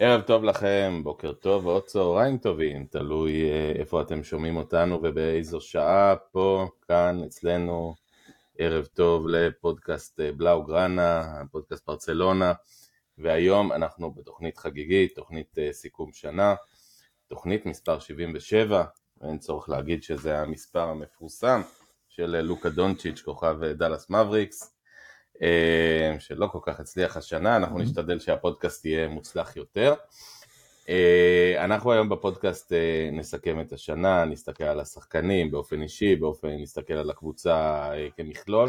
ערב טוב לכם, בוקר טוב ועוד צהריים טובים, תלוי אה, איפה אתם שומעים אותנו ובאיזו שעה, פה, כאן, אצלנו, ערב טוב לפודקאסט אה, בלאו גראנה, פודקאסט ברצלונה, והיום אנחנו בתוכנית חגיגית, תוכנית אה, סיכום שנה, תוכנית מספר 77, אין צורך להגיד שזה המספר המפורסם של לוקה דונצ'יץ', כוכב דאלאס מבריקס, שלא כל כך הצליח השנה, אנחנו נשתדל שהפודקאסט יהיה מוצלח יותר. אה, אנחנו היום בפודקאסט אה, נסכם את השנה, נסתכל על השחקנים באופן אישי, באופן נסתכל על הקבוצה כמכלול,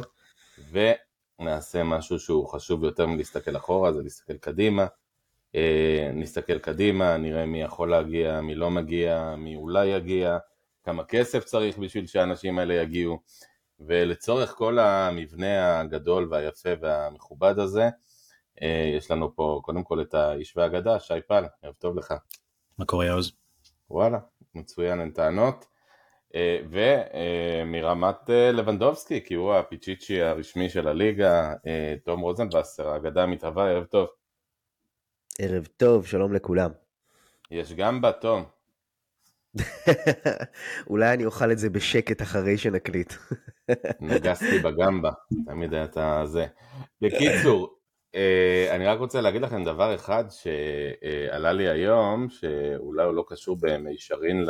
ונעשה משהו שהוא חשוב יותר מלהסתכל אחורה, זה להסתכל קדימה. נסתכל קדימה, נראה מי יכול להגיע, מי לא מגיע, מי אולי יגיע, כמה כסף צריך בשביל שהאנשים האלה יגיעו. ולצורך כל המבנה הגדול והיפה והמכובד הזה, אה, יש לנו פה קודם כל את האיש והאגדה, שי פל, ערב טוב לך. מה קורה יעוז? וואלה, מצוין, אין טענות. אה, ומרמת אה, לבנדובסקי, כי הוא הפיצ'יצ'י הרשמי של הליגה, תום רוזנבסר, האגדה המתהווה, ערב טוב. ערב טוב, שלום לכולם. יש גם בה, תום. אולי אני אוכל את זה בשקט אחרי שנקליט. נגסתי בגמבה, תמיד היה את הזה. בקיצור, אה, אני רק רוצה להגיד לכם דבר אחד שעלה לי היום, שאולי הוא לא קשור במישרין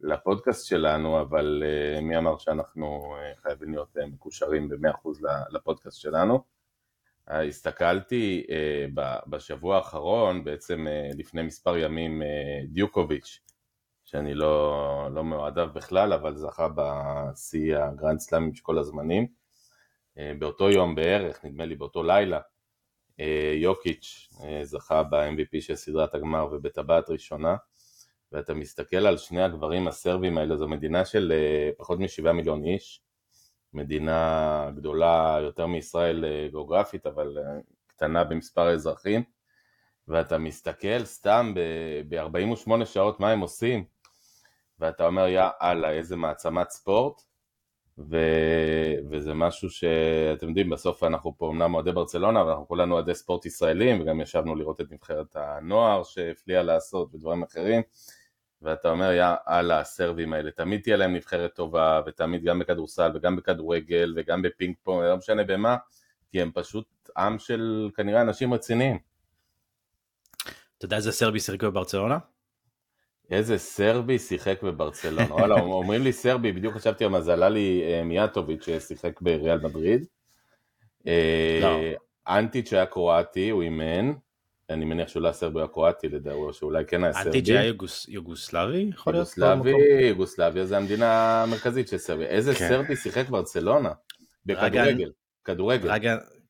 לפודקאסט שלנו, אבל אה, מי אמר שאנחנו אה, חייבים להיות מקושרים ב-100% לפודקאסט שלנו. הסתכלתי בשבוע האחרון, בעצם לפני מספר ימים, דיוקוביץ', שאני לא, לא מאוהדיו בכלל, אבל זכה בשיא הגרנד סלאמים של כל הזמנים. אה, באותו יום בערך, נדמה לי באותו לילה, אה, יוקיץ' אה, זכה ב-MVP של סדרת הגמר ובטבעת ראשונה, ואתה מסתכל על שני הגברים הסרבים האלה, זו מדינה של פחות משבעה מיליון איש, מדינה גדולה יותר מישראל גיאוגרפית, אבל קטנה במספר האזרחים, ואתה מסתכל סתם ב-48 שעות מה הם עושים, ואתה אומר יא אללה איזה מעצמת ספורט ו... וזה משהו שאתם יודעים בסוף אנחנו פה אמנם אוהדי ברצלונה אבל אנחנו כולנו אוהדי ספורט ישראלים וגם ישבנו לראות את נבחרת הנוער שהפליאה לעשות ודברים אחרים ואתה אומר יא אללה הסרבים האלה תמיד תהיה להם נבחרת טובה ותמיד גם בכדורסל וגם בכדורגל וגם בפינג פונג לא משנה במה כי הם פשוט עם של כנראה אנשים רציניים. אתה יודע איזה סרבי שיחק בברצלונה? איזה סרבי שיחק בברצלונה, וואלה, אומרים לי סרבי, בדיוק חשבתי על מזלה לי אה, מיאטוביץ' ששיחק בריאל מדריד. אה, לא. אנטיץ' היה קרואטי, הוא אימן, אני מניח שהוא לא היה סרבי, הוא היה קרואטי לדעתי, שאולי כן היה סרבי. אנטיץ' היה יוגוסלבי? יוגוסלבי, יוגוסלביה זה המדינה המרכזית של סרבי. איזה כן. סרבי שיחק ברצלונה? בכדורגל, כדורגל.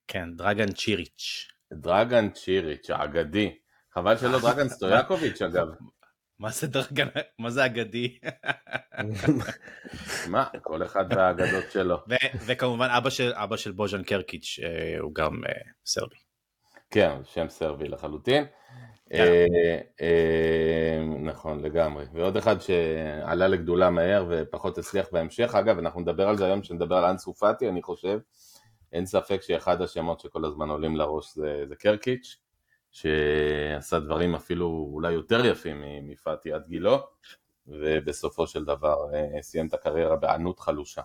כן, דרגן צ'יריץ'. דרגן צ'יריץ', האגדי. חבל שלא דרגן סטויאקוביץ' אגב. מה זה דרגן, מה זה אגדי? מה, כל אחד והאגדות שלו. וכמובן אבא של, אבא של בוז'ן קרקיץ' אה, הוא גם אה, סרבי. כן, שם סרבי לחלוטין. כן. אה, נכון, לגמרי. ועוד אחד שעלה לגדולה מהר ופחות הצליח בהמשך. אגב, אנחנו נדבר על זה היום, כשנדבר על אנסו פאטי, אני חושב. אין ספק שאחד השמות שכל הזמן עולים לראש זה, זה קרקיץ'. שעשה דברים אפילו אולי יותר יפים מפאטי עד גילו, ובסופו של דבר אה, סיים את הקריירה בענות חלושה.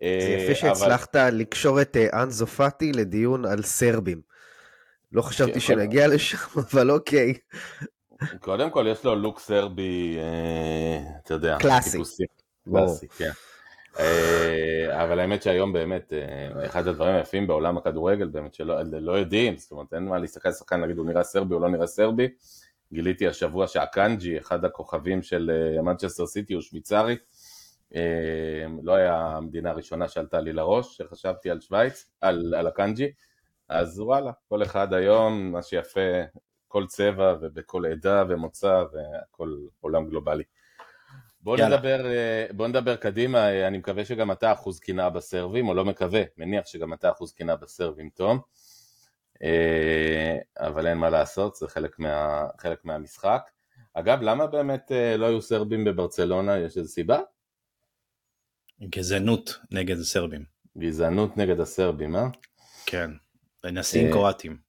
זה יפה אה, שהצלחת אבל... לקשור את אה, אנזו פאטי לדיון על סרבים. לא חשבתי כן, שנגיע לשם, אבל אוקיי. קודם כל יש לו לוק סרבי, אתה יודע, קלאסי. קלאסי, כן. אה, אבל האמת שהיום באמת, אה, אחד הדברים היפים בעולם הכדורגל, באמת שלא לא יודעים, זאת אומרת אין מה להסתכל על שחקן, להגיד הוא נראה סרבי או לא נראה סרבי, גיליתי השבוע שאקאנג'י, אחד הכוכבים של מנצ'סטר אה, סיטי, הוא שוויצרי, לא היה המדינה הראשונה שעלתה לי לראש, שחשבתי על שווייץ, על, על אקאנג'י, אז וואלה, כל אחד היום, מה שיפה, כל צבע ובכל עדה ומוצא והכל עולם גלובלי. בוא נדבר, אה, בוא נדבר קדימה, אה, אני מקווה שגם אתה אחוז קנאה בסרבים, או לא מקווה, מניח שגם אתה אחוז קנאה בסרבים, תום. אה, אבל אין מה לעשות, זה חלק, מה, חלק מהמשחק. אגב, למה באמת לא היו סרבים בברצלונה? יש איזו סיבה? גזענות נגד הסרבים. גזענות נגד הסרבים, אה? כן, נשיאים קרואטים.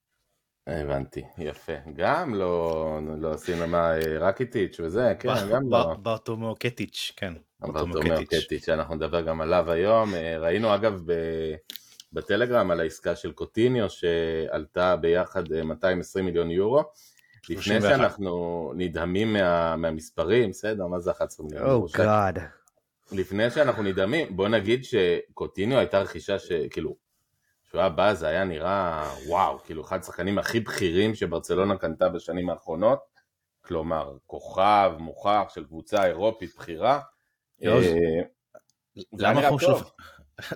הבנתי, יפה. גם לא, לא עושים למה רקיטיץ' וזה, כן, גם לא. ברטומו קטיץ', כן. ברטומו קטיץ', שאנחנו נדבר גם עליו היום. ראינו אגב ב... בטלגרם על העסקה של קוטיניו שעלתה ביחד 220 מיליון יורו. לפני שאנחנו נדהמים מה, מהמספרים, בסדר, מה זה 11 מיליון יורו? Oh גאד. לפני שאנחנו נדהמים, בוא נגיד שקוטיניו הייתה רכישה שכאילו, כשהוא היה בא זה היה נראה וואו, כאילו אחד השחקנים הכי בכירים שברצלונה קנתה בשנים האחרונות, כלומר כוכב מוכח של קבוצה אירופית בכירה. אה, למה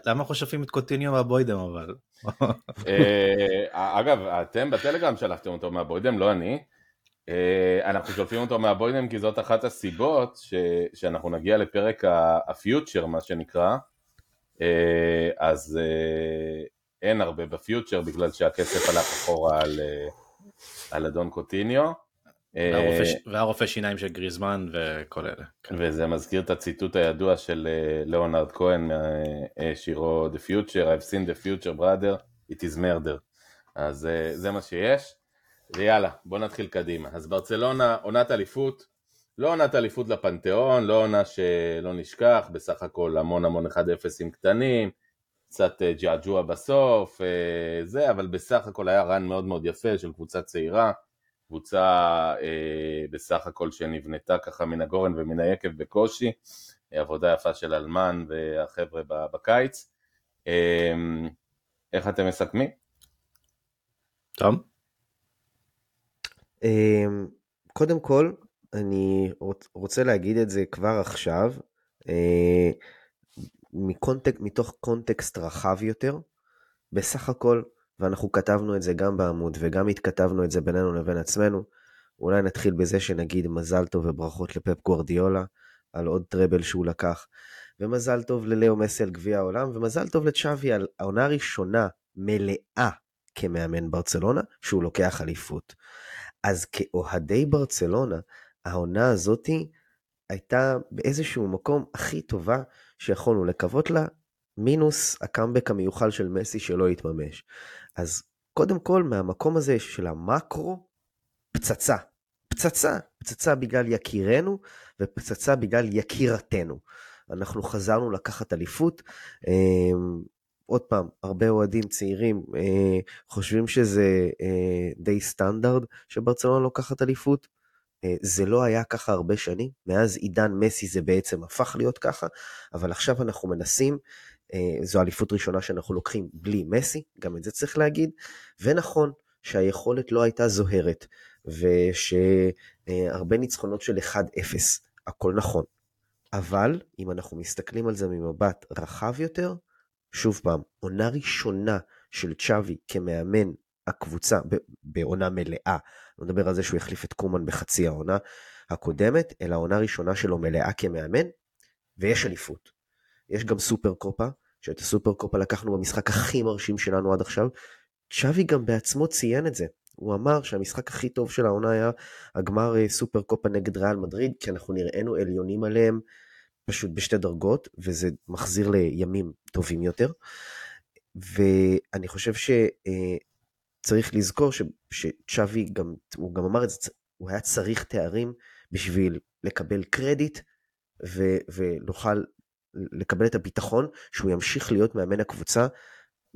אנחנו שופים את קוטיניו מהבוידם אבל? אה, אגב, אתם בטלגרם שלחתם אותו מהבוידם, לא אני. אה, אנחנו שולפים אותו מהבוידם כי זאת אחת הסיבות ש, שאנחנו נגיע לפרק הפיוטשר מה שנקרא אז אין הרבה בפיוטשר בגלל שהכסף הלך אחורה על, על אדון קוטיניו והרופא שיניים של גריזמן וכל אלה. כן. וזה מזכיר את הציטוט הידוע של ליאונרד כהן משירו The Future, I've seen the future brother, it is murder. אז זה מה שיש. ויאללה, בוא נתחיל קדימה. אז ברצלונה, עונת אליפות, לא עונת אליפות לפנתיאון, לא עונה שלא נשכח, בסך הכל המון המון 1-0 עם קטנים, קצת אה, ג'עג'וע בסוף, אה, זה, אבל בסך הכל היה רן מאוד מאוד יפה של קבוצה צעירה, קבוצה אה, בסך הכל שנבנתה ככה מן הגורן ומן היקב בקושי, עבודה יפה של אלמן והחבר'ה בקיץ. איך אתם מסכמים? טוב. אמ, קודם כל, אני רוצה להגיד את זה כבר עכשיו, מקונטק, מתוך קונטקסט רחב יותר. בסך הכל, ואנחנו כתבנו את זה גם בעמוד וגם התכתבנו את זה בינינו לבין עצמנו, אולי נתחיל בזה שנגיד מזל טוב וברכות לפפ גוורדיולה על עוד טראבל שהוא לקח, ומזל טוב ללאו מסי על גביע העולם, ומזל טוב לצ'אבי על העונה הראשונה מלאה כמאמן ברצלונה, שהוא לוקח אליפות. אז כאוהדי ברצלונה, העונה הזאתי הייתה באיזשהו מקום הכי טובה שיכולנו לקוות לה, מינוס הקאמבק המיוחל של מסי שלא התממש. אז קודם כל, מהמקום הזה של המקרו, פצצה. פצצה. פצצה בגלל יקירנו, ופצצה בגלל יקירתנו. אנחנו חזרנו לקחת אליפות. אמ, עוד פעם, הרבה אוהדים צעירים אה, חושבים שזה אה, די סטנדרט שברצלונה לוקחת אליפות. אה, זה לא היה ככה הרבה שנים, מאז עידן מסי זה בעצם הפך להיות ככה, אבל עכשיו אנחנו מנסים, אה, זו אליפות ראשונה שאנחנו לוקחים בלי מסי, גם את זה צריך להגיד, ונכון שהיכולת לא הייתה זוהרת, ושהרבה ניצחונות של 1-0, הכל נכון. אבל אם אנחנו מסתכלים על זה ממבט רחב יותר, שוב פעם, עונה ראשונה של צ'אבי כמאמן הקבוצה בעונה מלאה, לא מדבר על זה שהוא יחליף את קומן בחצי העונה הקודמת, אלא עונה ראשונה שלו מלאה כמאמן, ויש אליפות. יש גם סופר קופה, שאת הסופר קופה לקחנו במשחק הכי מרשים שלנו עד עכשיו. צ'אבי גם בעצמו ציין את זה. הוא אמר שהמשחק הכי טוב של העונה היה הגמר אה, סופר קופה נגד ריאל מדריד, כי אנחנו נראינו עליונים עליהם פשוט בשתי דרגות, וזה מחזיר לימים טובים יותר. ואני חושב שצריך לזכור שצ'אבי גם, הוא גם אמר את זה, הוא היה צריך תארים בשביל לקבל קרדיט ו, ונוכל לקבל את הביטחון שהוא ימשיך להיות מאמן הקבוצה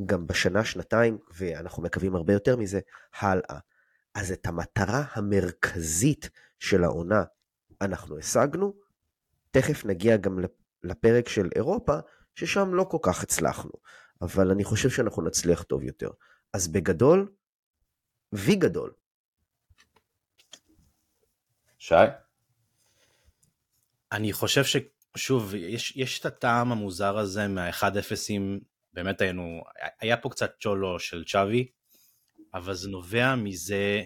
גם בשנה, שנתיים, ואנחנו מקווים הרבה יותר מזה, הלאה. אז את המטרה המרכזית של העונה אנחנו השגנו, תכף נגיע גם לפרק של אירופה, ששם לא כל כך הצלחנו, אבל אני חושב שאנחנו נצליח טוב יותר. אז בגדול, וי גדול. שי? אני חושב ששוב, יש, יש את הטעם המוזר הזה מה-1-0, באמת היינו, היה פה קצת צ'ולו של צ'אבי, אבל זה נובע מזה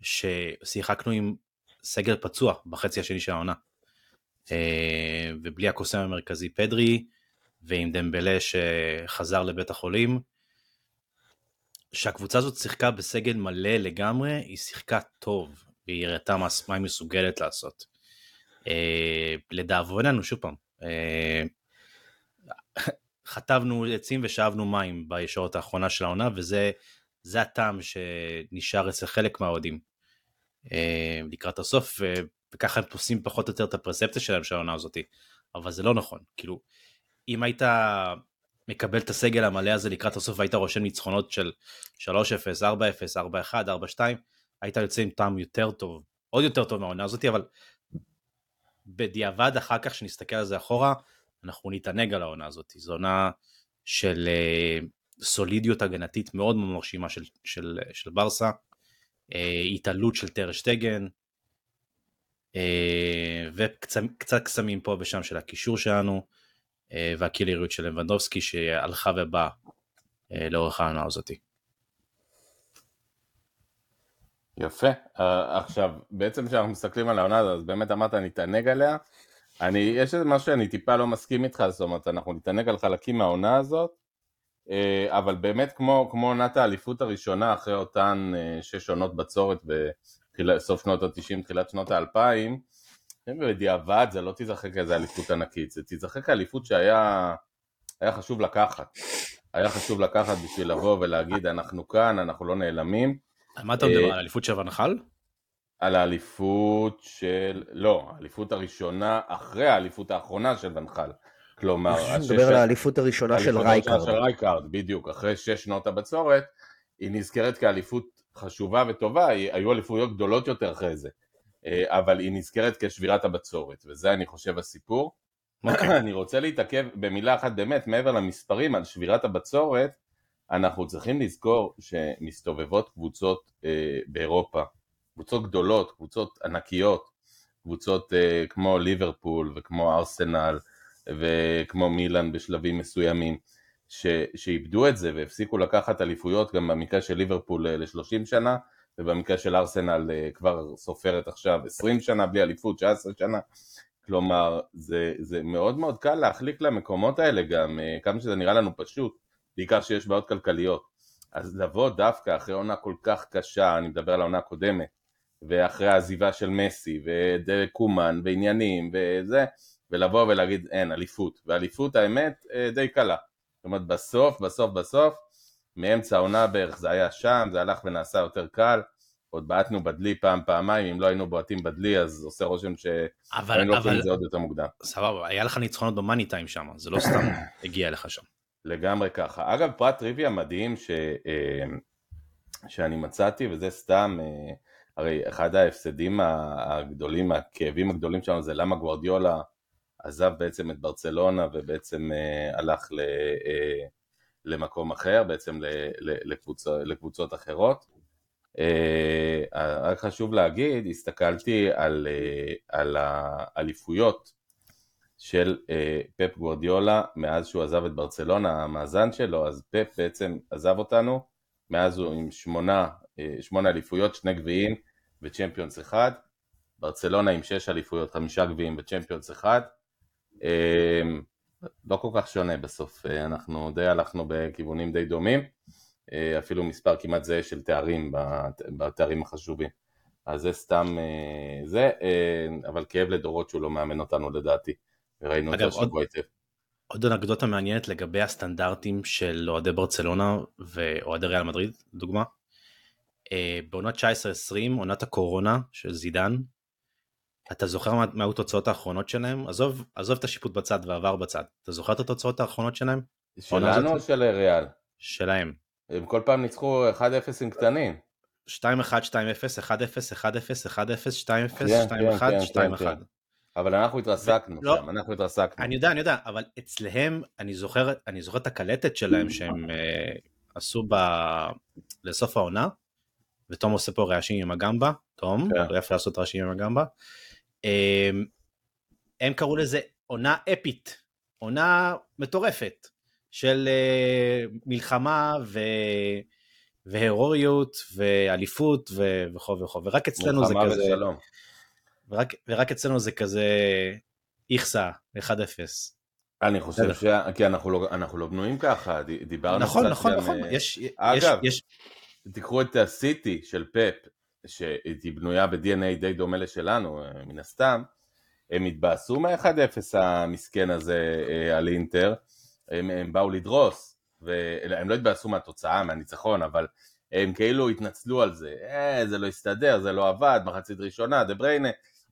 ששיחקנו עם סגל פצוע בחצי השני של העונה. אה, ובלי הקוסם המרכזי פדרי, ועם דמבלה שחזר לבית החולים. שהקבוצה הזאת שיחקה בסגל מלא לגמרי, היא שיחקה טוב, והיא הראתה מה היא מסוגלת לעשות. אה, לדאבוננו, שוב פעם, אה, חטבנו עצים ושאבנו מים בישורת האחרונה של העונה, וזה זה הטעם שנשאר אצל חלק מהאוהדים אה, לקראת הסוף, וככה הם תופסים פחות או יותר את הפרספציה שלהם של העונה הזאת, אבל זה לא נכון, כאילו, אם היית מקבל את הסגל המלא הזה לקראת הסוף והיית רושם ניצחונות של 3-0, 4-0, 4-1, 4-2, היית יוצא עם טעם יותר טוב, עוד יותר טוב מהעונה הזאת, אבל בדיעבד אחר כך שנסתכל על זה אחורה, אנחנו נתענג על העונה הזאת. זו עונה של uh, סולידיות הגנתית מאוד מאוד מרשימה של, של, של ברסה, uh, התעלות של טרשטגן, uh, וקצת קסמים פה ושם של הקישור שלנו, והקילריות של לבנדובסקי שהלכה ובאה uh, לאורך העונה הזאתי. יפה. Uh, עכשיו, בעצם כשאנחנו מסתכלים על העונה הזאת, אז באמת אמרת נתענג עליה. אני, יש איזה משהו שאני טיפה לא מסכים איתך, זאת אומרת, אנחנו נתענג על חלקים מהעונה הזאת, uh, אבל באמת כמו, כמו עונת האליפות הראשונה, אחרי אותן uh, שש עונות בצורת בסוף שנות ה-90, תחילת שנות ה-2000, בדיעבד זה לא תיזכר כאיזה אליפות ענקית, זה תיזכר כאליפות שהיה חשוב לקחת. היה חשוב לקחת בשביל לבוא ולהגיד אנחנו כאן, אנחנו לא נעלמים. על מה אתה מדבר? על האליפות של ונחל? על האליפות של... לא, האליפות הראשונה אחרי האליפות האחרונה של ואן חאל. כלומר... אני מדבר על האליפות הראשונה של רייקארד. של רייקארד, בדיוק. אחרי שש שנות הבצורת, היא נזכרת כאליפות חשובה וטובה, היו אליפויות גדולות יותר אחרי זה. אה, אבל היא נזכרת כשבירת הבצורת, וזה אני חושב הסיפור. אוקיי. אני רוצה להתעכב במילה אחת באמת, מעבר למספרים, על שבירת הבצורת, אנחנו צריכים לזכור שמסתובבות קבוצות אה, באירופה, קבוצות גדולות, קבוצות ענקיות, קבוצות אה, כמו ליברפול וכמו ארסנל וכמו מילאן בשלבים מסוימים, ש, שאיבדו את זה והפסיקו לקחת אליפויות גם במקרה של ליברפול אה, ל-30 שנה ובמקרה של ארסנל אה, כבר סופרת עכשיו 20 שנה בלי אליפות, 19 שנה, כלומר זה, זה מאוד מאוד קל להחליק למקומות האלה גם, אה, כמה שזה נראה לנו פשוט בעיקר שיש בעיות כלכליות. אז לבוא דווקא אחרי עונה כל כך קשה, אני מדבר על העונה הקודמת, ואחרי העזיבה של מסי, וקומן, ועניינים, וזה, ולבוא ולהגיד אין, אליפות. ואליפות האמת אה, די קלה. זאת אומרת בסוף, בסוף, בסוף, מאמצע העונה בערך זה היה שם, זה הלך ונעשה יותר קל. עוד בעטנו בדלי פעם פעמיים, אם לא היינו בועטים בדלי אז עושה רושם שהיינו לוקחים את זה עוד יותר מוקדם. סבבה, היה לך ניצחונות במאני טיים שם, זה לא סתם הגיע לך שם. לגמרי ככה. אגב, פרט טריוויה מדהים ש, אה, שאני מצאתי, וזה סתם, אה, הרי אחד ההפסדים הגדולים, הכאבים הגדולים שלנו זה למה גוורדיולה עזב בעצם את ברצלונה ובעצם אה, הלך ל, למקום אחר, בעצם לקבוצות, לקבוצות אחרות. רק חשוב להגיד, הסתכלתי על, על האליפויות של אה, פפ גוורדיולה מאז שהוא עזב את ברצלונה, המאזן שלו, אז פפ בעצם עזב אותנו, מאז הוא עם שמונה, אה, שמונה אליפויות, שני גביעים וצ'מפיונס אחד, ברצלונה עם שש אליפויות, חמישה גביעים וצ'מפיונס אחד, אה, לא כל כך שונה בסוף, אה, אנחנו די הלכנו בכיוונים די דומים, אה, אפילו מספר כמעט זהה של תארים בתארים החשובים. אז זה סתם אה, זה, אבל כאב לדורות שהוא לא מאמן אותנו לדעתי. וראינו את זה השבוע היטב. עוד אנקדוטה מעניינת לגבי הסטנדרטים של אוהדי ברצלונה ואוהדי ריאל מדריד, דוגמה. אה, בעונת 19-20, עונת הקורונה של זידן, אתה זוכר מה, מה היו התוצאות האחרונות שלהם? עזוב, עזוב את השיפוט בצד ועבר בצד. אתה זוכר את התוצאות האחרונות שלהם? שלנו או של ריאל? שלהם. הם כל פעם ניצחו 1-0 עם קטנים. 2-1, 2-0, 1-0, 1-0, 1-0, 2-0, 2-1, 2-1. אבל אנחנו התרסקנו לא, שם, אנחנו התרסקנו. אני יודע, אני יודע, אבל אצלהם, אני זוכר, אני זוכר את הקלטת שלהם שהם uh, עשו ב... לסוף העונה, ותום עושה פה רעשים עם הגמבה, תום, כן. לא יפה לעשות רעשים עם הגמבה. Um, הם קראו לזה עונה אפית, עונה מטורפת, של uh, מלחמה ו... והרוריות ואליפות וכו' וכו', ורק אצלנו זה כזה... מלחמה ושלום. ורק, ורק אצלנו זה כזה איכסה, 1-0. אני חושב ש... כי אנחנו לא, אנחנו לא בנויים ככה, דיברנו נכון, נכון, נכון, יש, אגב, יש, יש... תיקחו את הסיטי של פפ, שהיא בנויה ב-DNA די דומה לשלנו, אה, מן הסתם, הם התבאסו מה-1-0 המסכן הזה אה, על אינטר, הם, הם באו לדרוס, והם לא התבאסו מהתוצאה, מהניצחון, אבל הם כאילו התנצלו על זה, אה, זה לא הסתדר, זה לא עבד, מחצית ראשונה, דה בריינה,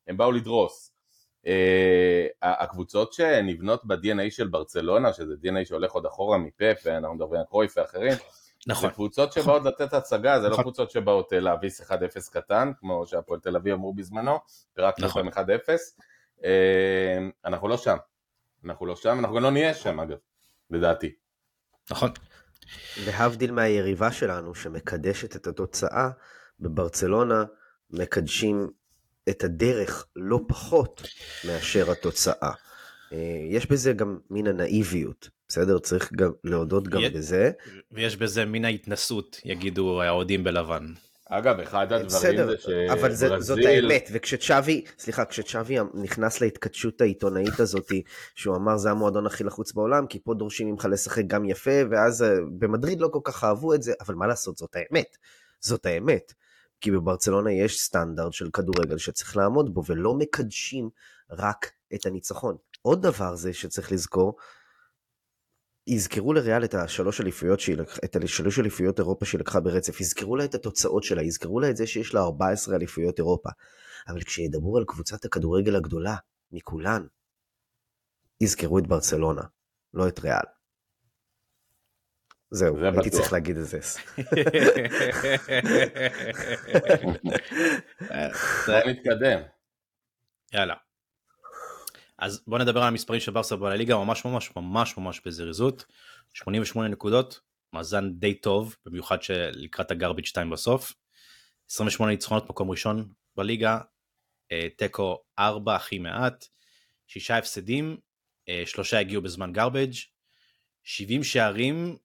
הם באו לדרוס. אה, הקבוצות שנבנות ב-DNA של ברצלונה, שזה DNA שהולך עוד אחורה מפאפ, אנחנו מדברים על קרויף ואחרים, נכון. זה קבוצות שבאות לתת הצגה, זה לא נכון. קבוצות שבאות אה, להביס 1-0 קטן, כמו שהפועל תל אביב אמרו בזמנו, פירקנו נכון. אותם 1-0. אה, אנחנו לא שם. אנחנו לא שם, אנחנו גם לא נהיה שם אגב, לדעתי. נכון. להבדיל מהיריבה שלנו שמקדשת את התוצאה, בברצלונה מקדשים את הדרך לא פחות מאשר התוצאה. אה, יש בזה גם מין הנאיביות, בסדר? צריך גם להודות גם יש- בזה. ויש בזה מין ההתנסות, יגידו האוהדים בלבן. אגב, אחד הדברים בסדר, זה אבל זה, זאת שברזיל, האמת, וכשצ'אבי, סליחה, כשצ'אבי נכנס להתכתשות העיתונאית הזאתי, שהוא אמר זה המועדון הכי לחוץ בעולם, כי פה דורשים ממך לשחק גם יפה, ואז אה, במדריד לא כל כך אהבו את זה, אבל מה לעשות, זאת האמת. זאת האמת. כי בברצלונה יש סטנדרט של כדורגל שצריך לעמוד בו, ולא מקדשים רק את הניצחון. עוד דבר זה שצריך לזכור, יזכרו לריאל את השלוש אליפויות שהיא לקחה, את השלוש אליפויות אירופה שהיא לקחה ברצף, יזכרו לה את התוצאות שלה, יזכרו לה את זה שיש לה 14 אליפויות אירופה. אבל כשידברו על קבוצת הכדורגל הגדולה מכולן, יזכרו את ברצלונה, לא את ריאל. זהו, זה הייתי בטוח. צריך להגיד את זה. בוא נתקדם. יאללה. אז בוא נדבר על המספרים של ברסה בליגה ממש ממש ממש ממש בזריזות. 88 נקודות, מאזן די טוב, במיוחד שלקראת הגרביץ' 2 בסוף. 28 ניצחונות מקום ראשון בליגה, אה, תיקו 4 הכי מעט, שישה הפסדים, אה, שלושה הגיעו בזמן גרבג', 70 שערים, אה,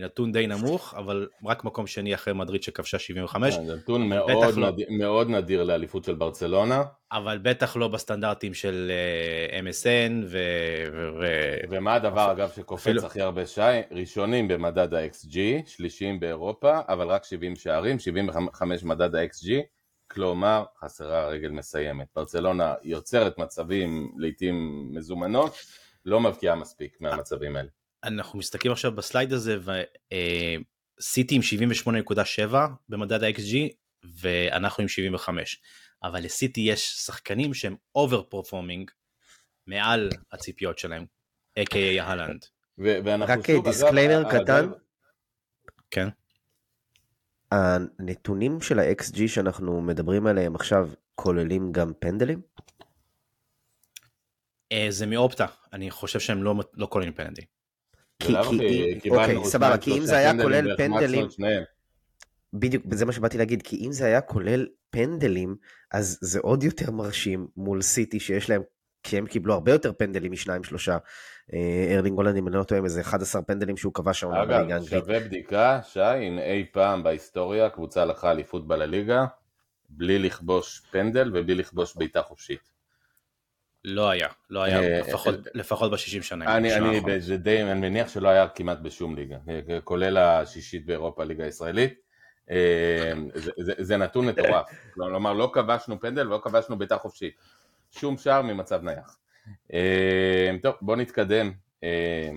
נתון די נמוך, אבל רק מקום שני אחרי מדריד שכבשה 75. זה נתון מאוד לא. נדיר- מאוד נדיר לאליפות של ברצלונה, אבל בטח לא בסטנדרטים של אה, MSN ו... ו... ו... ומה הדבר אגב שקופץ אפילו- הכי הרבה שי? ראשונים במדד ה-XG, שלישיים באירופה, אבל רק 70 שערים, 75 מדד ה-XG, כלומר חסרה רגל מסיימת. ברצלונה יוצרת מצבים לעיתים מזומנות, לא מבקיעה מספיק מהמצבים האלה. אנחנו מסתכלים עכשיו בסלייד הזה וסיטי עם 78.7 במדד ה-XG ואנחנו עם 75 אבל לסיטי יש שחקנים שהם over performing מעל הציפיות שלהם a.k.a הלנד. רק disclaimer אגב, קטן. כן. הנתונים של ה-XG שאנחנו מדברים עליהם עכשיו כוללים גם פנדלים? אה, זה מאופטה אני חושב שהם לא לא כוללים פנדי. כי- כי אוקיי, סבבה, כי אם זה היה כולל פנדלים-. בדיוק, זה מה שבאתי להגיד, כי אם זה היה כולל פנדלים, אז זה עוד יותר מרשים מול סיטי שיש להם, כי הם קיבלו הרבה יותר פנדלים משניים שלושה. אה, ארלינג הולנד, אם אני לא טועה, איזה 11 פנדלים שהוא כבש שם בליגה אגב, האנגלית. שווה בדיקה, שי, אם אי פעם בהיסטוריה קבוצה לקחה אליפות בלליגה, בלי לכבוש פנדל ובלי לכבוש בעיטה חופשית. לא היה לא אה, היה לפחות לפחות ב-60 שנה. אני, שנה אני, האחרונה. זה די, אני מניח שלא היה כמעט בשום ליגה, אה, כולל השישית באירופה, ליגה הישראלית. אה, זה, זה, זה נתון מטורף. כלומר, לא כבשנו פנדל ולא כבשנו בעיטה חופשית. שום שער ממצב נייח. אה, טוב, בואו נתקדם. אה,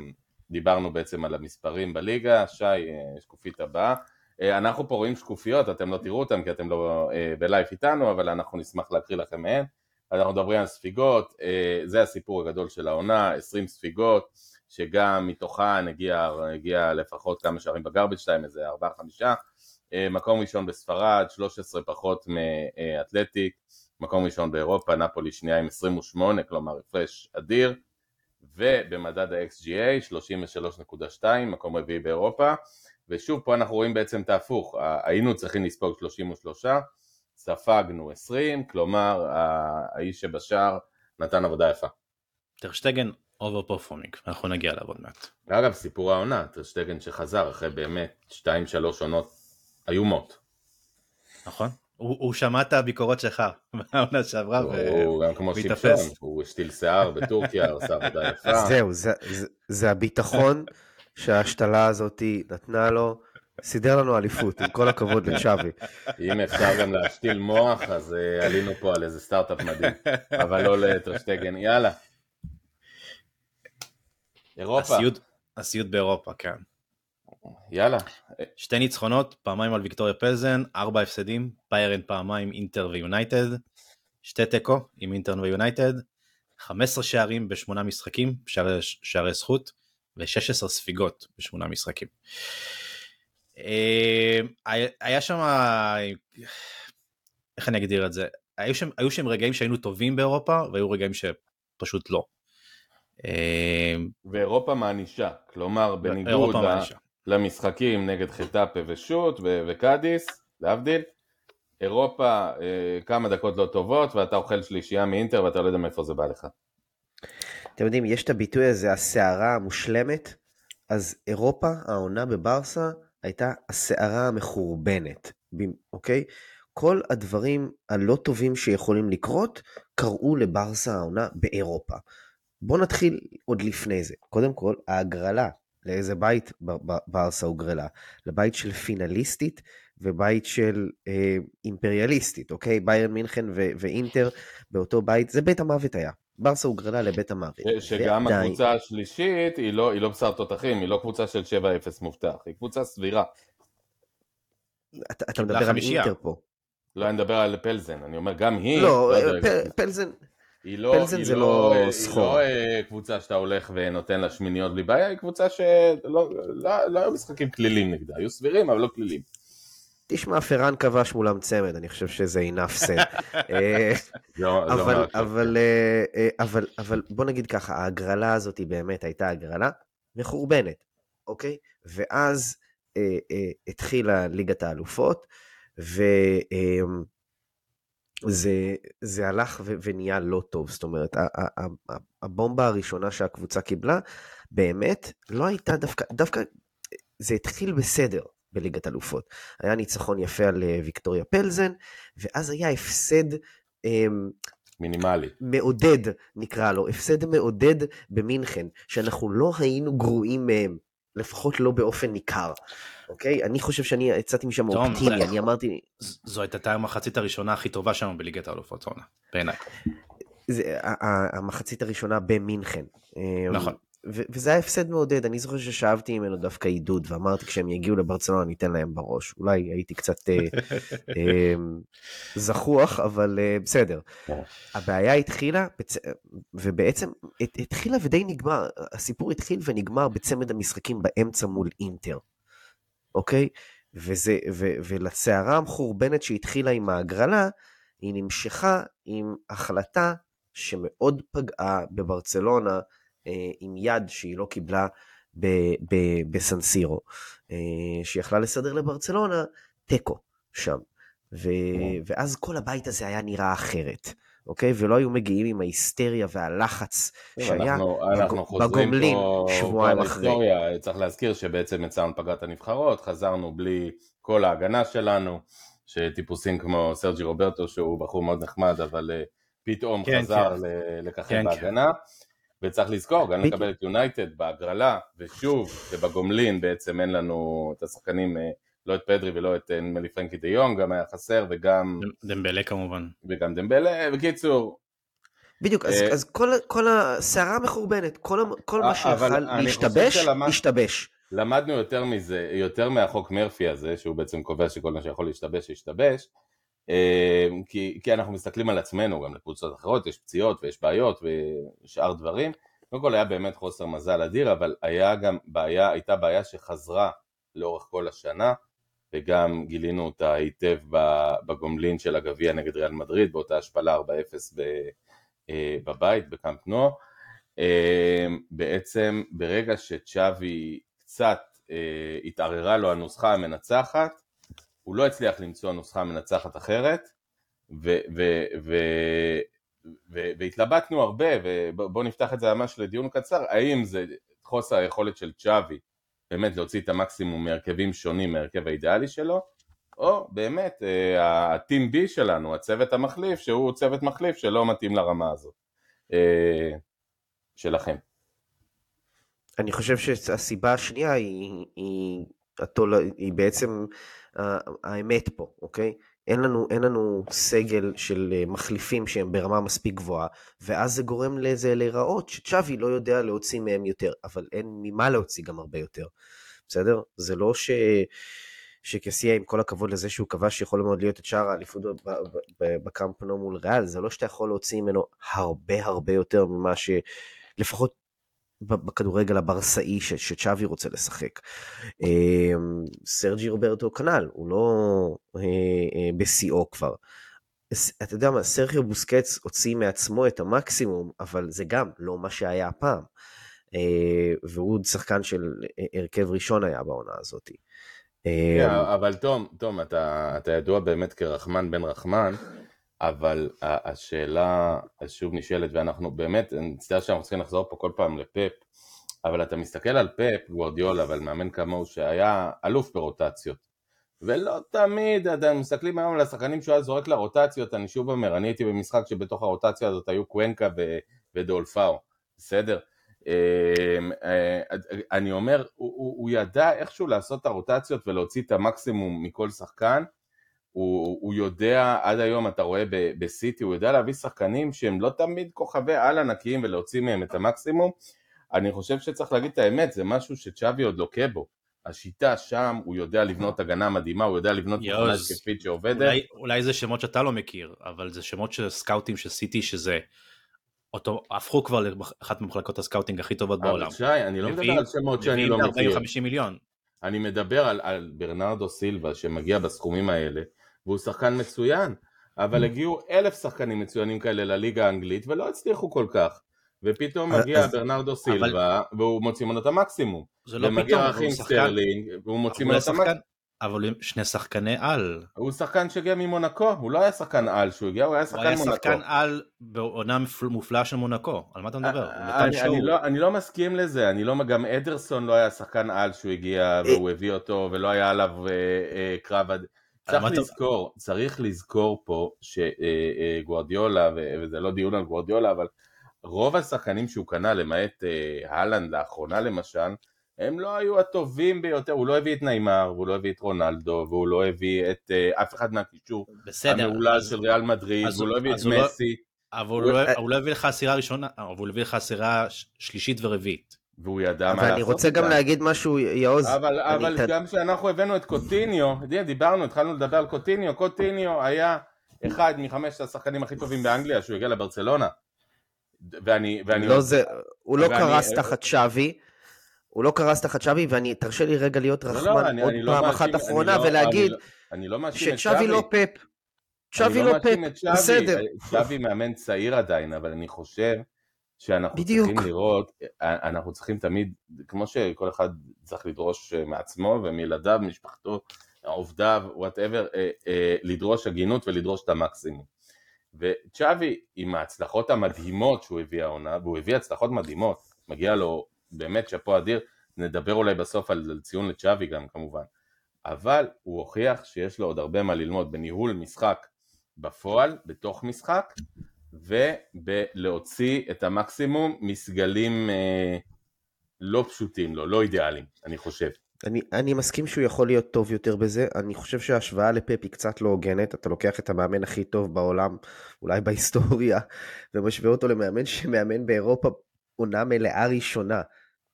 דיברנו בעצם על המספרים בליגה, שי, אה, שקופית הבאה. אה, אנחנו פה רואים שקופיות, אתם לא תראו אותן כי אתם לא אה, בלייב איתנו, אבל אנחנו נשמח להקריא לכם מהן. אנחנו מדברים על ספיגות, אה, זה הסיפור הגדול של העונה, 20 ספיגות, שגם מתוכן הגיע, הגיע לפחות כמה שערים בגרביץ' 2, איזה 4-5. מקום ראשון בספרד, 13 פחות מאתלטיק, מקום ראשון באירופה, נפולי שנייה עם 28, כלומר הפרש אדיר, ובמדד ה-XGA 33.2, מקום רביעי באירופה, ושוב פה אנחנו רואים בעצם את ההפוך, היינו צריכים לספוג 33, ספגנו 20, כלומר האיש שבשער נתן עבודה יפה. טרשטגן over performing אנחנו נגיע אליו עוד מעט. אגב סיפור העונה, טרשטגן שחזר אחרי באמת 2-3 עונות איומות. נכון? הוא, הוא שמע את הביקורות שלך מהעונה שעברה הוא גם קם והתאפס. שמשון, הוא השתיל שיער בטורקיה, עשה עבודה יפה. זהו, זה- זה- זה הביטחון שההשתלה הזאת נתנה לו. סידר לנו אליפות, עם כל הכבוד לשווי. אם אפשר גם להשתיל מוח, אז אה, עלינו פה על איזה סטארט-אפ מדהים, אבל לא לטרשטגן, יאללה. אירופה, הסיוט, הסיוט באירופה, כן. יאללה. שתי ניצחונות, פעמיים על ויקטוריה פלזן, ארבע הפסדים, ביירן פעמיים, אינטר ויונייטד, שתי תיקו עם אינטר ויונייטד, 15 שערים בשמונה משחקים, שערי, שערי זכות, ו-16 ספיגות בשמונה משחקים. אה, היה שם, איך אני אגדיר את זה? היו שם, היו שם רגעים שהיינו טובים באירופה, והיו רגעים שפשוט לא. אה, ואירופה מענישה, כלומר בניגוד למשחקים נגד חטאפה ושות וקאדיס, להבדיל, אירופה אה, כמה דקות לא טובות ואתה אוכל שלישייה מאינטר ואתה לא יודע מאיפה זה בא לך. אתם יודעים, יש את הביטוי הזה, הסערה המושלמת, אז אירופה, העונה בברסה, הייתה הסערה המחורבנת, אוקיי? כל הדברים הלא טובים שיכולים לקרות, קרו לברסה העונה באירופה. בואו נתחיל עוד לפני זה. קודם כל, ההגרלה, לאיזה בית ברסה הוגרלה? לבית של פינליסטית ובית של אה, אימפריאליסטית, אוקיי? ביירן מינכן ואינטר באותו בית, זה בית המוות היה. ברסה הוגרלה לבית המוות. שגם ועדיין... הקבוצה השלישית היא לא, היא לא בשר תותחים, היא לא קבוצה של 7-0 מובטח, היא קבוצה סבירה. אתה, אתה מדבר על אינטר פה. לא, אני מדבר על פלזן, אני אומר גם היא... לא, לא פ, פלזן... היא לא, פלזן היא זה לא, לא סחור. היא לא אה, קבוצה שאתה הולך ונותן לה שמיניות בלי בעיה, היא קבוצה שלא לא, לא, לא היו משחקים כלילים נגדה, היו סבירים אבל לא כלילים. תשמע, פרן כבש מולם צמד, אני חושב שזה enough said. אבל, אבל, אבל, אבל בוא נגיד ככה, ההגרלה הזאת היא באמת הייתה הגרלה מחורבנת, אוקיי? ואז אה, אה, התחילה ליגת האלופות, וזה הלך ונהיה לא טוב, זאת אומרת, הבומבה הראשונה שהקבוצה קיבלה, באמת לא הייתה דווקא, דווקא זה התחיל בסדר בליגת אלופות. היה ניצחון יפה על אה, ויקטוריה פלזן, ואז היה הפסד... אמ, מינימלי. מעודד, נקרא לו, הפסד מעודד במינכן, שאנחנו לא היינו גרועים מהם, לפחות לא באופן ניכר. אוקיי? אני חושב שאני יצאתי משם אופטימי, אני אמרתי... זו הייתה המחצית הראשונה הכי טובה שלנו בליגת האלופות בעיניי. המחצית הראשונה במינכן. אמ, נכון. וזה היה הפסד מעודד, אני זוכר ששאבתי ממנו דווקא עידוד, ואמרתי כשהם יגיעו לברצלונה אני אתן להם בראש. אולי הייתי קצת אה, אה, זחוח, אבל אה, בסדר. הבעיה התחילה, בצ... ובעצם התחילה ודי נגמר, הסיפור התחיל ונגמר בצמד המשחקים באמצע מול אינטר. אוקיי? וזה, ו, ולסערה המחורבנת שהתחילה עם ההגרלה, היא נמשכה עם החלטה שמאוד פגעה בברצלונה, אה, עם יד שהיא לא קיבלה בסנסירו, אה, שיכלה לסדר לברצלונה תיקו שם. ו, ואז כל הבית הזה היה נראה אחרת. אוקיי? ולא היו מגיעים עם ההיסטריה והלחץ שהיה אנחנו, אנחנו בגומלין שבועיים אחרי. צריך להזכיר שבעצם יצאנו פגרת הנבחרות, חזרנו בלי כל ההגנה שלנו, שטיפוסים כמו סרג'י רוברטו שהוא בחור מאוד נחמד, אבל uh, פתאום כן, חזר כן. לככב כן, בהגנה. כן. וצריך לזכור, גם לקבל את יונייטד בהגרלה, ושוב, ובגומלין בעצם אין לנו את השחקנים uh, לא את פדרי ולא את אה, נדמה לי פרנקי דה יונג, גם היה חסר וגם... דמבלה כמובן. וגם דמבלה, בקיצור. בדיוק, אז, אה, אז כל, כל הסערה מחורבנת, כל, כל מה אה, שיכול להשתבש, שלמד, השתבש. למדנו יותר מזה, יותר מהחוק מרפי הזה, שהוא בעצם קובע שכל מה שיכול להשתבש, ישתבש. כי, כי אנחנו מסתכלים על עצמנו, גם לקבוצות אחרות, יש פציעות ויש בעיות ושאר דברים. קודם כל היה באמת חוסר מזל אדיר, אבל היה גם בעיה, הייתה בעיה שחזרה לאורך כל השנה. וגם גילינו אותה היטב בגומלין של הגביע נגד ריאל מדריד, באותה השפלה 4-0 אה, בבית, בקאמפ נו. אה, בעצם ברגע שצ'אבי קצת אה, התערערה לו הנוסחה המנצחת, הוא לא הצליח למצוא נוסחה מנצחת אחרת, ו- ו- ו- ו- והתלבטנו הרבה, ובואו נפתח את זה ממש לדיון קצר, האם זה חוסר היכולת של צ'אבי באמת להוציא את המקסימום מהרכבים שונים מהרכב האידיאלי שלו, או באמת ה-team B שלנו, הצוות המחליף, שהוא צוות מחליף שלא מתאים לרמה הזאת אה, שלכם. אני חושב שהסיבה השנייה היא, היא, היא, היא בעצם האמת פה, אוקיי? אין לנו, אין לנו סגל של אה, מחליפים שהם ברמה מספיק גבוהה, ואז זה גורם לזה להיראות שצ'אבי לא יודע להוציא מהם יותר, אבל אין ממה להוציא גם הרבה יותר. בסדר? זה לא ש... שקסיה, עם כל הכבוד לזה שהוא כבש, יכול מאוד להיות את שער האליפות בקמפנו מול ריאל, זה לא שאתה יכול להוציא ממנו הרבה הרבה יותר ממה ש... לפחות בכדורגל הברסאי שצ'אבי רוצה לשחק. אמ, סרג'י רוברטו כנ"ל, הוא לא אה, אה, בשיאו כבר. אתה יודע מה, סרחיו בוסקץ הוציא מעצמו את המקסימום, אבל זה גם לא מה שהיה הפעם. אה, והוא שחקן של הרכב ראשון היה בעונה הזאת. אבל תום, תום, אתה ידוע באמת כרחמן בן רחמן, אבל השאלה שוב נשאלת, ואנחנו באמת, אני מצטער שאנחנו צריכים לחזור פה כל פעם לפפ, אבל אתה מסתכל על פפ, גוורדיולה, ועל מאמן כמוהו שהיה אלוף ברוטציות, ולא תמיד, אתם מסתכלים היום על השחקנים שהוא היה זורק לרוטציות, אני שוב אומר, אני הייתי במשחק שבתוך הרוטציה הזאת היו קוונקה ודולפאו, בסדר? אמ, אה, אני אומר, הוא, הוא ידע איכשהו לעשות את הרוטציות ולהוציא את המקסימום מכל שחקן, הוא, הוא יודע, עד היום אתה רואה בסיטי, הוא יודע להביא שחקנים שהם לא תמיד כוכבי על ענקיים ולהוציא מהם את המקסימום. אני חושב שצריך להגיד את האמת, זה משהו שצ'אבי עוד לוקה בו. השיטה שם, הוא יודע לבנות הגנה מדהימה, הוא יודע לבנות תוכנה התקפית שעובדת. אולי, אולי זה שמות שאתה לא מכיר, אבל זה שמות של סקאוטים של סיטי שזה אותו, הפכו כבר לאחת ממחלקות ה scouting הכי טובות בעולם. אבל שי, אני לא מדבר על שמות שאני לא מכיר. 40-50 מיליון. אני מדבר על, על ברנרדו סילבה שמגיע בסכומים האלה, והוא שחקן מצוין, אבל mm. הגיעו אלף שחקנים מצוינים כאלה לליגה האנגלית ולא הצליחו כל כך. ופתאום מגיע ברנרדו סילבה, והוא מוציא ממנו את המקסימום. זה לא פתאום, ומגיע רחים סטרלינג, והוא מוציא ממנו את המקסימום. אבל הם שני שחקני על. הוא שחקן שהגיע ממונקו, הוא לא היה שחקן על שהוא הגיע, הוא היה שחקן מונקו. הוא היה שחקן על בעונה מופלאה של מונקו, על מה אתה מדבר? אני, אני, לא, אני לא מסכים לזה, אני לא, גם אדרסון לא היה שחקן על שהוא הגיע והוא הביא אותו ולא היה עליו אה, אה, קרב. צריך לזכור, צריך לזכור פה שגוורדיולה, אה, אה, וזה לא דיון על גוורדיולה, אבל רוב השחקנים שהוא קנה, למעט אה, הלנד לאחרונה למשל, הם לא היו הטובים ביותר, הוא לא הביא את נעימר, והוא לא הביא את רונלדו, והוא לא הביא את אף אחד מהקישור המעולה של ריאל מדריד, והוא לא הביא את לא- מסי. אבל הוא, לא, הוא לא הביא לך עשירה ראשונה, אבל הוא הביא לך עשירה שלישית ורביעית. והוא ידע מה לעשות. אבל אני רוצה גם להגיד משהו, יעוז. אבל, אבל ת... גם כשאנחנו הבאנו את קוטיניו, דיברנו, התחלנו לדבר על קוטיניו, קוטיניו היה אחד מחמשת השחקנים הכי טובים באנגליה, שהוא הגיע לברצלונה. ואני, ואני... לא זה, הוא לא קרס תחת שווי. הוא לא קרס תחת שווי, ואני, תרשה לי רגע להיות לא, לא, רחמן לא, עוד פעם לא אחת אחרונה לא, ולהגיד אני לא, אני לא שצ'אבי לא פפ. צ'אבי לא פפ, בסדר. צ'אבי מאמן צעיר עדיין, אבל אני חושב שאנחנו בדיוק. צריכים לראות, אנחנו צריכים תמיד, כמו שכל אחד צריך לדרוש מעצמו ומילדיו, משפחתו, עובדיו, whatever, אה, אה, לדרוש הגינות ולדרוש את המקסימום. וצ'אבי, עם ההצלחות המדהימות שהוא הביא העונה, והוא הביא הצלחות מדהימות, מגיע לו באמת שאפו אדיר, נדבר אולי בסוף על, על ציון לצ'אבי גם כמובן, אבל הוא הוכיח שיש לו עוד הרבה מה ללמוד בניהול משחק בפועל, בתוך משחק, ובלהוציא את המקסימום מסגלים אה, לא פשוטים לו, לא, לא אידיאליים, אני חושב. אני, אני מסכים שהוא יכול להיות טוב יותר בזה, אני חושב שההשוואה לפפ היא קצת לא הוגנת, אתה לוקח את המאמן הכי טוב בעולם, אולי בהיסטוריה, ומשווה אותו למאמן שמאמן באירופה עונה מלאה ראשונה.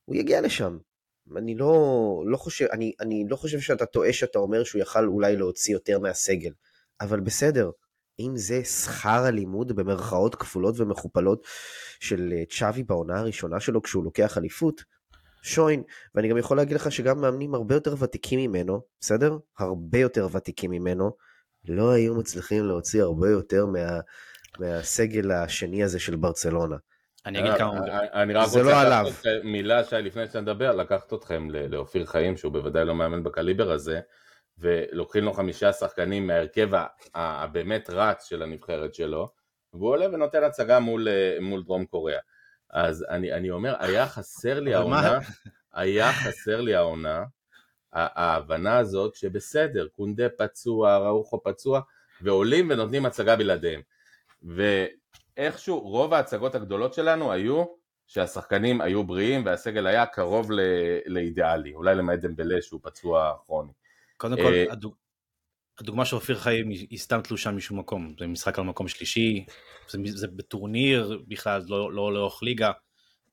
הוא יגיע לשם. אני לא, לא חושב, אני, אני לא חושב שאתה טועה שאתה אומר שהוא יכל אולי להוציא יותר מהסגל, אבל בסדר, אם זה שכר הלימוד במרכאות כפולות ומכופלות של אה, צ'אבי בעונה הראשונה שלו כשהוא לוקח אליפות, שוין, ואני גם יכול להגיד לך שגם מאמנים הרבה יותר ותיקים ממנו, בסדר? הרבה יותר ותיקים ממנו, לא היו מצליחים להוציא הרבה יותר מה, מהסגל השני הזה של ברצלונה. אני אגיד כמה... אה, אה, אני רק רוצה לא לקחת מילה, שי, לפני שאתה מדבר, לקחת אתכם לאופיר חיים, שהוא בוודאי לא מאמן בקליבר הזה, ולוקחים לו חמישה שחקנים מההרכב הבאמת רץ של הנבחרת שלו, והוא עולה ונותן הצגה מול, אה, מול דרום קוריאה. אז אני, אני אומר, היה חסר לי העונה, היה חסר לי העונה, ההבנה הזאת שבסדר, קונדה פצוע, ראוכו פצוע, ועולים ונותנים הצגה בלעדיהם. איכשהו רוב ההצגות הגדולות שלנו היו שהשחקנים היו בריאים והסגל היה קרוב לאידיאלי, אולי למעט דמבלה שהוא פצוע כרוני. קודם כל, אה, הדוג... הדוגמה של אופיר חיים היא סתם תלושה משום מקום, זה משחק על מקום שלישי, זה, זה בטורניר בכלל, לא, לא לאורך ליגה,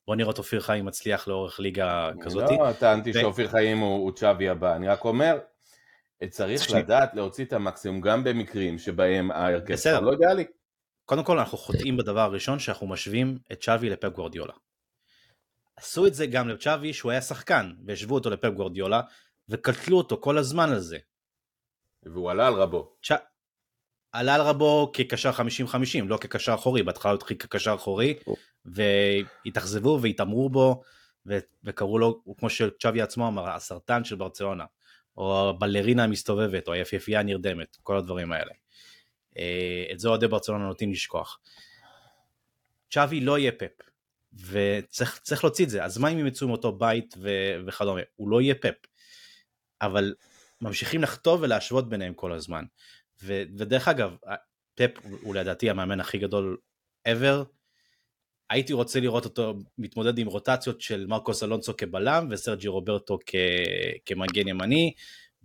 בוא נראה את אופיר חיים מצליח לאורך ליגה כזאת. לא טענתי שאופיר חיים הוא צ'אבי הבא, אני רק אומר, צריך לדעת להוציא את המקסימום גם במקרים שבהם ההרכב שלך לא אידיאלי. קודם כל אנחנו חוטאים בדבר הראשון שאנחנו משווים את צ'אבי לפפ גוורדיולה. עשו את זה גם לצ'אבי שהוא היה שחקן והשוו אותו לפפ גוורדיולה וקטלו אותו כל הזמן על זה. והוא עלה על רבו. צ'... עלה על רבו כקשר 50-50 לא כקשר אחורי בהתחלה הוא התחיל כקשר אחורי והתאכזבו והתעמרו בו ו... וקראו לו כמו שצ'אבי עצמו אמר הסרטן של ברצלונה או הבלרינה המסתובבת או היפיפייה הנרדמת כל הדברים האלה. אה, את זה אוהדי ברצלונה נוטים לשכוח. צ'אבי לא יהיה פפ וצריך להוציא את זה אז מה אם הם יצאו מאותו בית ו... וכדומה הוא לא יהיה פפ אבל ממשיכים לכתוב ולהשוות ביניהם כל הזמן. ו... ודרך אגב פפ הוא לדעתי המאמן הכי גדול ever. הייתי רוצה לראות אותו מתמודד עם רוטציות של מרקוס אלונסו כבלם וסרג'י רוברטו כ... כמגן ימני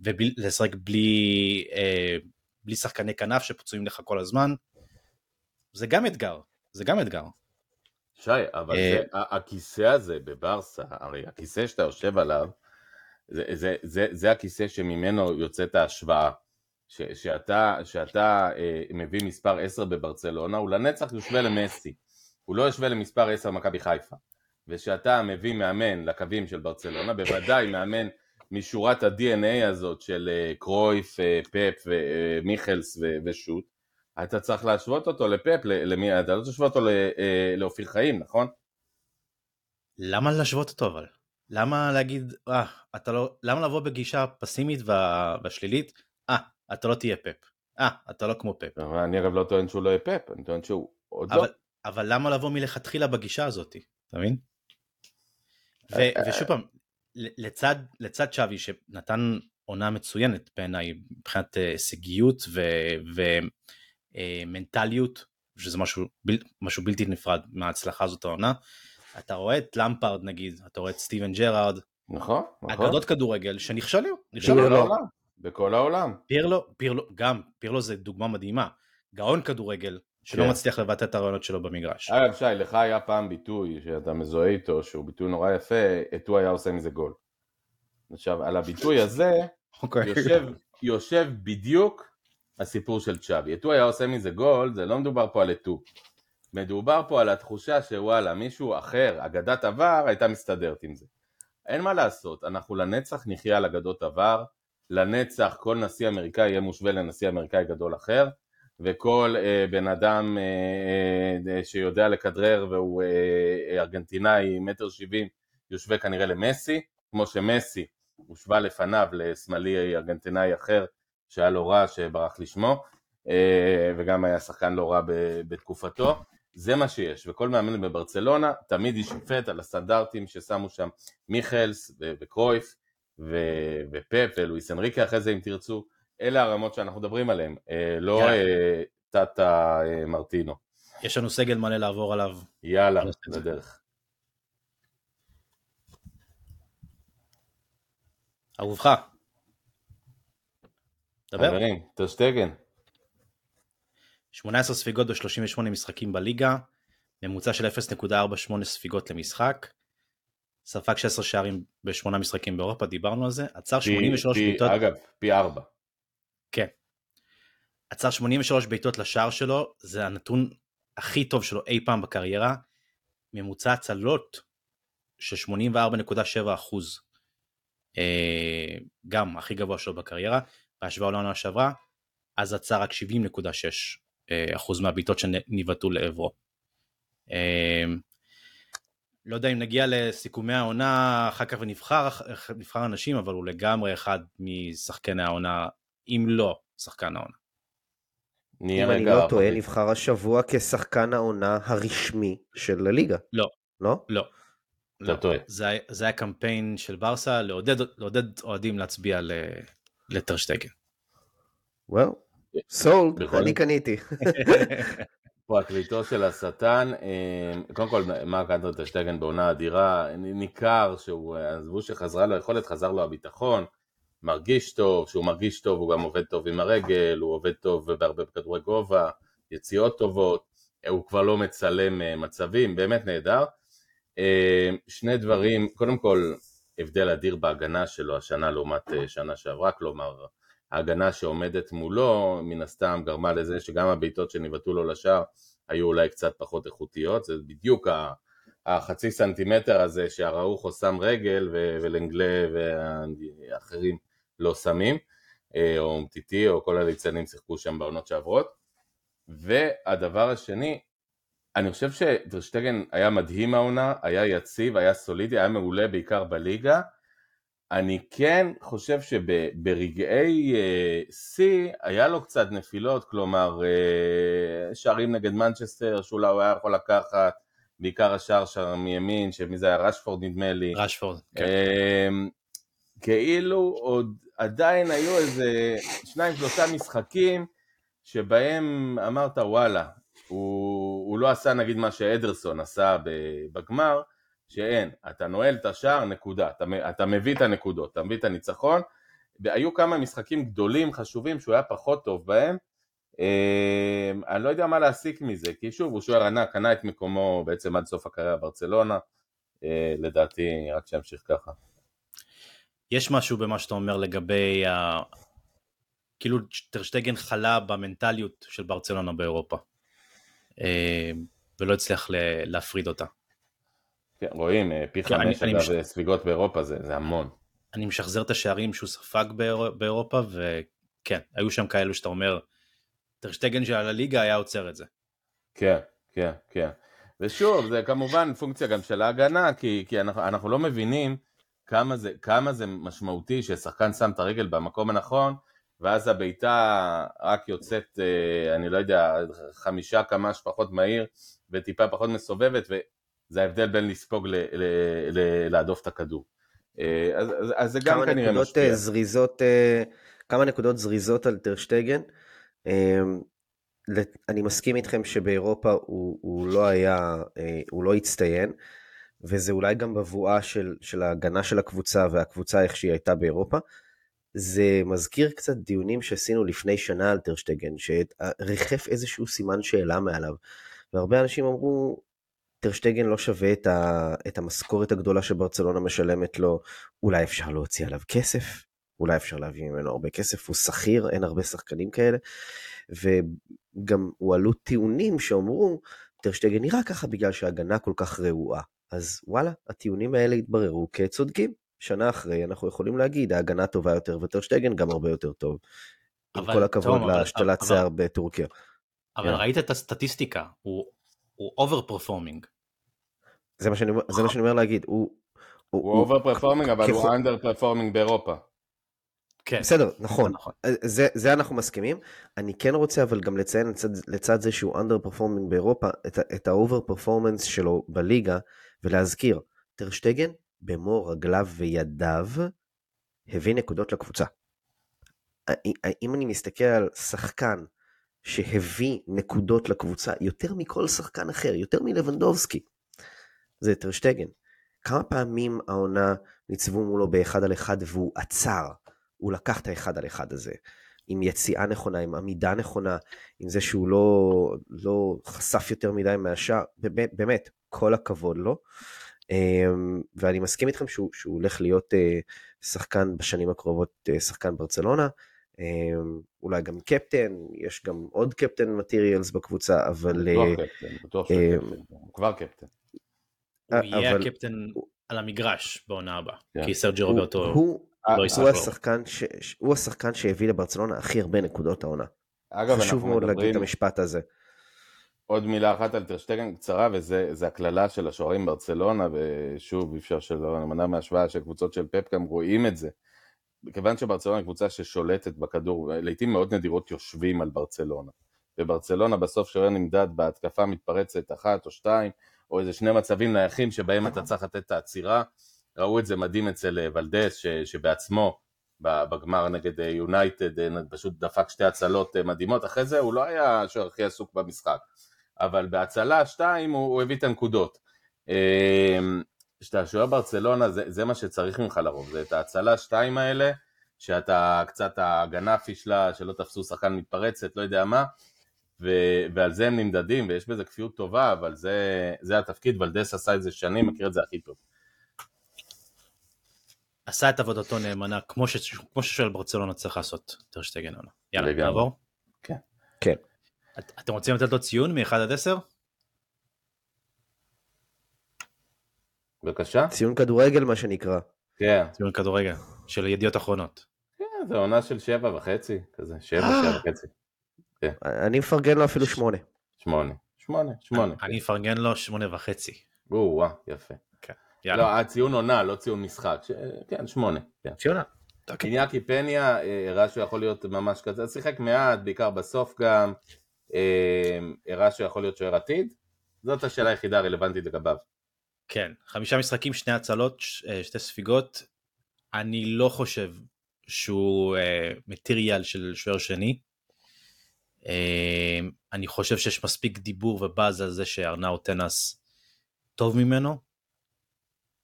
ולשחק בלי, אה, בלי שחקני כנף שפצועים לך כל הזמן. זה גם אתגר זה גם אתגר. שי, אבל אה, זה, הכיסא הזה בברסה, הרי הכיסא שאתה יושב עליו, זה, זה, זה, זה הכיסא שממנו יוצאת ההשוואה. ש, שאתה, שאתה אה, מביא מספר 10 בברצלונה, הוא לנצח יושווה למסי. הוא לא יושווה למספר 10 במכבי חיפה. ושאתה מביא מאמן לקווים של ברצלונה, בוודאי מאמן משורת ה-DNA הזאת של אה, קרויף, אה, פפ ומיכלס ושות', אתה צריך להשוות אותו לפפ, למי, אתה לא תשוות אותו אה, לאופיר חיים, נכון? למה להשוות אותו אבל? למה להגיד, אה, אתה לא, למה לבוא בגישה פסימית והשלילית, אה, אתה לא תהיה פפ, אה, אתה לא כמו פפ. אבל אני אגב לא טוען שהוא לא יהיה פפ, אני טוען שהוא עוד אבל, לא. אבל למה לבוא מלכתחילה בגישה הזאת, אתה מבין? ו- אה, ושוב פעם, לצד, לצד שווי שנתן עונה מצוינת בעיניי מבחינת הישגיות ו- אה, מנטליות, שזה משהו, בל, משהו בלתי נפרד מההצלחה הזאת העונה. אתה רואה את למפארד נגיד, אתה רואה את סטיבן ג'רארד, נכון, נכון. אגדות כדורגל שנכשלו, נכשלו בכל העולם. בכל העולם. פירלו, פירלו, גם, פירלו זה דוגמה מדהימה, גאון כדורגל שלא כן. מצליח לבטא את הרעיונות שלו במגרש. אגב שי, לך היה פעם ביטוי שאתה מזוהה איתו, שהוא ביטוי נורא יפה, את הוא היה עושה מזה גול. עכשיו, על הביטוי הזה, okay. אוקיי. יושב, יושב בדיוק הסיפור של צ'אבי. אתו היה עושה מזה גול, זה לא מדובר פה על אתו. מדובר פה על התחושה שוואלה, מישהו אחר, אגדת עבר, הייתה מסתדרת עם זה. אין מה לעשות, אנחנו לנצח נחיה על אגדות עבר, לנצח כל נשיא אמריקאי יהיה מושווה לנשיא אמריקאי גדול אחר, וכל אה, בן אדם אה, אה, שיודע לכדרר והוא אה, אה ארגנטינאי מטר שבעים יושווה כנראה למסי, כמו שמסי הושווה לפניו לשמאלי ארגנטינאי אחר שהיה לו רע שברח לשמו, אה, וגם היה שחקן לא רע בתקופתו. זה מה שיש, וכל מאמן בברצלונה תמיד יישפט על הסטנדרטים ששמו שם מיכלס וקרויף ופפ ולואיס אנריקה אחרי זה אם תרצו, אלה הרמות שאנחנו מדברים עליהן, אה, לא אה, טאטה מרטינו. יש לנו סגל מלא לעבור עליו. יאללה, בדרך. אהובך. דבר. חברים, טרשטגן. 18 ספיגות ב-38 משחקים בליגה, ממוצע של 0.48 ספיגות למשחק, ספג 16 שערים בשמונה משחקים באירופה, דיברנו על זה, עצר 83 בעיטות... אגב, פי 4. כן. עצר 83 בעיטות לשער שלו, זה הנתון הכי טוב שלו אי פעם בקריירה, ממוצע הצלות של 84.7 אחוז, אה, גם הכי גבוה שלו בקריירה, בהשוואה לעונה שעברה, אז עצר רק 70.6 אה, אחוז מהבעיטות שניבטו לעברו. אה, לא יודע אם נגיע לסיכומי העונה אחר כך ונבחר נבחר אנשים, אבל הוא לגמרי אחד משחקני העונה, אם לא שחקן העונה. אם אני לא טועה, נבחר השבוע כשחקן העונה הרשמי של הליגה. לא. לא? לא. אתה טועה. זה היה קמפיין של ברסה לעודד אוהדים להצביע לטרשטגן. וואו, סולד, אני קניתי. פרקליטו של השטן, אה, קודם כל מרק אנדרטשטגן בעונה אדירה, ניכר שהוא, עזבו שחזרה לו היכולת, חזר לו הביטחון, מרגיש טוב, שהוא מרגיש טוב הוא גם עובד טוב עם הרגל, הוא עובד טוב בהרבה בכדורי גובה, יציאות טובות, הוא כבר לא מצלם אה, מצבים, באמת נהדר. שני דברים, קודם כל, הבדל אדיר בהגנה שלו השנה לעומת שנה שעברה, כלומר, ההגנה שעומדת מולו, מן הסתם גרמה לזה שגם הבעיטות שנבעטו לו לשער היו אולי קצת פחות איכותיות, זה בדיוק החצי סנטימטר הזה שהראוכו שם רגל ולנגלה והאחרים לא שמים, אה, או אומטיטי או כל הליצנים שיחקו שם בעונות שעברות. והדבר השני, אני חושב שדרשטגן היה מדהים העונה, היה יציב, היה סולידי, היה מעולה בעיקר בליגה. אני כן חושב שברגעי אה, שיא היה לו קצת נפילות, כלומר אה, שערים נגד מנצ'סטר שאולי הוא היה יכול לקחת, בעיקר השער שם מימין, שמי זה היה? רשפורד נדמה לי. רשפורד, כן. אמ, כאילו עוד עדיין היו איזה שניים שלושה משחקים שבהם אמרת וואלה, הוא, הוא לא עשה נגיד מה שאדרסון עשה בגמר, שאין, אתה נועל את השער, נקודה, אתה, אתה מביא את הנקודות, אתה מביא את הניצחון, והיו כמה משחקים גדולים, חשובים, שהוא היה פחות טוב בהם, אמ, אני לא יודע מה להסיק מזה, כי שוב, הוא שוער ענק, קנה את מקומו בעצם עד סוף הקריירה ברצלונה, אה, לדעתי רק שימשיך ככה. יש משהו במה שאתה אומר לגבי ה... כאילו טרשטגן חלה במנטליות של ברצלונה באירופה. אמ, ולא הצליח להפריד אותה. כן, רואים, אה, פי כן, חמש אגב מש... ספיגות באירופה זה, זה המון. אני משחזר את השערים שהוא ספג באירופה וכן, היו שם כאלו שאתה אומר טרשטגן של הליגה היה עוצר את זה. כן, כן, כן. ושוב, זה כמובן פונקציה גם של ההגנה, כי, כי אנחנו, אנחנו לא מבינים כמה זה, כמה זה משמעותי ששחקן שם את הרגל במקום הנכון, ואז הבעיטה רק יוצאת, אה, אני לא יודע, חמישה קמ"ש פחות מהיר וטיפה פחות מסובבת, וזה ההבדל בין לספוג להדוף את הכדור. אה, אז, אז, אז זה גם כנראה אה, משפיע. זריזות, כמה נקודות זריזות על טרשטגן. אני מסכים איתכם שבאירופה הוא, הוא לא היה, אה, הוא לא הצטיין, וזה אולי גם בבואה של, של ההגנה של הקבוצה והקבוצה איך שהיא הייתה באירופה. זה מזכיר קצת דיונים שעשינו לפני שנה על טרשטגן, שריחף איזשהו סימן שאלה מעליו. והרבה אנשים אמרו, טרשטגן לא שווה את, ה, את המשכורת הגדולה שברצלונה משלמת לו, אולי אפשר להוציא עליו כסף, אולי אפשר להביא ממנו הרבה כסף, הוא שכיר, אין הרבה שחקנים כאלה, וגם הועלו טיעונים שאמרו, טרשטגן נראה ככה בגלל שההגנה כל כך רעועה. אז וואלה, הטיעונים האלה התבררו כצודקים. שנה אחרי אנחנו יכולים להגיד, ההגנה טובה יותר וטרשטגן גם הרבה יותר טוב. עם כל הכבוד להשתלת שיער בטורקיה. אבל yeah. ראית את הסטטיסטיקה, הוא over performing. זה מה שאני אומר להגיד, הוא... הוא over performing אבל הוא under performing באירופה. כן. בסדר, נכון. נכון. אה, זה, זה אנחנו מסכימים. אני כן רוצה אבל גם לציין לצד, לצד זה שהוא under performing באירופה, את, את ה-over performance שלו בליגה, ולהזכיר, טרשטגן במו רגליו וידיו הביא נקודות לקבוצה. אה, אה, אם אני מסתכל על שחקן שהביא נקודות לקבוצה יותר מכל שחקן אחר, יותר מלבנדובסקי, זה טרשטגן. כמה פעמים העונה ניצבו מולו באחד על אחד והוא עצר, הוא לקח את האחד על אחד הזה, עם יציאה נכונה, עם עמידה נכונה, עם זה שהוא לא, לא חשף יותר מדי מהשאר, באמת, באמת, כל הכבוד לו. אמ, ואני מסכים איתכם שהוא, שהוא הולך להיות אה, שחקן בשנים הקרובות, אה, שחקן ברצלונה. אמ, אולי גם קפטן, יש גם עוד קפטן מטריאלס בקבוצה, אבל... בטוח אה, קפטן, בטוח שהוא קפטן, הוא כבר קפטן. הוא יהיה הקפטן על המגרש בעונה הבאה, כן. כי סרג'י רוברטו... הוא, לא ש... הוא השחקן שהביא לברצלונה הכי הרבה נקודות העונה. אגב, חשוב מאוד. להגיד את המשפט הזה. עוד מילה אחת על טרשטגן קצרה, וזה הקללה של השוערים ברצלונה, ושוב, אי אפשר שלא נמנע מהשוואה של קבוצות של פפ גם רואים את זה. מכיוון שברצלונה קבוצה ששולטת בכדור, לעיתים מאוד נדירות יושבים על ברצלונה. וברצלונה בסוף שוער נמדד בהתקפה מתפרצת אחת או שתיים, או איזה שני מצבים נייחים שבהם אתה צריך לתת את העצירה. ראו את זה מדהים אצל אה, ולדס, ש, שבעצמו בגמר נגד אה, יונייטד אה, פשוט דפק שתי הצלות מדהימות, אחרי זה הוא לא היה השוער הכי עסוק במשחק, אבל בהצלה שתיים הוא, הוא הביא את הנקודות. כשאתה שוער ברצלונה זה, זה מה שצריך ממך לרוב, זה את ההצלה שתיים האלה, שאתה קצת ההגנה פישלה, שלא תפסו שחקן מתפרצת, לא יודע מה, ו- ועל זה הם נמדדים, ויש בזה כפיות טובה, אבל זה, זה התפקיד, ולדס עשה את זה שנים, מכיר את זה הכי טוב. עשה את עבודתו נאמנה, כמו, ש... כמו ששואל ברצלונה צריך לעשות, טרשטגן עונה. יאללה, לגמרי. נעבור? כן. כן. את, אתם רוצים לתת לו ציון מ-1 עד 10? בבקשה? ציון כדורגל מה שנקרא. כן, ציון כדורגל, של ידיעות אחרונות. כן, זה עונה של שבע וחצי, כזה, שבע, אה. שבע וחצי. אני מפרגן לו אפילו שמונה. שמונה. שמונה, שמונה. אני אפרגן לו שמונה וחצי. או, וואה, יפה. יאללה. לא, הציון עונה, לא ציון משחק. ש... כן, שמונה. כן. ציונה. איניאקי פניה אה, הראה שהוא יכול להיות ממש כזה, שיחק מעט, בעיקר בסוף גם, אה, הראה שהוא יכול להיות שוער עתיד, זאת השאלה היחידה הרלוונטית לגביו. כן, חמישה משחקים, שני הצלות, אה, שתי ספיגות. אני לא חושב שהוא אה, מטריאל של שוער שני. אה, אני חושב שיש מספיק דיבור ובאז על זה שארנאו טנס טוב ממנו,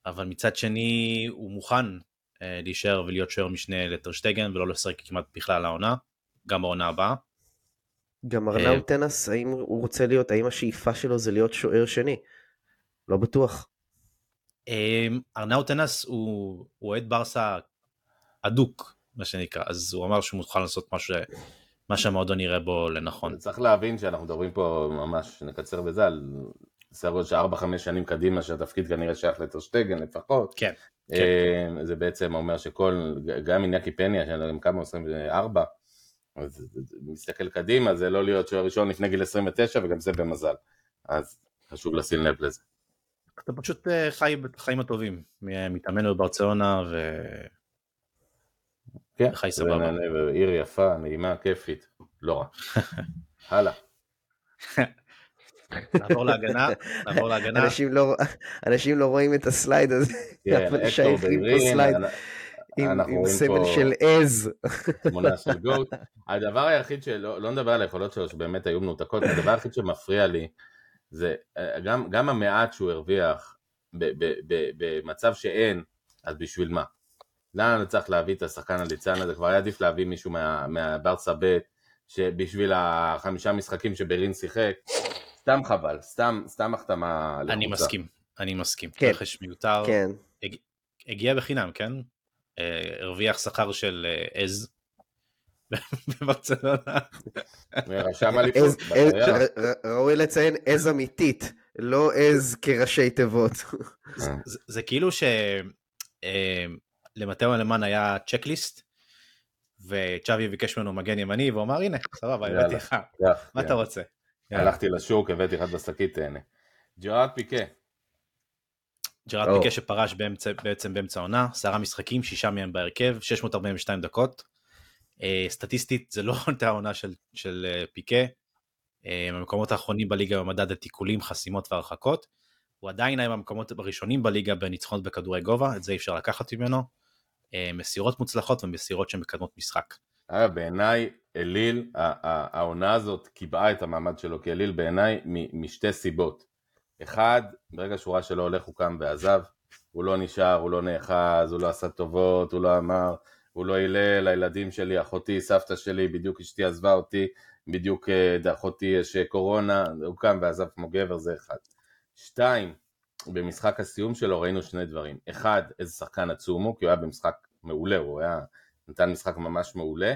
אבל מצד שני הוא מוכן אה, להישאר ולהיות שוער משנה לטרשטגן ולא לשחק כמעט בכלל העונה, גם בעונה הבאה. גם אה, ארנאו טנס, האם הוא רוצה להיות, האם השאיפה שלו זה להיות שוער שני? לא בטוח. אה, ארנאו טנס הוא אוהד ברסה אדוק, מה שנקרא, אז הוא אמר שהוא מוכן לעשות מה, ש... מה שהמועדון יראה בו לנכון. צריך להבין שאנחנו מדברים פה ממש, נקצר בזה, על סדר גודל של 4-5 שנים קדימה, שהתפקיד כנראה שייך לטרשטגן לפחות. כן, אה, זה בעצם אומר שכל, גם איניאקי פניה, אם כמה, 24, אז מסתכל קדימה, זה לא להיות שוער ראשון לפני גיל 29, וגם זה במזל. אז חשוב לשים לב לזה. אתה פשוט אה, חי את החיים הטובים, מתאמן בברצלונה ו... כן, חי סבבה. עיר יפה, נעימה, כיפית, לא רע. הלאה. נעבור להגנה, נעבור להגנה. אנשים לא, אנשים לא רואים את הסלייד הזה, כן, אבל שייכים פה ביירין, סלייד אנ- עם, סמל פה- של עז. תמונה של גוט. הדבר היחיד שלא לא נדבר על היכולות שלו שבאמת היו מנותקות, הדבר היחיד שמפריע לי זה אה, גם, גם המעט שהוא הרוויח ב- ב- ב- במצב שאין, אז בשביל מה? למה אני צריך להביא את השחקן הליצן הזה? כבר היה עדיף להביא מישהו מה- מהברסה ב' שבשביל החמישה משחקים שברין שיחק, סתם חבל, סתם, סתם החתמה לחוצה. אני מסכים, אני מסכים. כן. רכש מיותר, כן, הגיע בחינם, כן? אה, הרוויח שכר של אה, עז בברצלונה. אליפות ראוי לציין עז אמיתית, לא עז כראשי תיבות. זה, זה כאילו שלמטאו אלמן היה צ'קליסט, וצ'אבי ביקש ממנו מגן ימני, והוא אמר הנה, סבבה. הבאתי לך, מה. אתה רוצה? הלכתי לשוק, הבאתי אחד בשקית, תהנה. ג'רארד פיקה, ג'רארד. פיקה שפרש בעצם באמצע העונה, עשרה משחקים, שישה מהם בהרכב, 642 דקות. אה, סטטיסטית זה לא אותה העונה של, של אה, פיקה. אה, במקומות האחרונים בליגה במדד התיקולים, חסימות והרחקות. הוא עדיין היה במקומות הראשונים בליגה בניצחונות בכדורי גובה, את זה אי אפשר לקחת ממנו. מסירות מוצלחות ומסירות שמקדמות משחק. אגב, בעיניי, אליל, העונה הזאת קיבעה את המעמד שלו, כי אליל בעיניי משתי סיבות. אחד, ברגע שהוא ראה שלא הולך הוא קם ועזב, הוא לא נשאר, הוא לא נאחז, הוא לא עשה טובות, הוא לא אמר, הוא לא הילל, הילדים שלי, אחותי, סבתא שלי, בדיוק אשתי עזבה אותי, בדיוק אה, אחותי יש אה, קורונה, הוא קם ועזב כמו גבר, זה אחד. שתיים, במשחק הסיום שלו ראינו שני דברים. אחד, איזה שחקן עצום הוא, כי הוא היה במשחק מעולה, הוא היה נתן משחק ממש מעולה,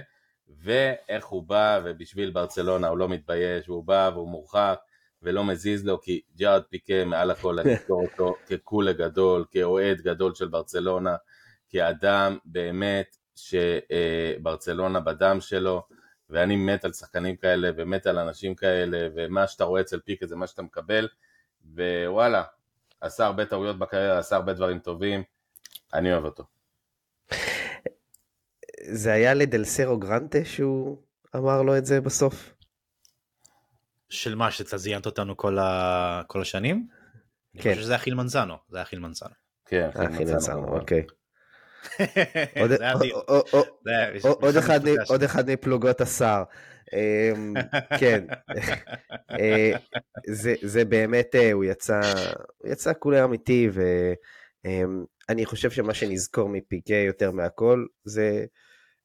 ואיך הוא בא, ובשביל ברצלונה הוא לא מתבייש, והוא בא והוא מורחק, ולא מזיז לו, כי ג'ארד פיקה מעל הכל, אני אזכור אותו כקולה גדול, כאוהד גדול של ברצלונה, כאדם באמת שברצלונה בדם שלו, ואני מת על שחקנים כאלה, ומת על אנשים כאלה, ומה שאתה רואה אצל פיקה זה מה שאתה מקבל, ווואלה, עשה הרבה טעויות בקריירה, עשה הרבה דברים טובים, אני אוהב אותו. זה היה לדלסרו גרנטה שהוא אמר לו את זה בסוף? של מה, שאתה זיינת אותנו כל, ה... כל השנים? אני כן. חושב שזה היה חיל מנזנו, זה היה חיל מנזנו. כן, אה, מצאנו. חינצנו, אוקיי. עוד- אחד מפלוגות השר. אמ, כן, אה, זה, באמת, אה, הוא יצא, הוא יצא כולי אמיתי, ואני חושב שמה שנזכור מפיקה יותר מהכל, זה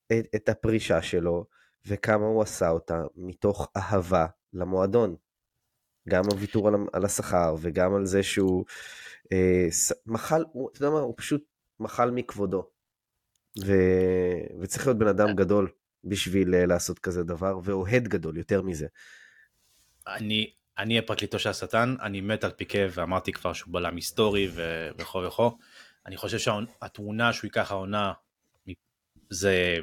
את, את הפרישה שלו, וכמה הוא עשה אותה מתוך אהבה למועדון. גם הוויתור על, על השכר וגם על זה שהוא אה, מחל, הוא, אתה יודע מה, הוא פשוט מחל מכבודו. ו, וצריך להיות בן אדם גדול בשביל אה, לעשות כזה דבר, ואוהד גדול, יותר מזה. אני, אני הפרקליטו של השטן, אני מת על פיקה ואמרתי כבר שהוא בלם היסטורי וכו' וכו'. אני חושב שהתמונה שהוא ייקח העונה זה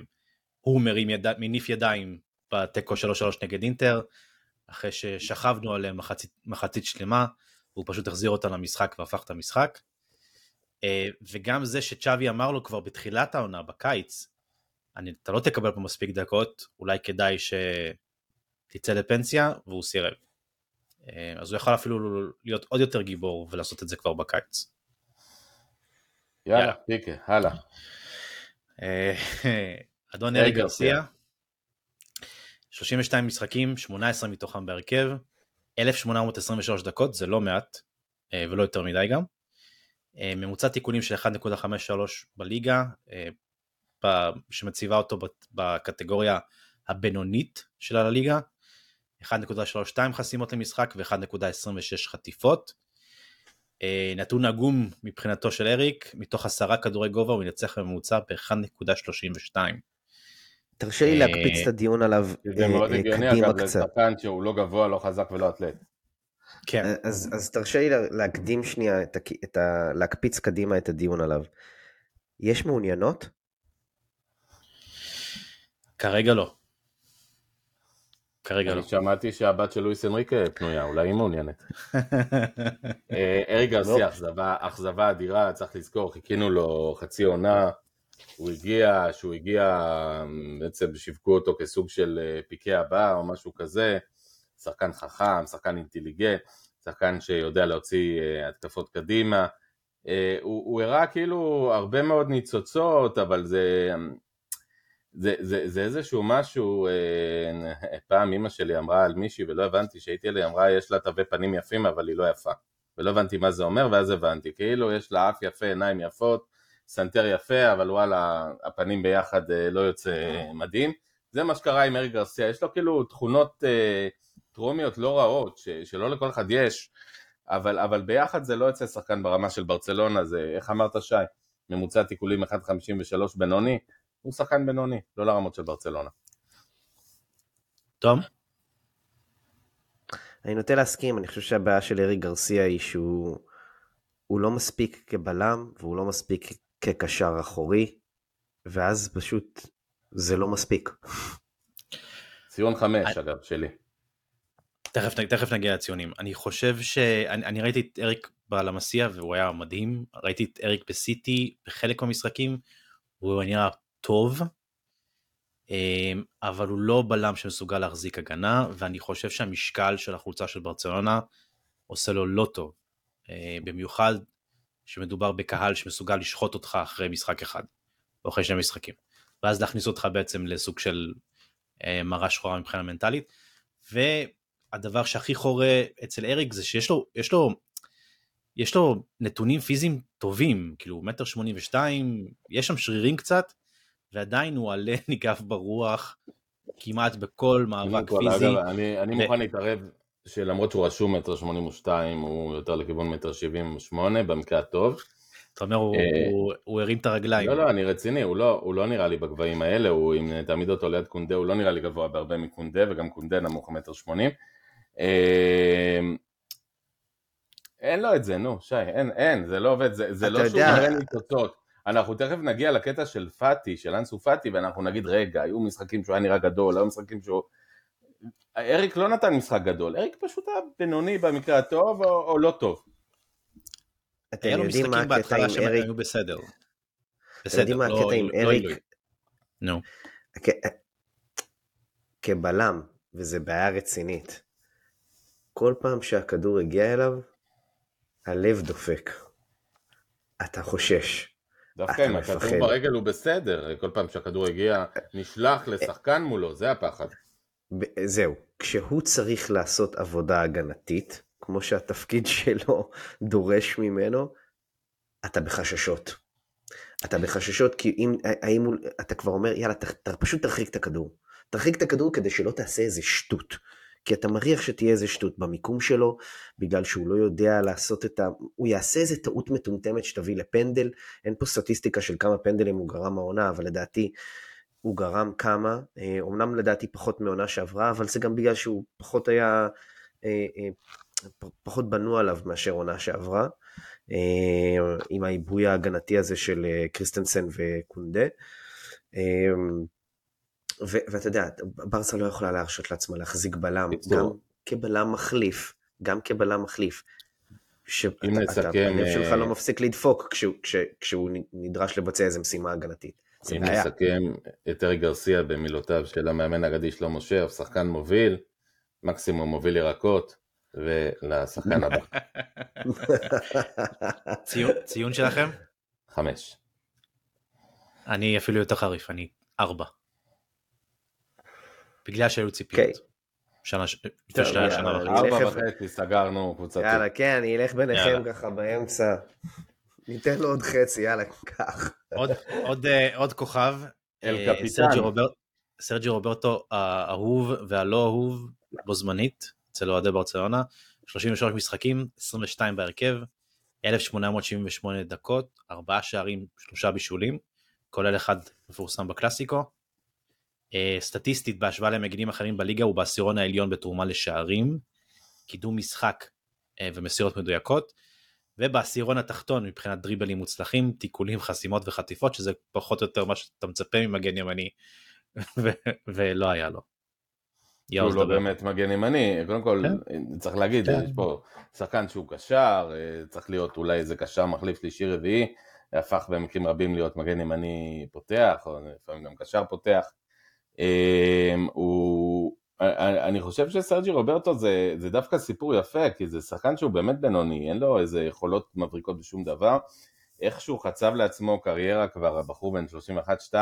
הוא מרים יד... מניף ידיים בתיקו 3-3 נגד אינטר, אחרי ששכבנו עליהם מחצית, מחצית שלמה, הוא פשוט החזיר אותה למשחק והפך את המשחק. אה, וגם זה שצ'אבי אמר לו כבר בתחילת העונה, בקיץ, אני, אתה לא תקבל פה מספיק דקות, אולי כדאי שתצא לפנסיה, והוא סירב. אה, אז הוא יכול אפילו להיות עוד יותר גיבור ולעשות את זה כבר בקיץ. יאללה, פיקה, הלאה. אה, אדון אריק גרסיה, 32 משחקים, 18 מתוכם בהרכב, 1823 דקות, זה לא מעט, ולא יותר מדי גם. אה, ממוצע תיקונים של 1.53 בליגה, שמציבה אותו בקטגוריה הבינונית של הליגה, 1.32 חסימות למשחק ו-1.26 חטיפות. אה, נתון עגום מבחינתו של אריק, מתוך עשרה כדורי גובה הוא ינצח בממוצע ב-1.32. תרשה לי להקפיץ את הדיון עליו קדימה קצת. זה מאוד הגיוני אגב, לשחקן שהוא לא גבוה, לא חזק ולא אתלט. כן. אז, אז תרשה לי להקדים שנייה, את, את ה, להקפיץ קדימה את הדיון עליו. יש מעוניינות? כרגע לא. כרגע אני לא. אני שמעתי שהבת של לואיס אנריקה פנויה, אולי היא מעוניינת. אה, אריק גרסיה, לא. אכזבה, אכזבה אדירה, צריך לזכור, חיכינו לו חצי עונה, הוא הגיע, שהוא הגיע, בעצם שיווקו אותו כסוג של אה, פיקי הבא או משהו כזה, שחקן חכם, שחקן אינטליגנט, שחקן שיודע להוציא אה, התקפות קדימה. הוא הראה כאילו הרבה מאוד ניצוצות, אבל זה, זה, זה, זה איזשהו משהו, אה, פעם אימא שלי אמרה על מישהי ולא הבנתי שהייתי עליה, אמרה יש לה תווי פנים יפים אבל היא לא יפה. ולא הבנתי מה זה אומר ואז הבנתי, כאילו יש לה אף יפה, עיניים יפות, סנטר יפה, אבל וואלה, הפנים ביחד אה, לא יוצא מדהים. זה מה שקרה עם אריק גרסיה, יש לו כאילו תכונות אה, טרומיות לא רעות, ש, שלא לכל אחד יש, אבל, אבל ביחד זה לא יוצא שחקן ברמה של ברצלונה, זה איך אמרת שי, ממוצע תיקולים 1.53 בינוני, הוא שחקן בינוני, לא לרמות של ברצלונה. תום? אני נוטה להסכים, אני חושב שהבעיה של ארי גרסיה היא שהוא לא מספיק כבלם והוא לא מספיק כקשר אחורי, ואז פשוט זה לא מספיק. ציון חמש אגב, שלי. תכף, תכף נגיע לציונים. אני חושב ש... אני, אני ראיתי את אריק בלמסיה והוא היה מדהים, ראיתי את אריק בסיטי בחלק מהמשחקים, הוא נראה טוב, אמ, אבל הוא לא בלם שמסוגל להחזיק הגנה, ואני חושב שהמשקל של החולצה של ברצלונה עושה לו לא טוב. אה, במיוחד שמדובר בקהל שמסוגל לשחוט אותך אחרי משחק אחד, או אחרי שני משחקים. ואז להכניס אותך בעצם לסוג של אה, מראה שחורה מבחינה מנטלית. והדבר שהכי חורה אצל אריק זה שיש לו, יש לו, יש לו נתונים פיזיים טובים, כאילו מטר שמונים ושתיים, יש שם שרירים קצת, ועדיין הוא עלה ניגף ברוח כמעט בכל מאבק פיזי. אגב, אני, אני ו... מוכן להתערב שלמרות שהוא רשום מטר שמונים ושתיים, הוא יותר לכיוון מטר שבעים ושמונה במקרה הטוב. אתה אומר, הוא, אה, הוא, הוא הרים את הרגליים. לא, לא, אני רציני, הוא לא, הוא לא נראה לי בגבהים האלה, הוא, אם תעמיד אותו ליד קונדה, הוא לא נראה לי גבוה בהרבה מקונדה, וגם קונדה נמוך מטר שמונים. אה, אין לו את זה, נו, שי, אין, אין, זה לא עובד, זה, זה לא שהוא מראה לי תוצאות. אנחנו תכף נגיע לקטע של פאטי, של אנסו פאטי, ואנחנו נגיד, רגע, היו משחקים שהוא היה נראה גדול, היו משחקים שהוא... אריק לא נתן משחק גדול, אריק פשוט היה בינוני במקרה הטוב או, או לא טוב. אתם יודעים מה הקטע עם אריק? היו בסדר. בסדר, יודעים מה הקטע עם אריק? נו. כבלם, וזו בעיה רצינית, כל פעם שהכדור הגיע אליו, הלב דופק. אתה חושש. דווקא אם הכדור ברגל הוא בסדר, כל פעם שהכדור הגיע, נשלח לשחקן מולו, זה הפחד. זהו, כשהוא צריך לעשות עבודה הגנתית, כמו שהתפקיד שלו דורש ממנו, אתה בחששות. אתה בחששות כי אם, האם הוא, אתה כבר אומר, יאללה, ת, ת, פשוט תרחיק את הכדור. תרחיק את הכדור כדי שלא תעשה איזה שטות. כי אתה מריח שתהיה איזה שטות במיקום שלו, בגלל שהוא לא יודע לעשות את ה... הוא יעשה איזה טעות מטומטמת שתביא לפנדל. אין פה סטטיסטיקה של כמה פנדלים הוא גרם העונה, אבל לדעתי הוא גרם כמה. אומנם לדעתי פחות מעונה שעברה, אבל זה גם בגלל שהוא פחות היה... פחות בנו עליו מאשר עונה שעברה, עם העיבוי ההגנתי הזה של קריסטנסן וקונדה. ואתה יודע, ברסה לא יכולה להרשות לעצמה להחזיק בלם, גם כבלם מחליף, גם כבלם מחליף. אם נסכם... הלב שלך לא מפסיק לדפוק כשהוא, כש, כשהוא נדרש לבצע איזו משימה הגנתית. אם נסכם את ארי גרסיה במילותיו של המאמן האגדי שלמה שף, שחקן מוביל, מקסימום מוביל ירקות, ולשחקן הבא. ציון, ציון שלכם? חמש. אני אפילו יותר חריף, אני ארבע. בגלל שהיו ציפיות. אוקיי. שנה, לפני שנה, שנה וחצי. ארבע וחצי, סגרנו קבוצתי. יאללה, כן, אני אלך ביניכם ככה באמצע. ניתן לו עוד חצי, יאללה, קח. עוד, עוד, עוד כוכב. אל אה, קפיטן. סרג'י רובר- סרג'י רוברטו האהוב והלא אהוב בו זמנית אצל אוהדי ברצלונה. 33 משחקים, 22 בהרכב, 1878 דקות, 4 שערים, 3 בישולים, כולל אחד מפורסם בקלאסיקו. אה, סטטיסטית בהשוואה למגינים אחרים בליגה הוא בעשירון העליון בתרומה לשערים, קידום משחק אה, ומסירות מדויקות, ובעשירון התחתון מבחינת דריבלים מוצלחים, תיקולים, חסימות וחטיפות, שזה פחות או יותר מה שאתה מצפה ממגן ימני, ולא היה לו. הוא לא. באמת מגן ימני, קודם כל כן. צריך להגיד, כן. יש פה שחקן שהוא קשר, אה, צריך להיות אולי איזה קשר מחליף שלישי רביעי, הפך במקרים רבים להיות מגן ימני פותח, או לפעמים גם קשר פותח. אה, הוא, אני חושב שסרג'י רוברטו זה, זה דווקא סיפור יפה, כי זה שחקן שהוא באמת בינוני, אין לו איזה יכולות מבריקות בשום דבר. איכשהו חצב לעצמו קריירה כבר, הבחור בן 31-2,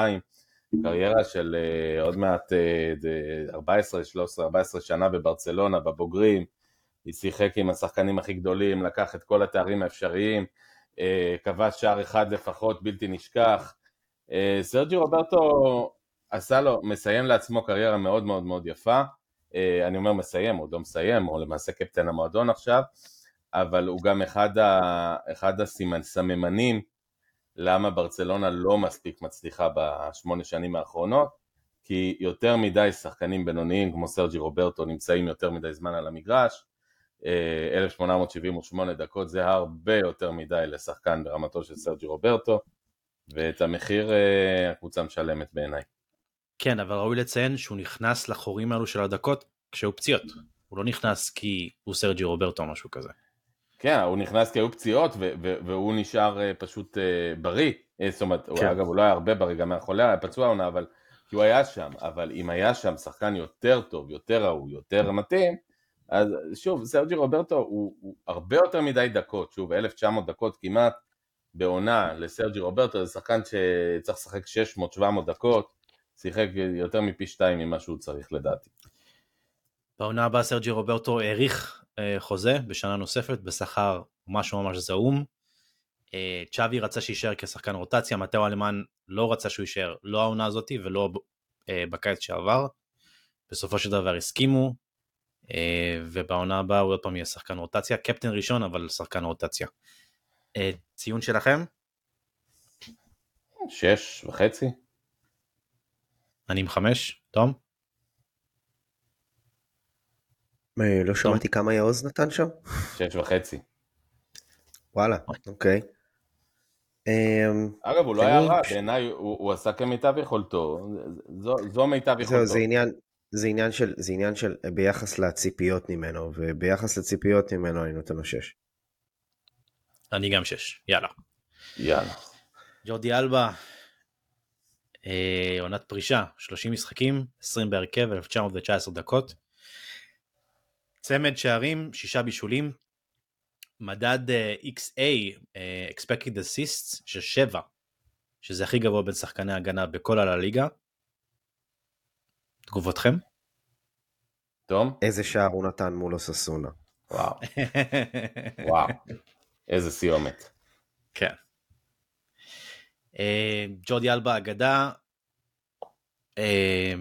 קריירה של uh, עוד מעט uh, 14, 13, 14 שנה בברצלונה, בבוגרים, היא שיחק עם השחקנים הכי גדולים, לקח את כל התארים האפשריים, uh, כבש שער אחד לפחות, בלתי נשכח. Uh, סרג'י רוברטו עשה לו, מסיים לעצמו קריירה מאוד מאוד מאוד יפה, uh, אני אומר מסיים, עוד לא מסיים, הוא למעשה קפטן המועדון עכשיו, אבל הוא גם אחד, ה, אחד הסממנים למה ברצלונה לא מספיק מצליחה בשמונה שנים האחרונות, כי יותר מדי שחקנים בינוניים כמו סרג'י רוברטו נמצאים יותר מדי זמן על המגרש, אה, 1878 דקות זה הרבה יותר מדי לשחקן ברמתו של סרג'י רוברטו, ואת המחיר אה, הקבוצה משלמת בעיניי. כן, אבל ראוי לציין שהוא נכנס לחורים האלו של הדקות כשהוא פציעות. הוא לא נכנס כי הוא סרג'י רוברטו או משהו כזה. כן, הוא נכנס כי היו פציעות והוא נשאר אה, פשוט אה, בריא, אה, זאת אומרת, הוא, כן. אגב הוא לא היה הרבה בריא, גם היה חולה, היה פצוע עונה, אבל כי הוא היה שם, אבל אם היה שם שחקן יותר טוב, יותר ראוי, יותר מתאים, אז שוב, סרג'י רוברטו הוא, הוא הרבה יותר מדי דקות, שוב, 1900 דקות כמעט בעונה לסרג'י רוברטו, זה שחקן שצריך לשחק 600-700 דקות, שיחק יותר מפי שתיים ממה שהוא צריך לדעתי. בעונה הבאה סרג'י רוברטו האריך אה, חוזה בשנה נוספת בשכר משהו ממש זעום. אה, צ'אבי רצה שיישאר כשחקן רוטציה, מטאו אלמן לא רצה שהוא יישאר לא העונה הזאתי ולא אה, בקיץ שעבר. בסופו של דבר הסכימו, ובעונה הבאה הוא עוד פעם יהיה שחקן רוטציה, קפטן ראשון אבל שחקן רוטציה. ציון שלכם? שש וחצי? אני עם חמש, תום? לא שמעתי כמה יעוז נתן שם? שש וחצי. וואלה, אוקיי. אמ, אגב, הוא לא היה רע, בעיניי הוא, עשה כמיטב יכולתו, זו, מיטב יכולתו. זה עניין, זה עניין של, זה עניין של ביחס לציפיות ממנו, וביחס לציפיות ממנו אני נותן לו שש. אני גם שש, יאללה. יאללה. ג'ורדי אלבה, אה, עונת פרישה, 30 משחקים, 20 בהרכב, 1919 דקות. צמד שערים, שישה בישולים, מדד אה, XA, אה, expected assists, של 7, שזה הכי גבוה בין שחקני הגנה בכל הליגה. תגובותכם? תום? איזה שער הוא נתן מול אוססונה. וואו, וואו. איזה סיומת. כן. אה, ג'ורדי אלבה אגדה, אה,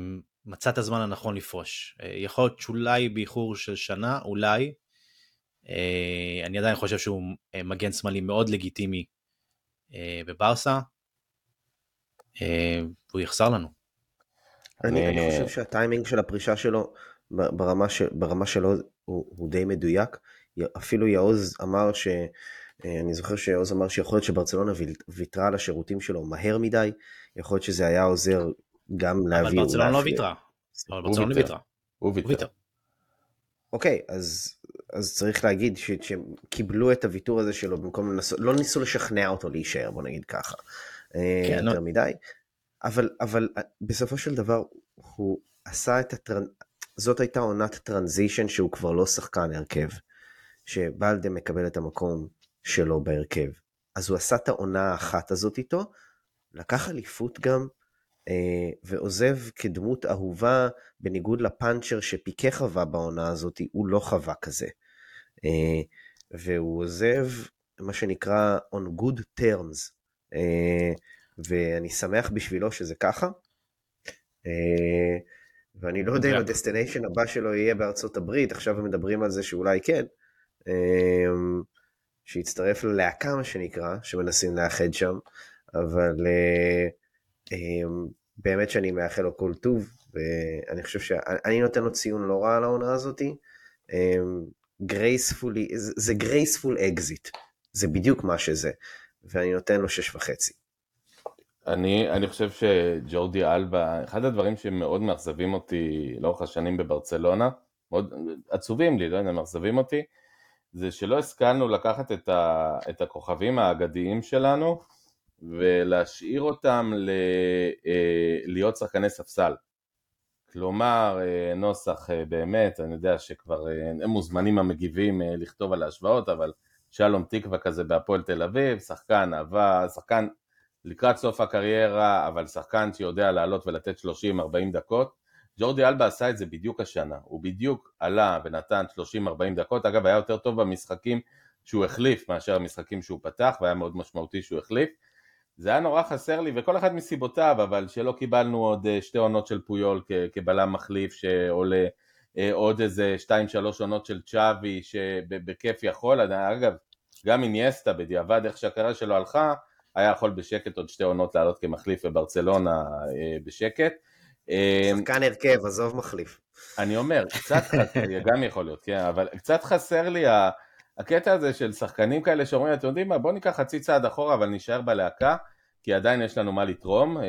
מצא את הזמן הנכון לפרוש. אה, יכול להיות שאולי באיחור של שנה, אולי. אני עדיין חושב שהוא מגן שמאלי מאוד לגיטימי בברסה. והוא יחסר לנו. אני, אני חושב שהטיימינג של הפרישה שלו ברמה, שלו הוא, הוא די מדויק. אפילו יעוז אמר ש... אני זוכר שעוז אמר שיכול להיות שברצלונה ויתרה על השירותים שלו מהר מדי, יכול להיות שזה היה עוזר גם להביא... אבל ברצלונה לא ויתרה. אבל ברצלונה ויתרה. הוא ויתר. אוקיי, אז, אז צריך להגיד ש, שהם קיבלו את הוויתור הזה שלו במקום לנסות, לא ניסו לשכנע אותו להישאר, בוא נגיד ככה. אה, כן, יותר לא. מדי. אבל, אבל אה, בסופו של דבר הוא עשה את הטרנ... זאת הייתה עונת טרנזישן שהוא כבר לא שחקן הרכב. שבלדה מקבל את המקום שלו בהרכב. אז הוא עשה את העונה האחת הזאת איתו, לקח אליפות גם, אה, ועוזב כדמות אהובה, בניגוד לפאנצ'ר שפיקה חווה בעונה הזאת, הוא לא חווה כזה. אה, והוא עוזב, מה שנקרא on good terms, אה, ואני שמח בשבילו שזה ככה. ואני לא יודע אם ה destination הבא שלו יהיה בארצות הברית, עכשיו הם מדברים על זה שאולי כן. שיצטרף ללהקה, מה שנקרא, שמנסים לאחד שם, אבל באמת שאני מאחל לו כל טוב, ואני חושב שאני נותן לו ציון לא רע על העונה הזאתי. gracefully, זה graceful exit, זה בדיוק מה שזה, ואני נותן לו שש וחצי. אני, אני חושב שג'ורדי אלבה, אחד הדברים שמאוד מאכזבים אותי לאורך השנים בברצלונה, מאוד עצובים לי, לא יודע, מאכזבים אותי, זה שלא השכלנו לקחת את, ה, את הכוכבים האגדיים שלנו ולהשאיר אותם ל, אה, להיות שחקני ספסל. כלומר, אה, נוסח אה, באמת, אני יודע שכבר הם מוזמנים המגיבים לכתוב על ההשוואות, אבל שלום תקווה כזה בהפועל תל אביב, שחקן אהבה, שחקן לקראת סוף הקריירה, אבל שחקן שיודע לעלות ולתת 30-40 דקות. ג'ורדי אלבה עשה את זה בדיוק השנה, הוא בדיוק עלה ונתן 30-40 דקות, אגב היה יותר טוב במשחקים שהוא החליף מאשר המשחקים שהוא פתח, והיה מאוד משמעותי שהוא החליף. זה היה נורא חסר לי, וכל אחד מסיבותיו, אבל שלא קיבלנו עוד אה, שתי עונות של פויול כבלם מחליף שעולה, אה, עוד איזה שתיים שלוש עונות של צ'אבי שבכיף יכול, אגב, גם אינייסטה בדיעבד איך שהקריירה שלו הלכה, היה יכול בשקט עוד שתי עונות לעלות כמחליף בברצלונה אה, בשקט. שחקן הרכב, עזוב מחליף. אני אומר, קצת חסר לי, גם יכול להיות, כן, אבל קצת חסר לי הקטע הזה של שחקנים כאלה שאומרים, אתם יודעים מה, בואו ניקח חצי צעד אחורה אבל נשאר בלהקה, כי עדיין יש לנו מה לתרום, אה,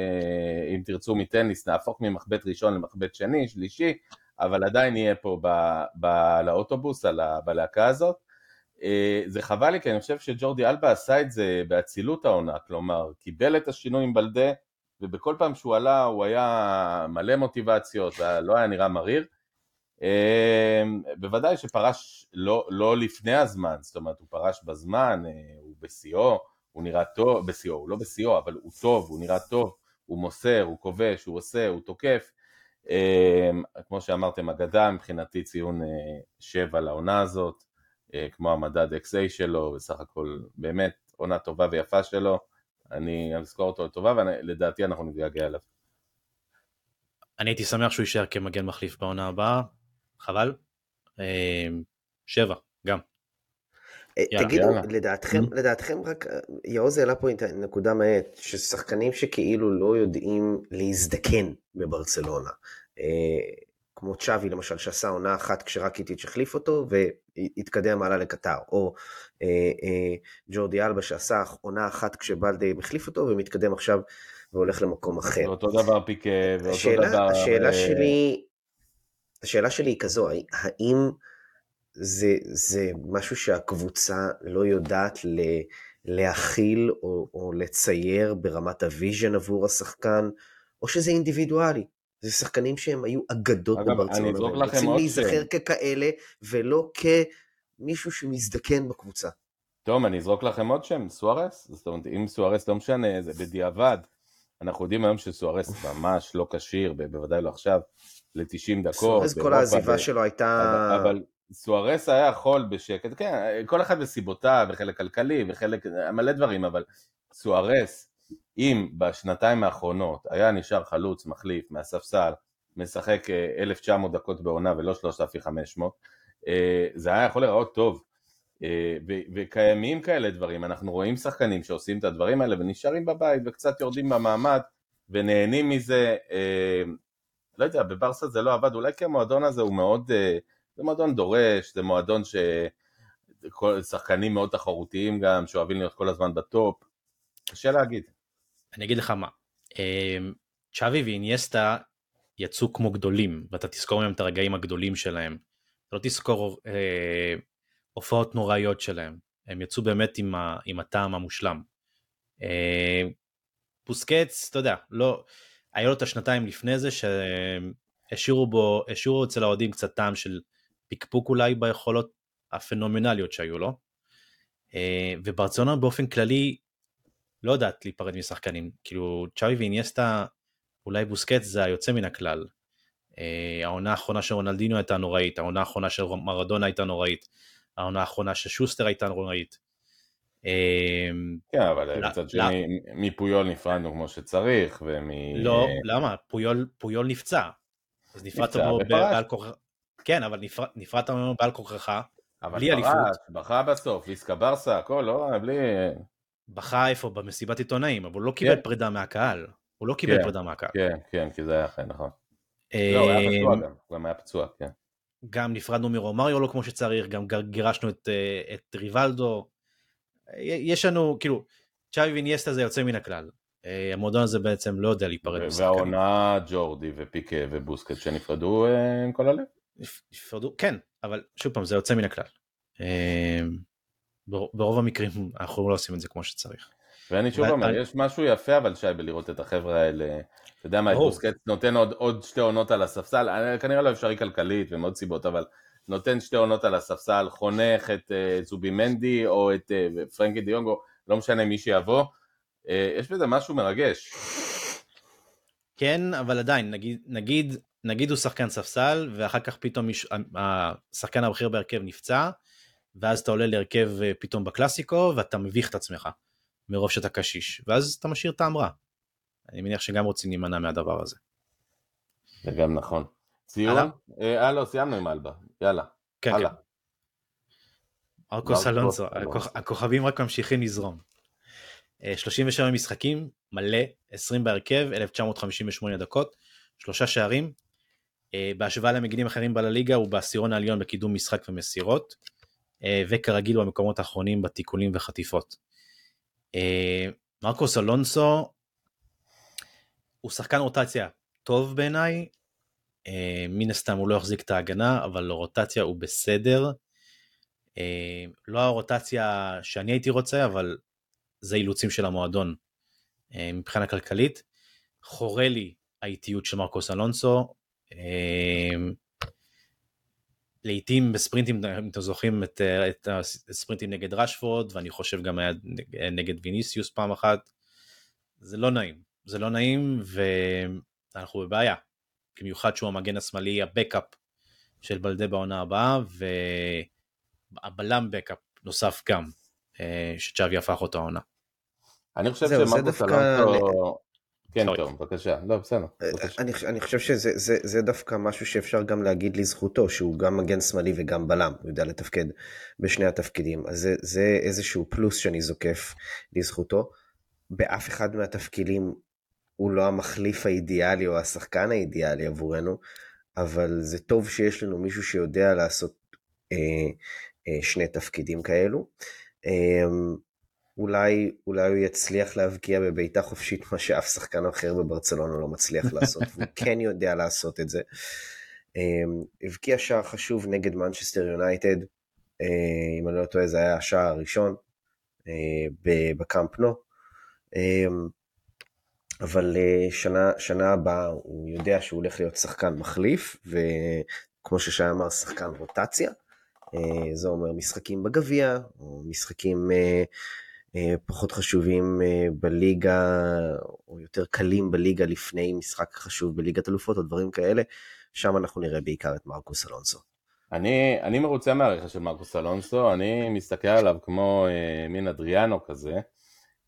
אם תרצו מטניס נהפוך ממחבט ראשון למחבט שני, שלישי, אבל עדיין נהיה פה ב, ב, לאוטובוס, בלהקה הזאת. אה, זה חבל לי כי אני חושב שג'ורדי אלבה עשה את זה באצילות העונה, כלומר קיבל את השינוי עם בלדה ובכל פעם שהוא עלה הוא היה מלא מוטיבציות, לא היה נראה מריר. אמ, בוודאי שפרש לא, לא לפני הזמן, זאת אומרת הוא פרש בזמן, אה, הוא בשיאו, הוא נראה טוב, בשיאו, הוא לא בשיאו, אבל הוא טוב, הוא נראה טוב, הוא מוסר, הוא כובש, הוא עושה, הוא תוקף. אמ, כמו שאמרתם, אגדה מבחינתי ציון אה, שבע לעונה הזאת, אה, כמו המדד XA שלו, בסך הכל באמת עונה טובה ויפה שלו. אני אזכור אותו לטובה ולדעתי אנחנו נתגעגע אליו. אני הייתי שמח שהוא יישאר כמגן מחליף בעונה הבאה, חבל. אה, שבע, גם. אה, תגידו, לדעתכם, mm-hmm. לדעתכם רק, יעוז העלה פה את הנקודה מעט, ששחקנים שכאילו לא יודעים להזדקן בברצלונה, אה, כמו צ'אבי למשל, שעשה עונה אחת כשרק איטיץ' החליף אותו, והתקדם הלאה לקטר, או אה, אה, ג'ורדי אלבה שעשה עונה אחת כשבלדה החליף אותו, ומתקדם עכשיו והולך למקום אחר. ואותו דבר פיקה, ואותו השאלה, דבר... השאלה אה... שלי, השאלה שלי היא כזו, האם זה, זה משהו שהקבוצה לא יודעת ל... להכיל או, או לצייר ברמת ה vision עבור השחקן, או שזה אינדיבידואלי. זה שחקנים שהם היו אגדות בברצלונה, והם רוצים להיזכר ככאלה, ולא כמישהו שמזדקן בקבוצה. טוב, אני אזרוק לכם עוד שם, סוארס, זאת אומרת, אם סוארס לא משנה, זה בדיעבד. אנחנו יודעים היום שסוארס ממש לא כשיר, בוודאי לא עכשיו, ל-90 דקות. סוארס כל העזיבה ב... שלו הייתה... אבל, אבל סוארס היה יכול בשקט, כן, כל אחד בסיבותיו, וחלק כלכלי, וחלק, מלא דברים, אבל סוארס אם בשנתיים האחרונות היה נשאר חלוץ מחליף מהספסל משחק 1,900 דקות בעונה ולא 3,500, זה היה יכול להיראות טוב. וקיימים כאלה דברים, אנחנו רואים שחקנים שעושים את הדברים האלה ונשארים בבית וקצת יורדים במעמד ונהנים מזה, לא יודע, בברסה זה לא עבד, אולי כי המועדון הזה הוא מאוד, זה מועדון דורש, זה מועדון ש... שחקנים מאוד תחרותיים גם, שאוהבים להיות כל הזמן בטופ, קשה להגיד. אני אגיד לך מה, צ'אבי ואיניאסטה יצאו כמו גדולים, ואתה תזכור מהם את הרגעים הגדולים שלהם. לא תזכור אה, הופעות נוראיות שלהם. הם יצאו באמת עם, ה, עם הטעם המושלם. אה, פוסקץ, אתה יודע, לא, היה לו את השנתיים לפני זה שהשאירו בו, השאירו אצל האוהדים קצת טעם של פקפוק אולי ביכולות הפנומנליות שהיו לו. אה, וברצלונה באופן כללי לא יודעת להיפרד משחקנים. כאילו צ'אבי ואיניאסטה, אולי בוסקט זה היוצא מן הכלל. אה, העונה האחרונה של רונלדינו הייתה נוראית, העונה האחרונה של מרדונה הייתה נוראית, העונה האחרונה של שוסטר הייתה נוראית. אה, כן, אבל מצד שני, מפויול נפרדנו כמו שצריך, ומ... לא, למה? פויול נפצע. אז נפרדת בו בעל כוחך. כן, אבל נפרדת ממנו בעל כוחך, בלי אליפות. בכה בסוף, ליסקה ברסה, הכל, לא, בלי... בכה איפה? במסיבת עיתונאים, אבל הוא לא קיבל כן. פרידה מהקהל. הוא לא קיבל כן, פרידה מהקהל. כן, כן, כי זה היה אחרי, נכון. לא, הוא היה פצוע גם, הוא גם היה פצוע, כן. גם נפרדנו מרומריו לא כמו שצריך, גם גירשנו את, אה, את ריבלדו. יש לנו, כאילו, צ'אבי ויניאסטה זה יוצא מן הכלל. אה, המועדון הזה בעצם לא יודע להיפרד משחקנים. והעונה ג'ורדי ופיקה ובוסקט שנפרדו אה, עם כל הלב. נפרדו, כן, אבל שוב פעם זה יוצא מן הכלל. ברוב המקרים אנחנו לא עושים את זה כמו שצריך. ואני שוב אומר, יש משהו יפה אבל שי בלראות את החבר'ה האלה, אתה יודע מה, בוסקט נותן עוד, עוד שתי עונות על הספסל, כנראה לא אפשרי כלכלית ומאוד סיבות, אבל נותן שתי עונות על הספסל, חונך את uh, זובי מנדי או את uh, פרנקי דיונגו, לא משנה מי שיבוא, uh, יש בזה משהו מרגש. כן, אבל עדיין, נגיד, נגיד, נגיד הוא שחקן ספסל, ואחר כך פתאום מיש... השחקן הבכיר בהרכב נפצע, ואז אתה עולה להרכב אה, פתאום בקלאסיקו ואתה מביך את עצמך מרוב שאתה קשיש ואז אתה משאיר טעם רע. אני מניח שגם רוצים להימנע מהדבר הזה. זה גם נכון. ציון? אה, לא, סיימנו עם אלבה, יאללה. כן. כן. ארקוס אלונסו, הכוכבים רק ממשיכים לזרום. 37 אה, משחקים, מלא, 20 בהרכב, 1958 דקות, שלושה שערים. אה, בהשוואה למגינים אחרים בלליגה הוא בעשירון העליון בקידום משחק ומסירות. אה, וכרגיל במקומות האחרונים בתיקולים וחטיפות. מרקוס אלונסו הוא שחקן רוטציה טוב בעיניי, אה, מן הסתם הוא לא יחזיק את ההגנה, אבל לרוטציה הוא בסדר. לא הרוטציה שאני הייתי רוצה, אבל זה אילוצים של המועדון מבחינה כלכלית. חורה לי האיטיות של מרקוס אלונסו. לעיתים בספרינטים, אם אתם זוכרים את, את הספרינטים נגד רשפורד, ואני חושב גם היה נגד ויניסיוס פעם אחת, זה לא נעים. זה לא נעים ואנחנו בבעיה. במיוחד שהוא המגן השמאלי הבקאפ של בלדה בעונה הבאה, והבלם בקאפ נוסף גם, אה, שצ'אבי הפך אותו העונה. אני חושב שמרקוס אלונסו... כן, טוב, בבקשה. לא, בסדר. אה, אני, אני חושב שזה זה, זה דווקא משהו שאפשר גם להגיד לזכותו, שהוא גם מגן שמאלי וגם בלם, הוא יודע לתפקד בשני התפקידים. אז זה, זה איזשהו פלוס שאני זוקף לזכותו. באף אחד מהתפקידים הוא לא המחליף האידיאלי או השחקן האידיאלי עבורנו, אבל זה טוב שיש לנו מישהו שיודע לעשות אה, אה, שני תפקידים כאלו. אה, אולי, אולי הוא יצליח להבקיע בביתה חופשית, מה שאף שחקן אחר בברצלונה לא מצליח לעשות, והוא כן יודע לעשות את זה. אמ, הבקיע שער חשוב נגד מנצ'סטר יונייטד, אה, אם אני לא טועה זה היה השער הראשון אה, בקאמפ נו. אמ, אבל אה, שנה, שנה הבאה הוא יודע שהוא הולך להיות שחקן מחליף, וכמו ששי אמר, שחקן רוטציה. זה אומר משחקים בגביע, או משחקים אה, פחות חשובים אה, בליגה, או יותר קלים בליגה לפני משחק חשוב בליגת אלופות או דברים כאלה, שם אנחנו נראה בעיקר את מרקוס אלונסו. אני, אני מרוצה מהרכש של מרקוס אלונסו, אני מסתכל עליו כמו אה, מין אדריאנו כזה,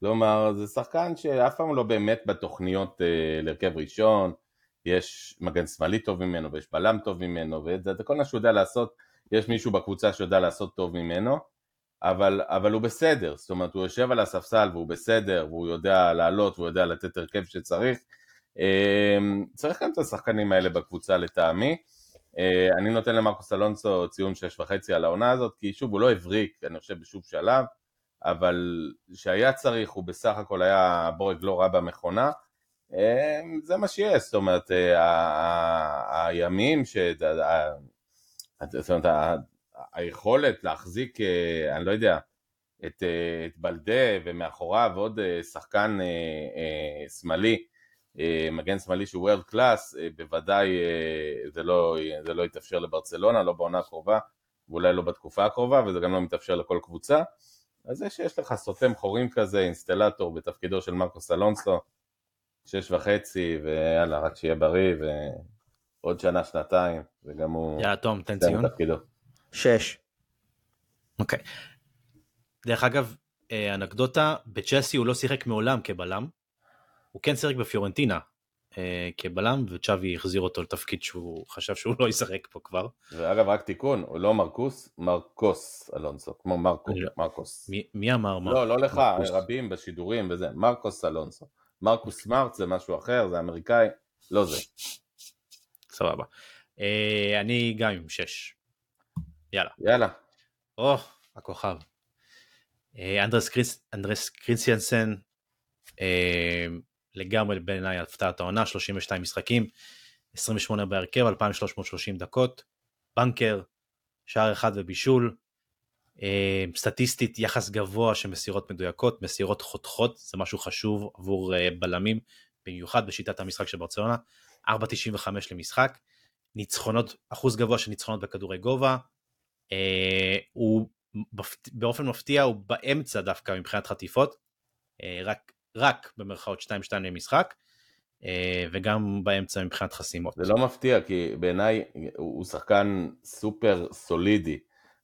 כלומר זה שחקן שאף פעם לא באמת בתוכניות אה, להרכב ראשון, יש מגן שמאלי טוב ממנו ויש בלם טוב ממנו וזה כל מה שהוא יודע לעשות, יש מישהו בקבוצה שיודע לעשות טוב ממנו, אבל, אבל הוא בסדר, זאת אומרת הוא יושב על הספסל והוא בסדר והוא יודע לעלות והוא יודע לתת הרכב שצריך, אמ, צריך גם את השחקנים האלה בקבוצה לטעמי. אה, אני נותן למרקוס אלונסו ציון שש וחצי על העונה הזאת, כי שוב הוא לא הבריק, אני חושב בשום שלב, אבל שהיה צריך הוא בסך הכל היה בורג לא רע במכונה, אמ, זה מה שיש, זאת אומרת, אה, הימים. זאת אומרת, היכולת להחזיק, אה, אני לא יודע, את, את בלדה ומאחוריו עוד שחקן שמאלי אה, מגן שמאלי שהוא וורד קלאס, אה, בוודאי אה, זה לא, זה לא יתאפשר לברצלונה, לא בעונה הקרובה, ואולי לא בתקופה הקרובה, וזה גם לא מתאפשר לכל קבוצה. אז זה שיש לך סותם חורים כזה, אינסטלטור בתפקידו של מרקוס אלונסו, שש וחצי, ויאללה, רק שיהיה בריא, ועוד שנה, שנתיים, וגם הוא... יאללה, תום, תן ציון. תפקידו. שש. אוקיי. דרך אגב, אנקדוטה, בצ'לסי הוא לא שיחק מעולם כבלם, הוא כן שיחק בפיורנטינה אה, כבלם וצ'אבי החזיר אותו לתפקיד שהוא חשב שהוא לא ישחק פה כבר. ואגב רק תיקון, הוא לא מרקוס, מרקוס אלונסו, כמו מרקו, לא. מרקוס. מי, מי אמר מרקוס? לא, לא לך, מרקוס. רבים בשידורים וזה, מרקוס אלונסו. מרקוס סמארט זה משהו אחר, זה אמריקאי, לא זה. סבבה. אה, אני גם עם שש. יאללה. יאללה. או, הכוכב. אה, אנדרס קריסטיאנסן, אה, לגמרי בעיניי הפתעת העונה, 32 משחקים, 28 בהרכב, 2330 דקות, בנקר, שער אחד ובישול, אה, סטטיסטית יחס גבוה של מסירות מדויקות, מסירות חותכות, זה משהו חשוב עבור אה, בלמים, במיוחד בשיטת המשחק של ברצלונה, 4.95 למשחק, ניצחונות, אחוז גבוה של ניצחונות בכדורי גובה, אה, הוא באופן מפתיע הוא באמצע דווקא מבחינת חטיפות, רק רק במרכאות 2-2 למשחק, אה, וגם באמצע מבחינת חסימות. זה לא מפתיע, כי בעיניי הוא שחקן סופר סולידי.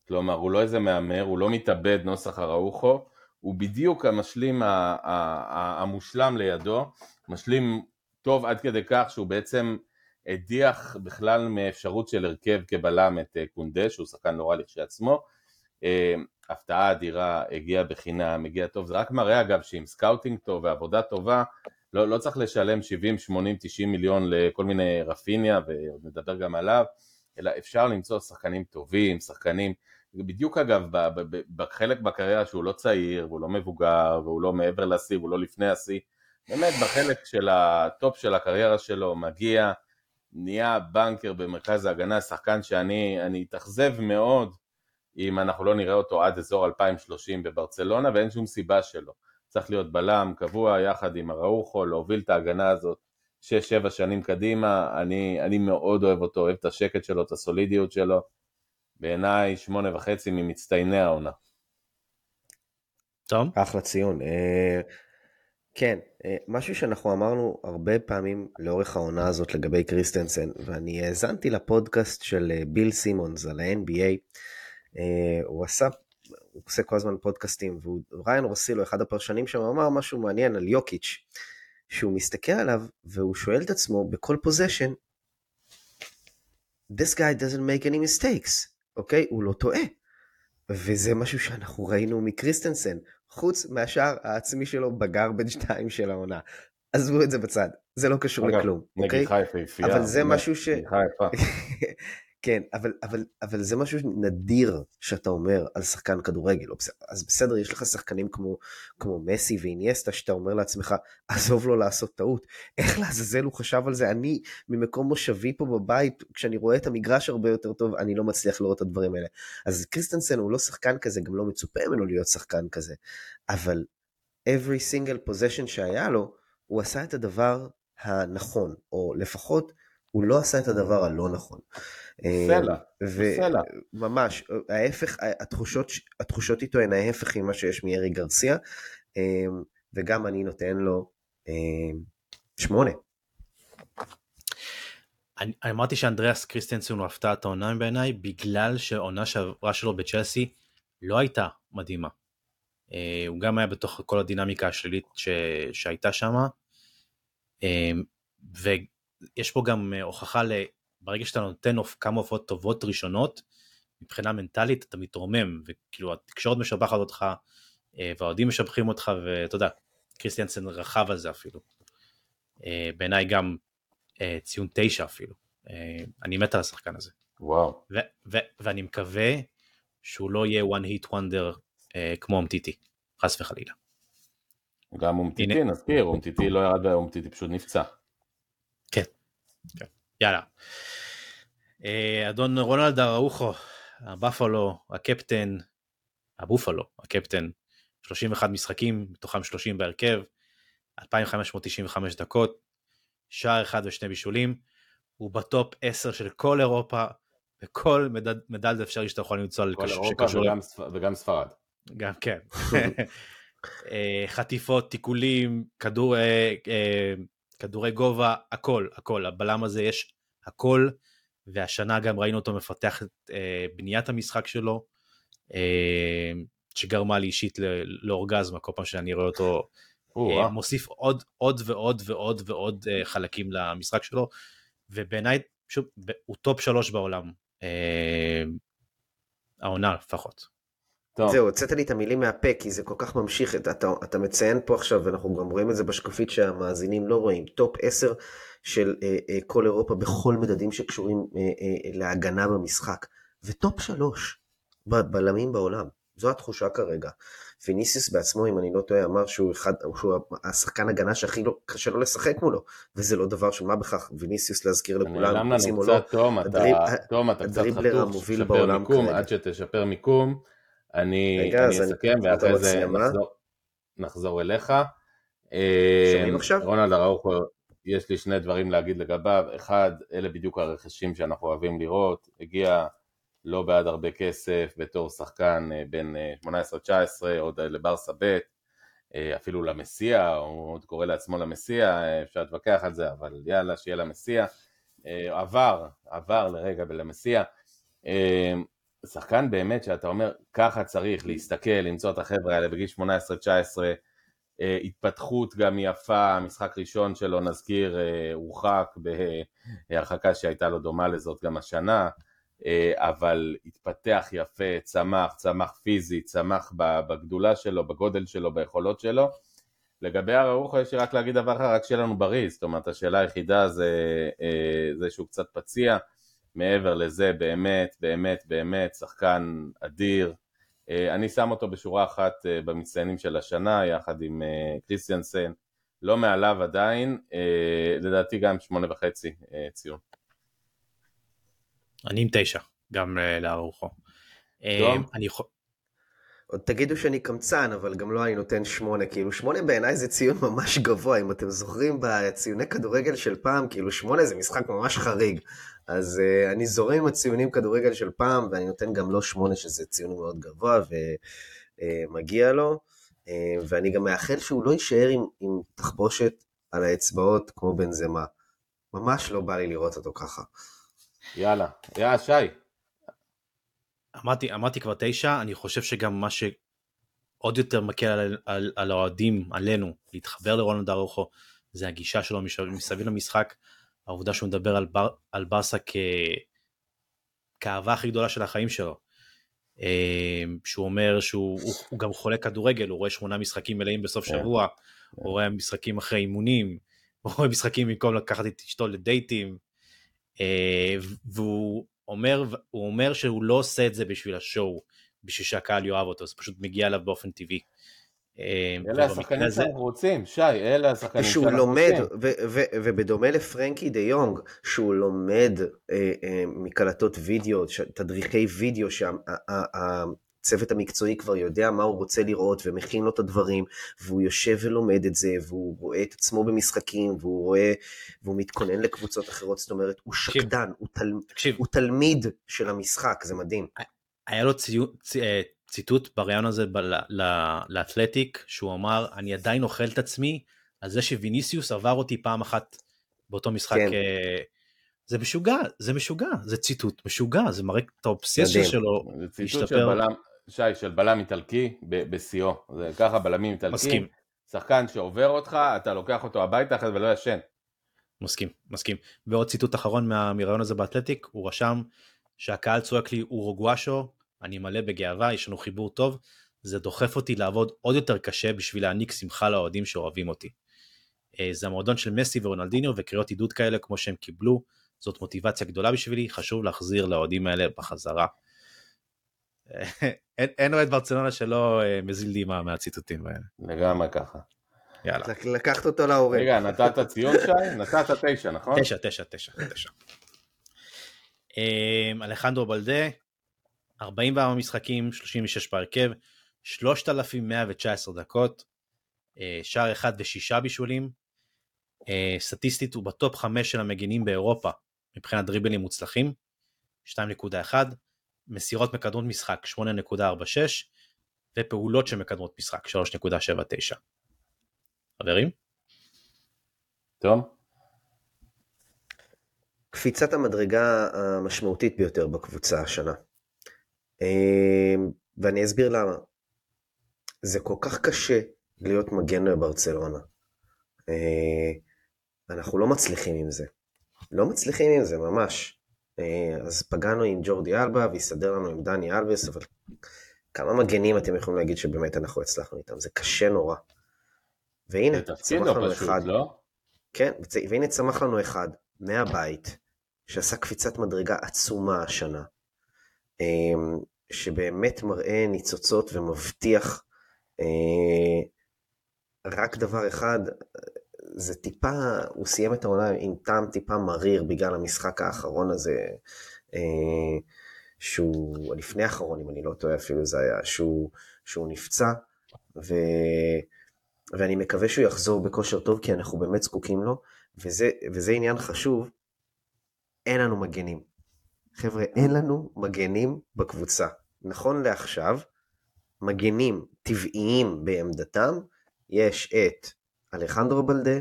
כלומר, הוא לא איזה מהמר, הוא לא מתאבד נוסח אראוחו, הוא בדיוק המשלים המושלם לידו, משלים טוב עד כדי כך שהוא בעצם הדיח בכלל מאפשרות של הרכב כבלם את אה, קונדה, שהוא שחקן נורא לכשעצמו. הפתעה אדירה, הגיע בחינם, הגיע טוב, זה רק מראה אגב שעם scouting טוב ועבודה טובה, לא, לא צריך לשלם 70, 80, 90 מיליון לכל מיני רפיניה, ועוד נדבר גם עליו, אלא אפשר למצוא שחקנים טובים, שחקנים, בדיוק אגב, בחלק בקריירה שהוא לא צעיר, והוא לא מבוגר, והוא לא מעבר לשיא, והוא לא לפני השיא, באמת בחלק של הטופ של הקריירה שלו, מגיע, נהיה בנקר במרכז ההגנה, שחקן שאני אתאכזב מאוד אם אנחנו לא נראה אותו עד אזור 2030 בברצלונה, ואין שום סיבה שלא. צריך להיות בלם קבוע יחד עם אראוחו, להוביל את ההגנה הזאת 6-7 שנים קדימה, אני, אני מאוד אוהב אותו, אוהב את השקט שלו, את הסולידיות שלו. בעיניי שמונה וחצי ממצטייני העונה. טוב. אחלה ציון. אה, כן, אה, משהו שאנחנו אמרנו הרבה פעמים לאורך העונה הזאת לגבי קריסטנסן, ואני האזנתי לפודקאסט של אה, ביל סימונס על ה-NBA, אה, הוא עשה, הוא עושה כל הזמן פודקאסטים, וריין רוסילו, אחד הפרשנים שם, אמר משהו מעניין על יוקיץ', שהוא מסתכל עליו והוא שואל את עצמו בכל פוזיישן, this guy doesn't make any mistakes, אוקיי? הוא לא טועה. וזה משהו שאנחנו ראינו מקריסטנסן, חוץ מהשאר העצמי שלו בגרבג' 2 של העונה. עזבו את זה בצד, זה לא קשור אגב, לכלום, אוקיי? נגיחה יפהפייה. אבל זה משהו ש... נגיחה יפה. כן, אבל, אבל, אבל זה משהו נדיר שאתה אומר על שחקן כדורגל. אז בסדר, יש לך שחקנים כמו, כמו מסי ואיניאסטה, שאתה אומר לעצמך, עזוב לו לעשות טעות. איך לעזאזל הוא חשב על זה? אני, ממקום מושבי פה בבית, כשאני רואה את המגרש הרבה יותר טוב, אני לא מצליח לראות את הדברים האלה. אז קריסטנסן הוא לא שחקן כזה, גם לא מצופה ממנו להיות שחקן כזה. אבל every single possession שהיה לו, הוא עשה את הדבר הנכון, או לפחות הוא לא עשה את הדבר הלא נכון. סלע, סלע. ממש, ההפך, התחושות, התחושות איתו הן ההפך ממה שיש מארי גרסיה, אמ, וגם אני נותן לו אמ, שמונה. אני אמרתי שאנדריאס קריסטנסון הוא הפתעת העונה בעיניי, בגלל שהעונה שעברה שלו בצ'לסי לא הייתה מדהימה. אה, הוא גם היה בתוך כל הדינמיקה השלילית ש... שהייתה שם, אמ, יש פה גם אה, הוכחה ל... ברגע שאתה נותן כמה הופעות טובות ראשונות, מבחינה מנטלית אתה מתרומם, וכאילו התקשורת משבחת אותך, אה, והאוהדים משבחים אותך, ואתה יודע, קריסטיאנסן רכב על זה אפילו. אה, בעיניי גם ציון תשע אפילו. אני מת על השחקן הזה. וואו. ו- ו- ואני מקווה שהוא לא יהיה one hit wonder כמו אמטיטי, חס וחלילה. גם אומטיטי, נזכיר, אומטיטי לא ירד, אומטיטי פשוט נפצע. כן. יאללה. אה, אדון רונלד אראוחו, הבאפלו, הקפטן, הבופלו, הקפטן, 31 משחקים, מתוכם 30 בהרכב, 2,595 דקות, שער אחד ושני בישולים, הוא בטופ 10 של כל אירופה, וכל מדד, מדד אפשרי שאתה יכול למצוא על כל אירופה וגם, וגם ספרד. גם כן. אה, חטיפות, תיקולים, כדור, אה, כדורי גובה, הכל, הכל. הבלם הזה יש הכל, והשנה גם ראינו אותו מפתח את בניית המשחק שלו, שגרמה לי אישית לאורגזמה כל פעם שאני רואה אותו מוסיף עוד, עוד ועוד ועוד ועוד חלקים למשחק שלו, ובעיניי, שוב, הוא טופ שלוש בעולם. העונה לפחות. טוב. זהו, הוצאת לי את המילים מהפה, כי זה כל כך ממשיך, אתה, אתה, מציין פה עכשיו, ואנחנו גם רואים את זה בשקופית שהמאזינים לא רואים, טופ 10 של אה, אה, כל אירופה בכל מדדים שקשורים אה, אה, להגנה במשחק, וטופ 3 בלמים בעולם, זו התחושה כרגע. פיניסיוס בעצמו, אם אני לא טועה, אמר שהוא, אחד, שהוא השחקן הגנה שהכי לא, קשה לו לשחק מולו, וזה לא דבר של מה בכך, ויניסיוס להזכיר לכולם, נעלם לנו קצת, תום, אתה קצת חתוך, שפר מיקום, עד שתשפר מיקום. אני, רגע, אני אסכם ואחרי זה נחזור, נחזור אליך. שומעים אה, עכשיו? רונלד אראוכו, יש לי שני דברים להגיד לגביו. אחד, אלה בדיוק הרכשים שאנחנו אוהבים לראות. הגיע לא בעד הרבה כסף בתור שחקן אה, בין 18-19, אה, עוד לברסה ב', אפילו למסיע, הוא עוד קורא לעצמו למסיע, אפשר להתווכח על זה, אבל יאללה, שיהיה למסיע. עבר, עבר לרגע ולמסיע. שחקן באמת שאתה אומר, ככה צריך להסתכל, למצוא את החבר'ה האלה בגיל 18-19, אה, התפתחות גם יפה, משחק ראשון שלו נזכיר, אה, הורחק בהרחקה שהייתה לו דומה לזאת גם השנה, אה, אבל התפתח יפה, צמח, צמח פיזית, צמח בגדולה שלו, בגודל שלו, ביכולות שלו. לגבי הראוכו יש לי רק להגיד דבר אחר, רק שיהיה לנו בריא, זאת אומרת השאלה היחידה זה, זה שהוא קצת פציע, מעבר לזה באמת, באמת, באמת, שחקן אדיר. אה, אני שם אותו בשורה אחת אה, במצטיינים של השנה, יחד עם אה, קריסטיאנסן. לא מעליו עדיין, לדעתי גם שמונה וחצי ציון. אני עם תשע, גם לארוחו. אני יכול... עוד תגידו שאני קמצן, אבל גם לא אני נותן שמונה, כאילו שמונה בעיניי זה ציון ממש גבוה, אם אתם זוכרים בציוני כדורגל של פעם, כאילו שמונה זה משחק ממש חריג. אז uh, אני זורם עם הציונים כדורגל של פעם, ואני נותן גם לו שמונה, שזה ציון מאוד גבוה, ומגיע uh, לו. Uh, ואני גם מאחל שהוא לא יישאר עם, עם תחבושת על האצבעות כמו בן זמה. ממש לא בא לי לראות אותו ככה. יאללה, יאללה, שי. אמרתי, אמרתי כבר תשע, אני חושב שגם מה שעוד יותר מקל על, על, על האוהדים, עלינו, להתחבר לרולנד ארוחו, זה הגישה שלו מסביב למשחק. העובדה שהוא מדבר על, בר, על ברסה כ... כאהבה הכי גדולה של החיים שלו. אמ, שהוא אומר שהוא הוא, הוא גם חולה כדורגל, הוא רואה שמונה משחקים מלאים בסוף. כן. שבוע, yeah. הוא רואה משחקים אחרי אימונים, הוא רואה משחקים במקום לקחת את אשתו לדייטים, אה, והוא אומר, אומר שהוא לא עושה את זה בשביל השואו, בשביל שהקהל יאהב אותו, זה פשוט מגיע אליו באופן טבעי. אה, אלה השחקנים שאנחנו רוצים, שי, אלה השחקנים שאנחנו לומד, רוצים. ובדומה לפרנקי דה יונג, שהוא לומד אה, אה, מקלטות וידאו, תדריכי וידאו, שהצוות המקצועי כבר יודע מה הוא רוצה לראות ומכין לו את הדברים, והוא יושב ולומד את זה, והוא רואה את עצמו במשחקים, והוא רואה, והוא מתכונן לקבוצות אחרות, זאת אומרת, הוא שקדן, הוא, תל, הוא תלמיד של המשחק, זה מדהים. היה לו ציון, ציטוט בריאיון הזה לאתלטיק, שהוא אמר, אני עדיין אוכל את עצמי על זה שוויניסיוס עבר אותי פעם אחת באותו משחק. כן. אה, זה משוגע, זה משוגע, זה ציטוט משוגע, זה מראה את האובססיה שלו זה ציטוט של בלם, שי, של בלם איטלקי בשיאו, זה ככה בלמים איטלקים. מסכים. שחקן שעובר אותך, אתה לוקח אותו הביתה אחרי זה ולא ישן. מסכים, מסכים. ועוד ציטוט אחרון מהראיון הזה באתלטיק, הוא רשם שהקהל צועק לי אורוגוואשו, אני מלא בגאווה, יש לנו חיבור טוב, זה דוחף אותי לעבוד עוד יותר קשה בשביל להעניק שמחה לאוהדים שאוהבים אותי. אה, זה המועדון של מסי ורונלדיניו וקריאות עידוד כאלה כמו שהם קיבלו, זאת מוטיבציה גדולה בשבילי, חשוב להחזיר לאוהדים האלה בחזרה. אין, אין אוהד ברצלונה שלא אה, מזיל דמעה מהציטוטים האלה. לגמרי ככה. יאללה. לקחת אותו להורים. רגע, נתת ציון שי? נתת תשע, נכון? תשע, תשע, תשע, תשע. אמ, אלחנדרו בלדה, 44 משחקים, 36 בהרכב, 3,119 דקות, אה, שער אחד ושישה בישולים. אה, סטטיסטית הוא בטופ 5 של המגינים באירופה מבחינת דריבלים מוצלחים, 2.1, מסירות מקדמות משחק 8.46 ופעולות שמקדמות משחק 3.79. חברים? טוב. קפיצת המדרגה המשמעותית ביותר בקבוצה השנה. אמ, ואני אסביר למה. זה כל כך קשה להיות מגן בברצלונה. אה, אנחנו לא מצליחים עם זה. לא מצליחים עם זה, ממש. אה, אז פגענו עם ג'ורדי אלבה והסתדר לנו עם דני אלבס, אבל כמה מגנים אתם יכולים להגיד שבאמת אנחנו הצלחנו איתם? זה קשה נורא. והנה, צמח לא לנו פשוט, אחד. לא? כן, והנה צמח לנו אחד מהבית, שעשה קפיצת מדרגה עצומה השנה, אמ, שבאמת מראה ניצוצות ומבטיח אה, רק דבר אחד, זה טיפה, הוא סיים את העונה עם טעם טיפה מריר בגלל המשחק האחרון הזה, אה, שהוא, לפני האחרון, אם אני לא טועה אפילו זה היה, שהוא, שהוא נפצע, ו... ואני מקווה שהוא יחזור בכושר טוב, כי אנחנו באמת זקוקים לו, וזה, וזה עניין חשוב, אין לנו מגנים. חבר'ה, אין לנו מגנים בקבוצה. נכון לעכשיו, מגנים טבעיים בעמדתם, יש את אלחנדרו בלדה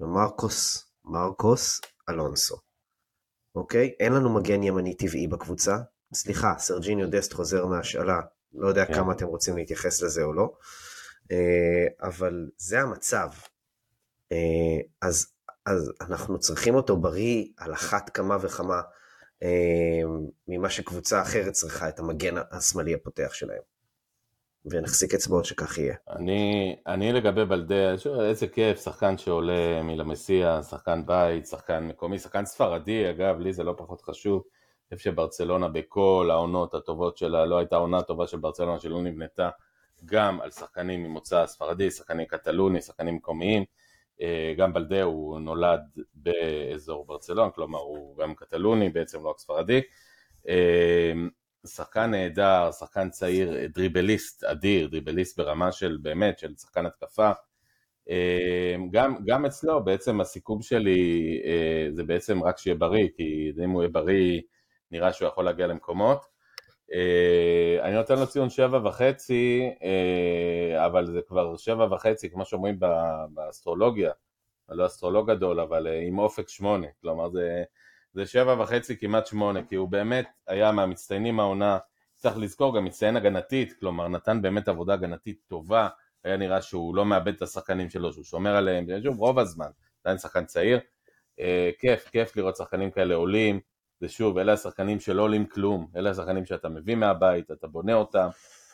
ומרקוס, מרקוס אלונסו. אוקיי? אין לנו מגן ימני טבעי בקבוצה. סליחה, סרג'יניו דסט חוזר מהשאלה, לא יודע. כן. כמה אתם רוצים להתייחס לזה או לא. אה, אבל זה המצב. אה, אז, אז אנחנו צריכים אותו בריא על אחת כמה וכמה אה, ממה שקבוצה אחרת צריכה את המגן השמאלי הפותח שלהם. ונחזיק אצבעות שכך יהיה. אני, אני לגבי בלדה, איזה כיף, שחקן שעולה מלמסיה, שחקן בית, שחקן מקומי, שחקן ספרדי, אגב, לי זה לא פחות חשוב. אני חושב שברצלונה בכל העונות הטובות שלה, לא הייתה עונה טובה של ברצלונה שלא נבנתה גם על שחקנים ממוצא ספרדי, שחקנים קטלוני, שחקנים מקומיים. אה, גם בלדה הוא נולד באזור ברצלון, כלומר הוא גם קטלוני, בעצם לא רק ספרדי. אה, שחקן נהדר, שחקן צעיר, דריבליסט אדיר, דריבליסט ברמה של באמת, של שחקן התקפה. אה, גם, גם אצלו בעצם הסיכום שלי זה בעצם רק שיהיה בריא, כי אם הוא יהיה בריא נראה שהוא יכול להגיע למקומות. אה, אני נותן לו ציון שבע וחצי, אה, אבל זה כבר שבע וחצי, כמו שאומרים באסטרולוגיה, לא אסטרולוג גדול, אבל אה, עם אופק שמונה, כלומר זה, זה שבע וחצי כמעט שמונה, כי הוא באמת היה מהמצטיינים העונה, צריך לזכור גם מצטיין הגנתית, כלומר נתן באמת עבודה הגנתית טובה, היה נראה שהוא לא מאבד את השחקנים שלו, שהוא שומר עליהם, שוב רוב הזמן, עדיין שחקן צעיר, כיף, כיף לראות שחקנים כאלה עולים, זה שוב, אלה השחקנים שלא עולים כלום, אלה השחקנים שאתה מביא מהבית, אתה בונה אותם,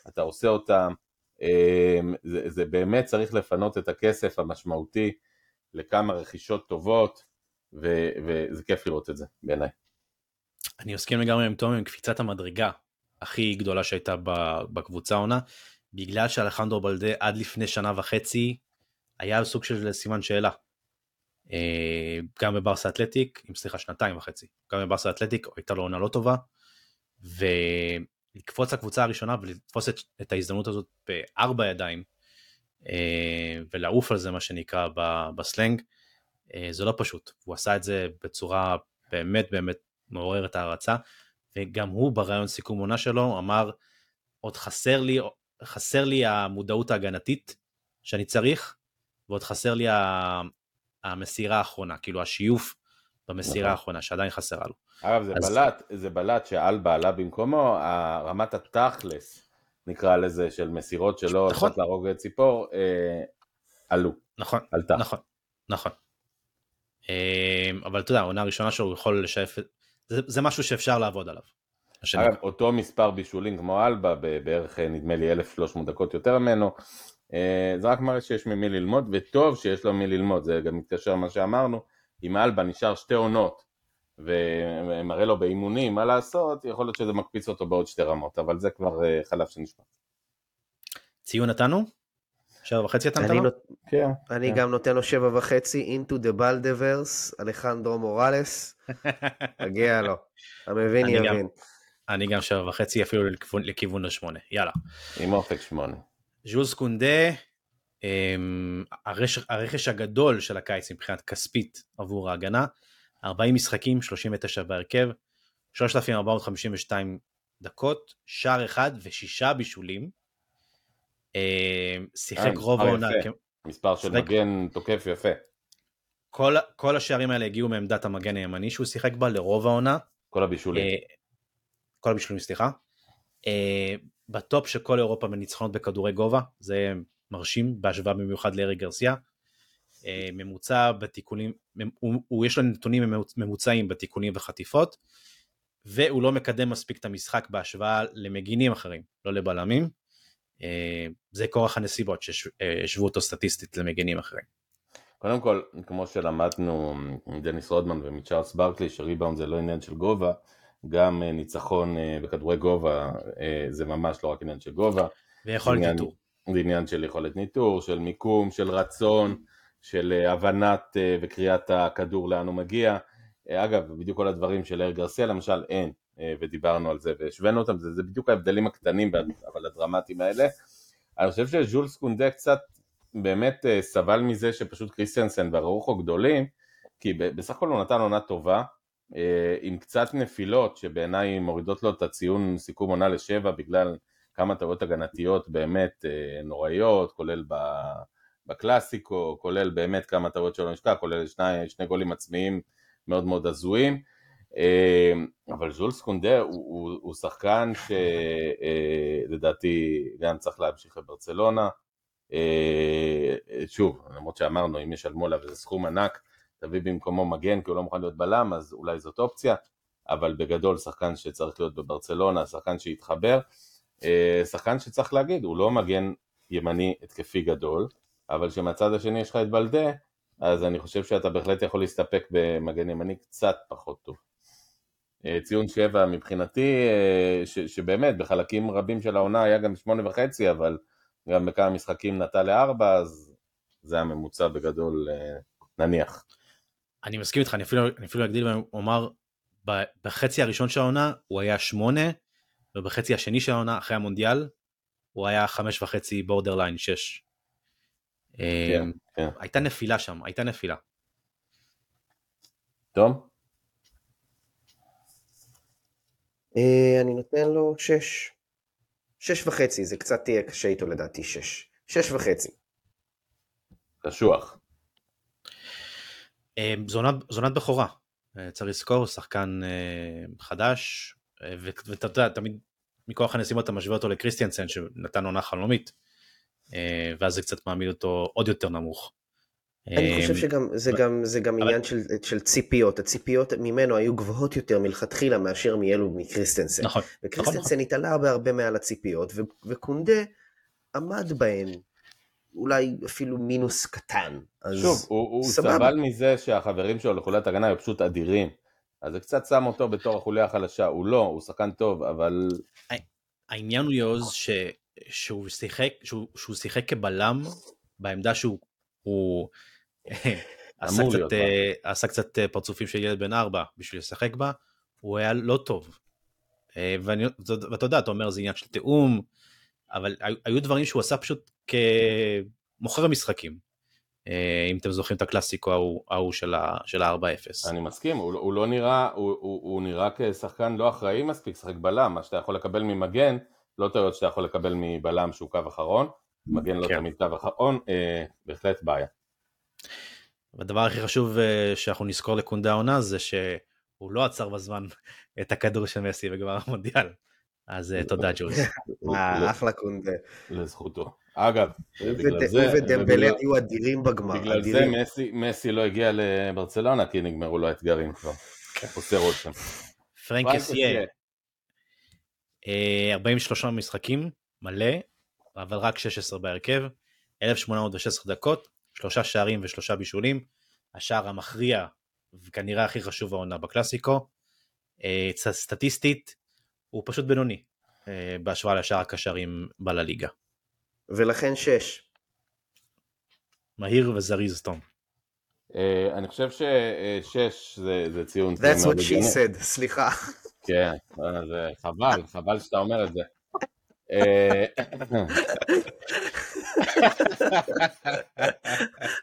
אתה עושה אותם, אמ, זה, זה באמת צריך לפנות את הכסף המשמעותי לכמה רכישות טובות, ו, וזה כיף לראות את זה בעיניי. אני מסכים לגמרי עם תומי עם קפיצת המדרגה הכי גדולה שהייתה בקבוצה עונה, בגלל שאלחנדרו בלדה עד לפני שנה וחצי היה סוג של סימן שאלה. אה, גם בברסה אתלטיק, עם סליחה שנתיים וחצי, גם בברסה אתלטיק הייתה לו עונה לא טובה, ולקפוץ לקבוצה הראשונה ולתפוס את, את ההזדמנות הזאת בארבע ידיים, אה, ולעוף על זה מה שנקרא בסלנג, זה לא פשוט, הוא עשה את זה בצורה באמת באמת מעוררת הערצה, וגם הוא ברעיון סיכום עונה שלו אמר, עוד חסר לי, חסר לי המודעות ההגנתית שאני צריך, ועוד חסר לי המסירה האחרונה, כאילו השיוף במסירה נכון. האחרונה שעדיין חסרה לו. אגב זה אז... בלט, זה בלט שאלבה עלה במקומו, רמת התכלס נקרא לזה של מסירות שלא נכון. להרוג ציפור, אה, עלו. נכון, עלתה. נכון, נכון. אבל אתה יודע, העונה הראשונה שלו הוא יכול לשאף, זה, זה משהו שאפשר לעבוד עליו. אגב, אותו מספר בישולים כמו אלבה, בערך נדמה לי 1,300 דקות יותר ממנו, זה רק מראה שיש ממי ללמוד, וטוב שיש לו מי ללמוד, זה גם מתקשר למה שאמרנו, אם אלבה נשאר שתי עונות ומראה לו באימונים מה לעשות, יכול להיות שזה מקפיץ אותו בעוד שתי רמות, אבל זה כבר אה, חלב שנשפט. ציון נתנו? שבע וחצי אתה נתן לו? כן. אני כן. גם נותן לו שבע וחצי, into the baldeverse, אלחנדרו מוראלס, מגיע לו, המבין יבין. אני גם שבע וחצי, אפילו לכיוון השמונה, יאללה. עם אופק שמונה. ז'וז קונדה, אמ, הרכש הגדול של הקיץ מבחינת כספית עבור ההגנה, 40 משחקים, 39 בהרכב, 3,452 דקות, שער אחד ושישה בישולים. אה, שיחק אה, רוב העונה. מספר של מגן תוקף יפה. כל, כל השערים האלה הגיעו מעמדת המגן הימני שהוא שיחק בה לרוב העונה. כל הבישולים. אה, כל הבישולים, סליחה. בטופ של כל אירופה בניצחונות בכדורי גובה, זה מרשים בהשוואה במיוחד לארי גרסיה. אה, ממוצע בתיקונים, הוא, הוא יש לו נתונים ממוצעים בתיקונים וחטיפות, והוא לא מקדם מספיק את המשחק בהשוואה למגינים אחרים, לא לבלמים. אה, זה כורח הנסיבות שהשוו אותו סטטיסטית למגינים אחרים. קודם כל, כמו שלמדנו מדניס רודמן ומצ'ארלס ברקלי, שריבאונד זה לא עניין של גובה, גם אה, ניצחון בכדורי גובה זה ממש לא רק עניין של גובה. ויכולת ניטור. זה עניין של יכולת ניטור, של מיקום, של רצון, של אה, הבנת אה, וקריאת הכדור לאן הוא מגיע. אה, אגב, בדיוק כל הדברים של אר גרסיה למשל אין, ודיברנו על זה והשווינו אותם, זה, זה בדיוק ההבדלים הקטנים אבל הדרמטיים האלה. אני חושב שז'ולס קונדה קצת באמת סבל מזה שפשוט קריסטיאנסן והרוחו גדולים, כי בסך הכל הוא נתן עונה טובה, עם קצת נפילות שבעיניי מורידות לו את הציון סיכום עונה לשבע בגלל כמה טעויות הגנתיות באמת נוראיות, כולל. בקלאסיקו, כולל באמת כמה טעויות שלא נשכח, כולל שני, שני גולים עצמיים מאוד מאוד הזויים, אה, אבל ז'ולס קונדה הוא, הוא, הוא שחקן שלדעתי אה, גם צריך להמשיך לברצלונה, אה, שוב, למרות שאמרנו אם ישלמו עליו איזה סכום ענק, תביא במקומו מגן כי הוא לא מוכן להיות בלם, אז אולי זאת אופציה, אבל בגדול שחקן שצריך להיות בברצלונה, שחקן שיתחבר, שחקן שצריך להגיד, הוא לא מגן ימני התקפי גדול, אבל כשמצד השני יש לך את בלדה, אז אני חושב שאתה בהחלט יכול להסתפק במגן ימני קצת פחות טוב. אה, ציון שבע מבחינתי, אה, ש, שבאמת בחלקים רבים של העונה היה גם שמונה וחצי, אבל גם בכמה משחקים נטע לארבע, אז זה הממוצע בגדול אה, נניח. אני מסכים איתך, אני אפילו, אני אפילו אגדיל ואומר, בחצי הראשון של העונה הוא היה שמונה, ובחצי השני של העונה, אחרי המונדיאל, הוא היה חמש וחצי בורדרליין שש. כן, כן. הייתה נפילה שם, הייתה נפילה. תום? אה, אני נותן לו שש. שש וחצי, זה קצת תהיה קשה איתו לדעתי שש. שש וחצי. קשוח. אמ, זונת בכורה, אה, צריך לזכור, שחקן אה, חדש, ואתה יודע, תמיד מכוח הנסיבות אתה משווה אותו לקריסטיאנסן שנתן עונה חלומית. אה, ואז זה קצת מעמיד אותו עוד יותר נמוך. אני חושב אה, שגם זה גם זה גם עניין של, של ציפיות הציפיות ממנו היו גבוהות יותר מלכתחילה מאשר מאלו מקריסטנסן. נכון. וקריסטנסן נכון. התעלה בהרבה מעל הציפיות ו, וקונדה עמד בהן אולי אפילו מינוס קטן. שוב הוא, הוא סבל מזה שהחברים שלו לחוליית הגנה היו פשוט אדירים. אז זה קצת שם אותו בתור החוליה החלשה הוא לא הוא שחקן טוב אבל. העניין הוא יוז ש... שהוא שיחק, שהוא, שהוא שיחק כבלם בעמדה שהוא הוא, עשה, קצת, עשה קצת uh, פרצופים של ילד בן ארבע בשביל לשחק בה, הוא היה לא טוב. Uh, ואני, ואתה יודע, אתה אומר זה עניין של תיאום, אבל היו, היו דברים שהוא עשה פשוט כמוכר משחקים. אם אתם זוכרים את הקלאסיקו ההוא של ה-4-0. אני מסכים, הוא, הוא לא נראה, הוא, הוא, הוא נראה כשחקן לא אחראי מספיק, שחק בלם, מה שאתה יכול לקבל ממגן, לא טעויות שאתה יכול לקבל מבלם שהוא קו אחרון, מגן לא כן. תמיד קו אחרון, אה, בהחלט בעיה. והדבר הכי חשוב אה, שאנחנו נזכור לקונדה העונה זה שהוא לא עצר בזמן את הכדור של מסי בגמר המונדיאל. אז אה, תודה ג'וז. אה, אחלה קונדה. לזכותו. אגב, בגלל זה, הוא ודמבלה היו אדירים בגמר. בגלל זה. מסי, מסי לא הגיע לברצלונה, כי נגמרו לו האתגרים כבר. עושה רושם. פרנק אסיה, אסיה. אה, 43 משחקים, מלא, אבל רק 16 בהרכב, 1816 דקות, שלושה שערים ושלושה בישולים, השער המכריע וכנראה הכי חשוב העונה בקלאסיקו. אה, סטטיסטית הוא פשוט בינוני אה, בהשוואה לשאר הקשרים בלליגה. ולכן שש. מהיר וזריז תום. אה, אני חושב ששש זה זה ציון That's what she said, סליחה. כן, זה חבל, חבל שאתה אומר את זה. אה,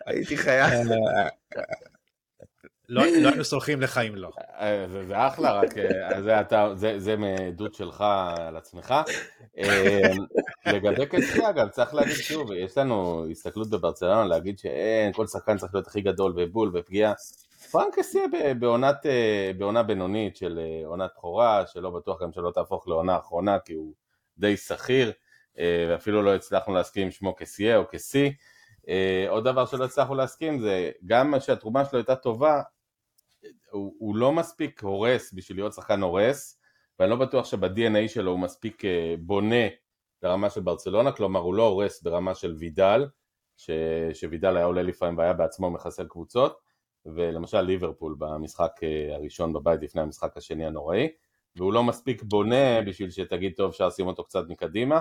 הייתי חייב. לא לא היינו סולחים לך אם לא. אה, זה, אחלה, רק אה, זה, אתה, זה, זה מעדות שלך על עצמך. אה, לגבי קצחי אגב, צריך להגיד שוב, יש לנו הסתכלות בברצלונה להגיד שאין, כל שחקן צריך להיות הכי גדול ובול ופגיעה. פרנק אסיה אה, בעונה בינונית של אה, עונת בכורה, שלא בטוח גם שלא תהפוך לעונה אחרונה, כי הוא די שכיר, אה, ואפילו לא הצלחנו להסכים עם שמו כסיה או כסי. אה, עוד דבר שלא הצלחנו להסכים זה, גם שהתרומה שלו הייתה טובה, הוא, הוא לא מספיק הורס בשביל להיות שחקן הורס, ואני לא בטוח שב-DNA שלו הוא מספיק אה, בונה ברמה של ברצלונה, כלומר הוא לא הורס ברמה של וידל, ש, שווידל היה עולה לפעמים והיה בעצמו מחסל קבוצות, ולמשל ליברפול במשחק אה, הראשון בבית לפני המשחק השני הנוראי, והוא לא מספיק בונה בשביל שתגיד טוב אפשר לשים אותו קצת מקדימה.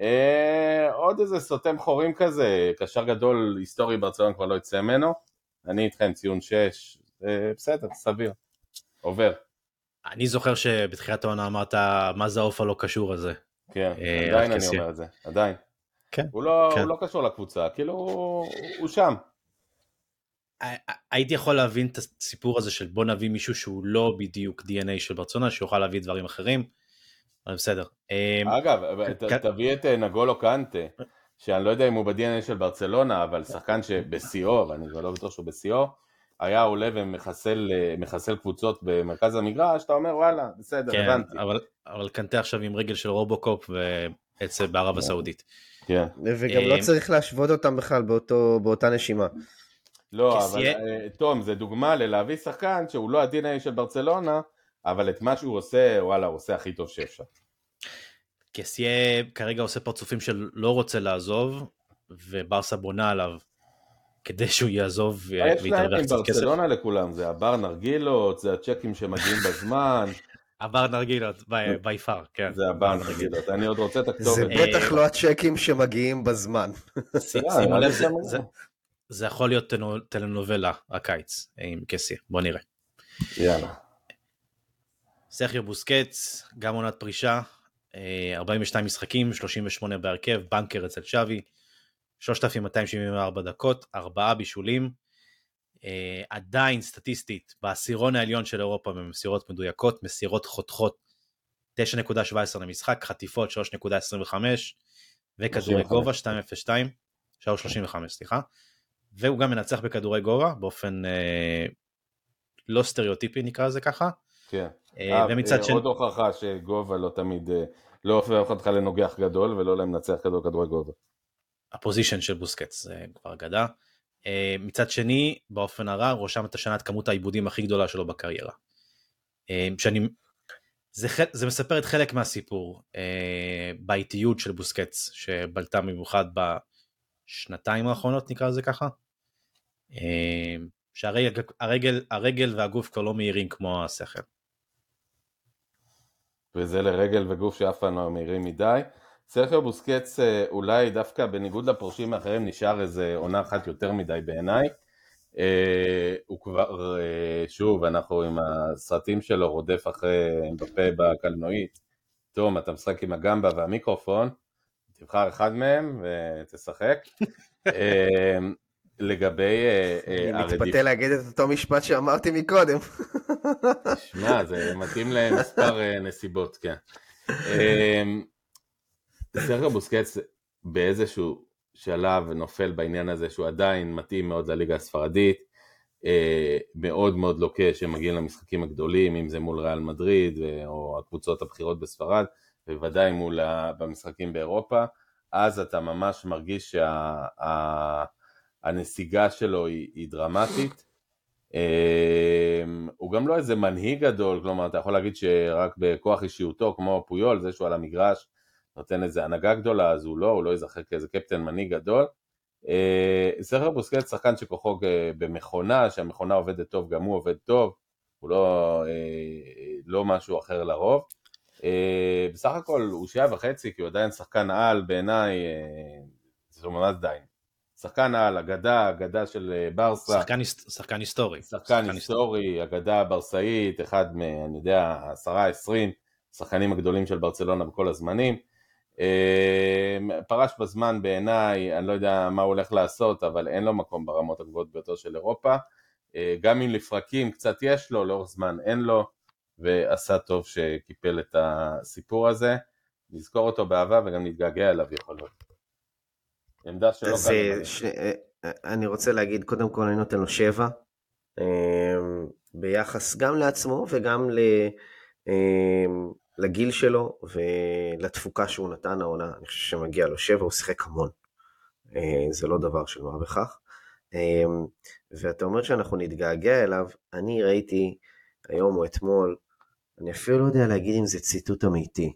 אה, עוד איזה סותם חורים כזה, קשר גדול היסטורי ברצלונה כבר לא יצא ממנו, אני איתכם ציון 6, אה, בסדר, סביר, עובר, אני זוכר שבתחילת העונה אמרת מה זה העוף הלא קשור הזה. כן, אה, עדיין אני ארקסיה. אומר את זה, עדיין. כן, הוא לא, כן. הוא לא קשור לקבוצה, כאילו הוא, הוא שם. הייתי יכול להבין את הסיפור הזה של בוא נביא מישהו שהוא לא בדיוק DNA של ברצונה שיוכל להביא דברים אחרים. אבל בסדר. אמ, אגב, כן. תביא את אה, נגולו קנטה, שאני לא יודע אם הוא ב-DNA של ברצלונה, אבל שחקן שבשיאו, ואני כבר לא בטוח שהוא בשיאו, היה עולה ומחסל אה, מחסל קבוצות במרכז המגרש, אתה אומר וואלה, בסדר, כן, הבנתי. אבל אבל קנטה עכשיו עם רגל של רובוקופ ועצב בערב הסעודית. כן. וגם לא אה, צריך להשוות אותם בכלל באותו- באותה נשימה. לא, אבל אה, תום, זה דוגמה ללהביא שחקן שהוא לא ה-DNA של ברצלונה, אבל את מה שהוא עושה, וואלה, הוא עושה הכי טוב שאפשר. קסיה כרגע עושה פרצופים של לא רוצה לעזוב וברסה בונה עליו כדי שהוא יעזוב ו- מה יש להם ויתרוויח עם קצת כסף. ברצלונה לכולם? זה הבר נרגילות, זה הצ'קים שמגיעים בזמן, עבר נרגילות בי פאר, כן. זה הבר נרגילות. אני עוד רוצה את זה הכתובת. אה, בטח לא הצ'קים שמגיעים בזמן. אה, שימו לב, שם זה-. זה- זה יכול להיות טלנובלה הקיץ עם קסיה, בוא נראה. יאללה. סרחיו בוסקץ, גם עונת פרישה, אה, 42 משחקים, 38 בהרכב, בנקר אצל שווי, 3,274 דקות, ארבעה בישולים, אה, עדיין סטטיסטית בעשירון העליון של אירופה במסירות מדויקות, מסירות חותכות 9.17 למשחק, חטיפות 3.25 וכדורי 35. גובה 2.02, 3.35 סליחה, והוא גם מנצח בכדורי גובה באופן אה, לא סטריאוטיפי נקרא לזה ככה, כן. אה, אה, ומצד אה, שני, עוד הוכחה שגובה לא תמיד, לא הופך אותך לנוגח גדול ולא למנצח כדור כדורי גובה. הפוזיישן של בוסקץ זה כבר אגדה. מצד שני, באופן הרע, הוא רשם את השנה את כמות העיבודים הכי גדולה שלו בקריירה. שאני, זה, חל- זה מספר את חלק מהסיפור אה, באיטיות של בוסקץ, שבלטה במיוחד בשנתיים האחרונות, נקרא לזה ככה. שהרגל הרגל, הרגל והגוף כבר לא מהירים כמו השכל. וזה לרגל וגוף שאף פעם לא מהירים מדי. סרחיו בוסקץ אה, אולי דווקא בניגוד לפורשים האחרים נשאר איזה עונה אחת יותר מדי בעיניי. אה, הוא כבר, אה, שוב, אנחנו עם הסרטים שלו רודף אחרי בפה בקלנועית. תום, אתה משחק עם הגמבה והמיקרופון, תבחר אחד מהם ותשחק. לגבי אה, אה, אני. מתפתה להגיד את אותו משפט שאמרתי מקודם. שמע, זה מתאים למספר אה, נסיבות, כן. אמ, סרגו בוסקץ באיזשהו שלב נופל בעניין הזה שהוא עדיין מתאים מאוד לליגה הספרדית, מאוד מאוד לוקה שמגיעים למשחקים הגדולים, אם זה מול ריאל מדריד או הקבוצות הבכירות בספרד, בוודאי מול. במשחקים באירופה, אז אתה ממש מרגיש שהנסיגה שה... שלו היא, היא דרמטית. אמ, הוא גם לא איזה מנהיג גדול, כלומר אתה יכול להגיד שרק בכוח אישיותו, כמו פויול, זה שהוא על המגרש נותן איזה הנהגה גדולה, אז הוא לא, הוא לא ייזכר כאיזה קפטן מנהיג גדול. אה, סרחר בוסקט שחקן שכוחו במכונה, שהמכונה עובדת טוב, גם הוא עובד טוב, הוא לא, אה, לא משהו אחר לרוב. אה, בסך הכל הוא שעה וחצי, כי הוא עדיין שחקן על בעיניי, זה ממש די. שחקן על, אגדה, אגדה של ברסה. שחקן, שחקן היסטורי. שחקן, שחקן היסטורי, אגדה ברסאית, אחד מ... אני יודע, עשרה, עשרים, שחקנים הגדולים של ברצלונה בכל הזמנים. אמ, פרש בזמן בעיניי, אני לא יודע מה הוא הולך לעשות, אבל אין לו מקום ברמות הגבוהות ביותר של אירופה. אה, גם אם לפרקים קצת יש לו, לאורך זמן אין לו, ועשה טוב שקיפל את הסיפור הזה. נזכור אותו באהבה וגם נתגעגע אליו יכול להיות. עמדה שלא אז אה, ש... אה, אני רוצה להגיד, קודם כל אני נותן לו שבע, אמ, ביחס גם לעצמו וגם ל... אמ, לגיל שלו ולתפוקה שהוא נתן העונה, אני חושב שמגיע לו שבע, הוא שיחק המון. אה, זה לא דבר של מה בכך. אה, ואתה אומר שאנחנו נתגעגע אליו, אני ראיתי היום או אתמול, אני אפילו לא יודע להגיד אם זה ציטוט אמיתי.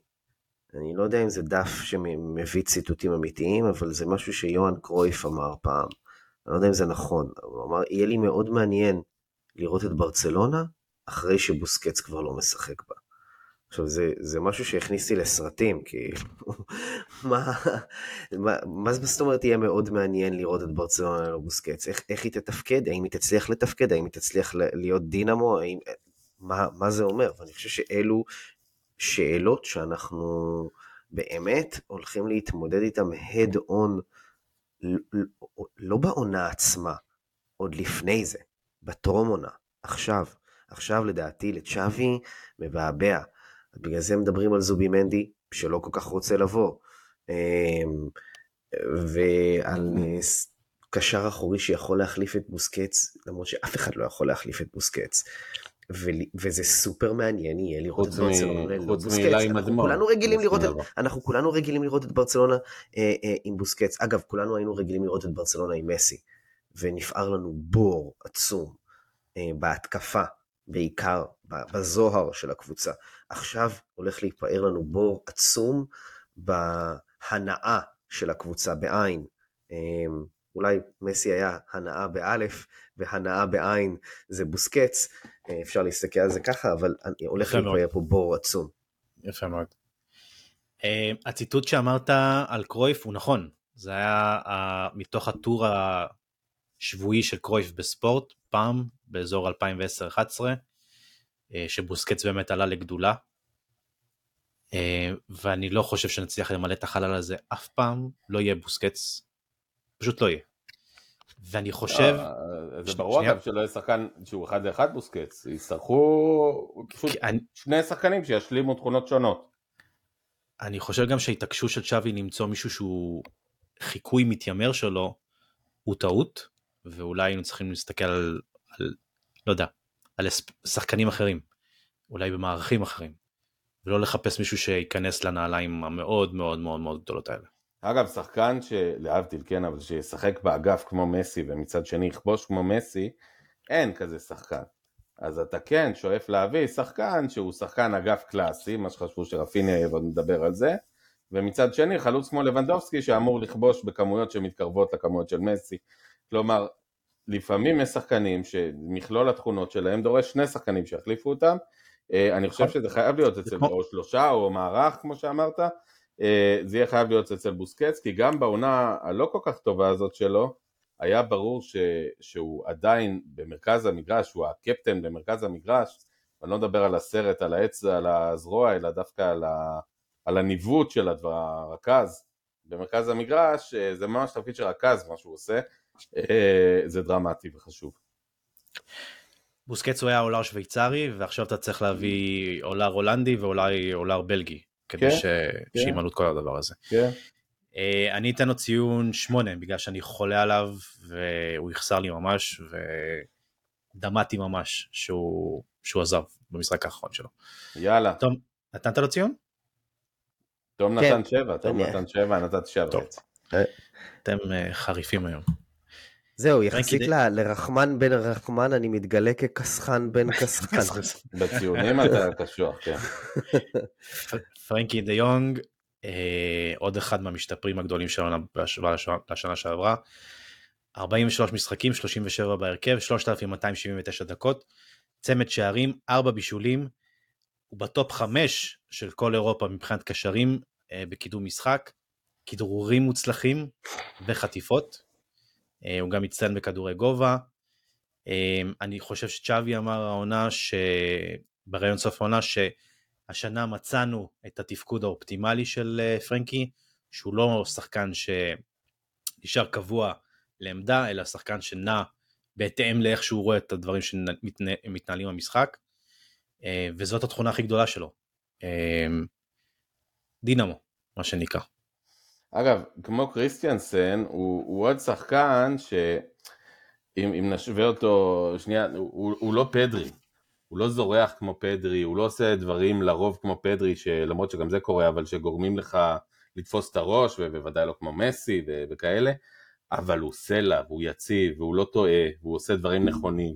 אני לא יודע אם זה דף שמביא ציטוטים אמיתיים, אבל זה משהו שיוהאן קרויף אמר פעם. אני לא יודע אם זה נכון. הוא אמר, יהיה לי מאוד מעניין לראות את ברצלונה אחרי שבוסקץ כבר לא משחק בה. עכשיו, זה, זה משהו שהכניסתי לסרטים, כאילו, מה, מה, מה זאת אומרת יהיה מאוד מעניין לראות את ברצלונה ללא בוסקץ? איך, איך היא תתפקד? האם היא תצליח לתפקד? האם היא תצליח להיות דינמו? האם, מה, מה זה אומר? ואני חושב שאלו שאלות שאנחנו באמת הולכים להתמודד איתן head on, לא בעונה עצמה, עוד לפני זה, בטרום עונה, עכשיו. עכשיו לדעתי לצ'אבי מבעבע. בגלל זה מדברים על זובי מנדי, שלא כל כך רוצה לבוא. אמ, ועל קשר אחורי שיכול להחליף את בוסקץ, למרות שאף אחד לא יכול להחליף את בוסקץ. וזה סופר מעניין יהיה לראות את ברצלונה ללא בוסקץ. אנחנו כולנו רגילים לראות את, אנחנו כולנו רגילים לראות את ברצלונה אה, אה, עם בוסקץ. אגב, כולנו היינו רגילים לראות את ברצלונה עם מסי, ונפער לנו בור עצום אה, בהתקפה, בעיקר בזוהר של הקבוצה. עכשיו הולך להיפער לנו בור עצום בהנאה של הקבוצה, בעין. אולי מסי היה הנאה באלף והנאה בעין זה בוסקץ, אה, אפשר להסתכל על זה ככה, אבל הולך להיפער פה בור עצום. יפה מאוד. אמ, הציטוט שאמרת על קרויף הוא נכון, זה היה מתוך הטור השבועי של קרויף בספורט, פעם באזור 2010-2011. אה, שבוסקץ באמת עלה לגדולה. ואני לא חושב שנצליח למלא את החלל הזה אף פעם, לא יהיה בוסקץ, פשוט לא יהיה. ואני חושב... אה, זה ברור אגב שלא יהיה שחקן שהוא אחד לאחד בוסקץ, יצטרכו פשוט שני שחקנים שישלימו תכונות שונות. אני חושב גם שההתעקשות של צ'אבי למצוא מישהו שהוא חיקוי מתיימר שלו, הוא טעות, ואולי היינו צריכים להסתכל על, על לא יודע, על שחקנים אחרים, אולי במערכים אחרים, ולא לחפש מישהו שייכנס לנעליים המאוד מאוד מאוד מאוד גדולות האלה. אגב, שחקן שלהבדיל, כן, אבל שישחק באגף כמו מסי ומצד שני יכבוש כמו מסי, אין כזה שחקן. אז אתה כן שואף להביא שחקן שהוא שחקן אגף קלאסי, מה שחשבו שרפיניה יהיה ועוד נדבר על זה, ומצד שני חלוץ כמו לבנדובסקי שאמור לכבוש בכמויות שמתקרבות לכמויות של מסי. כלומר, לפעמים יש שחקנים שמכלול התכונות שלהם דורש שני שחקנים שיחליפו אותם, אה, אני חושב שזה חייב להיות אצל או שלושה או מערך כמו שאמרת, זה יהיה חייב להיות אצל בוסקץ, כי גם בעונה הלא כל כך טובה הזאת שלו, היה ברור ש, שהוא עדיין במרכז המגרש, הוא הקפטן במרכז המגרש, אני לא מדבר על הסרט, על העץ, על הזרוע, אלא דווקא על, ה, על הניווט של הדבר, הרכז. במרכז המגרש, אה, זה ממש תפקיד של רכז מה שהוא עושה, אה, זה דרמטי וחשוב. בוסקץ הוא היה אולר שוויצרי ועכשיו אתה צריך להביא אולר הולנדי ואולי אולר בלגי כדי כן, ש... כן. שימלאו את כל הדבר הזה. כן. אה, אני אתן לו ציון שמונה בגלל שאני חולה עליו והוא יחסר לי ממש ודמעתי ממש שהוא, שהוא עזב במשחק האחרון שלו. יאללה. טוב, נתנת לו ציון? תום כן. נתן שבע, תום אני- נתן שבע, נתת שבע טוב. וחצי. אתם אה, חריפים היום. זהו, יחסית ל- לרחמן בן רחמן, אני מתגלה כקסחן בן קסחן. בציונים אתה קשוח, כן. פרנקי דה יונג, אה, עוד אחד מהמשתפרים הגדולים שלנו בהשוואה לשנה- שעברה. 43 משחקים, 37 בהרכב, 3,279 דקות, צמד שערים, 4 בישולים, הוא בטופ 5 של כל אירופה מבחינת קשרים אה, בקידום משחק, כדרורים מוצלחים וחטיפות. אה, הוא גם מצטיין בכדורי גובה. אה, אני חושב שצ'אבי אמר העונה, ש... בראיון סוף העונה, שהשנה מצאנו את התפקוד האופטימלי של אה, פרנקי, שהוא לא שחקן שנשאר קבוע לעמדה, אלא שחקן שנע בהתאם לאיך שהוא רואה את הדברים שמתנהלים במשחק, אה, וזאת התכונה הכי גדולה שלו. אה, דינמו, מה שנקרא. אגב, כמו קריסטיאנסן, הוא, הוא עוד שחקן שאם אם נשווה אותו, שנייה, הוא, הוא, הוא לא פדרי. הוא לא זורח כמו פדרי, הוא לא עושה דברים לרוב כמו פדרי, שלמרות שגם זה קורה, אבל שגורמים לך לתפוס את הראש, ובוודאי לא כמו מסי ו- וכאלה, אבל הוא סלע, והוא יציב, והוא לא טועה, והוא עושה דברים נכונים,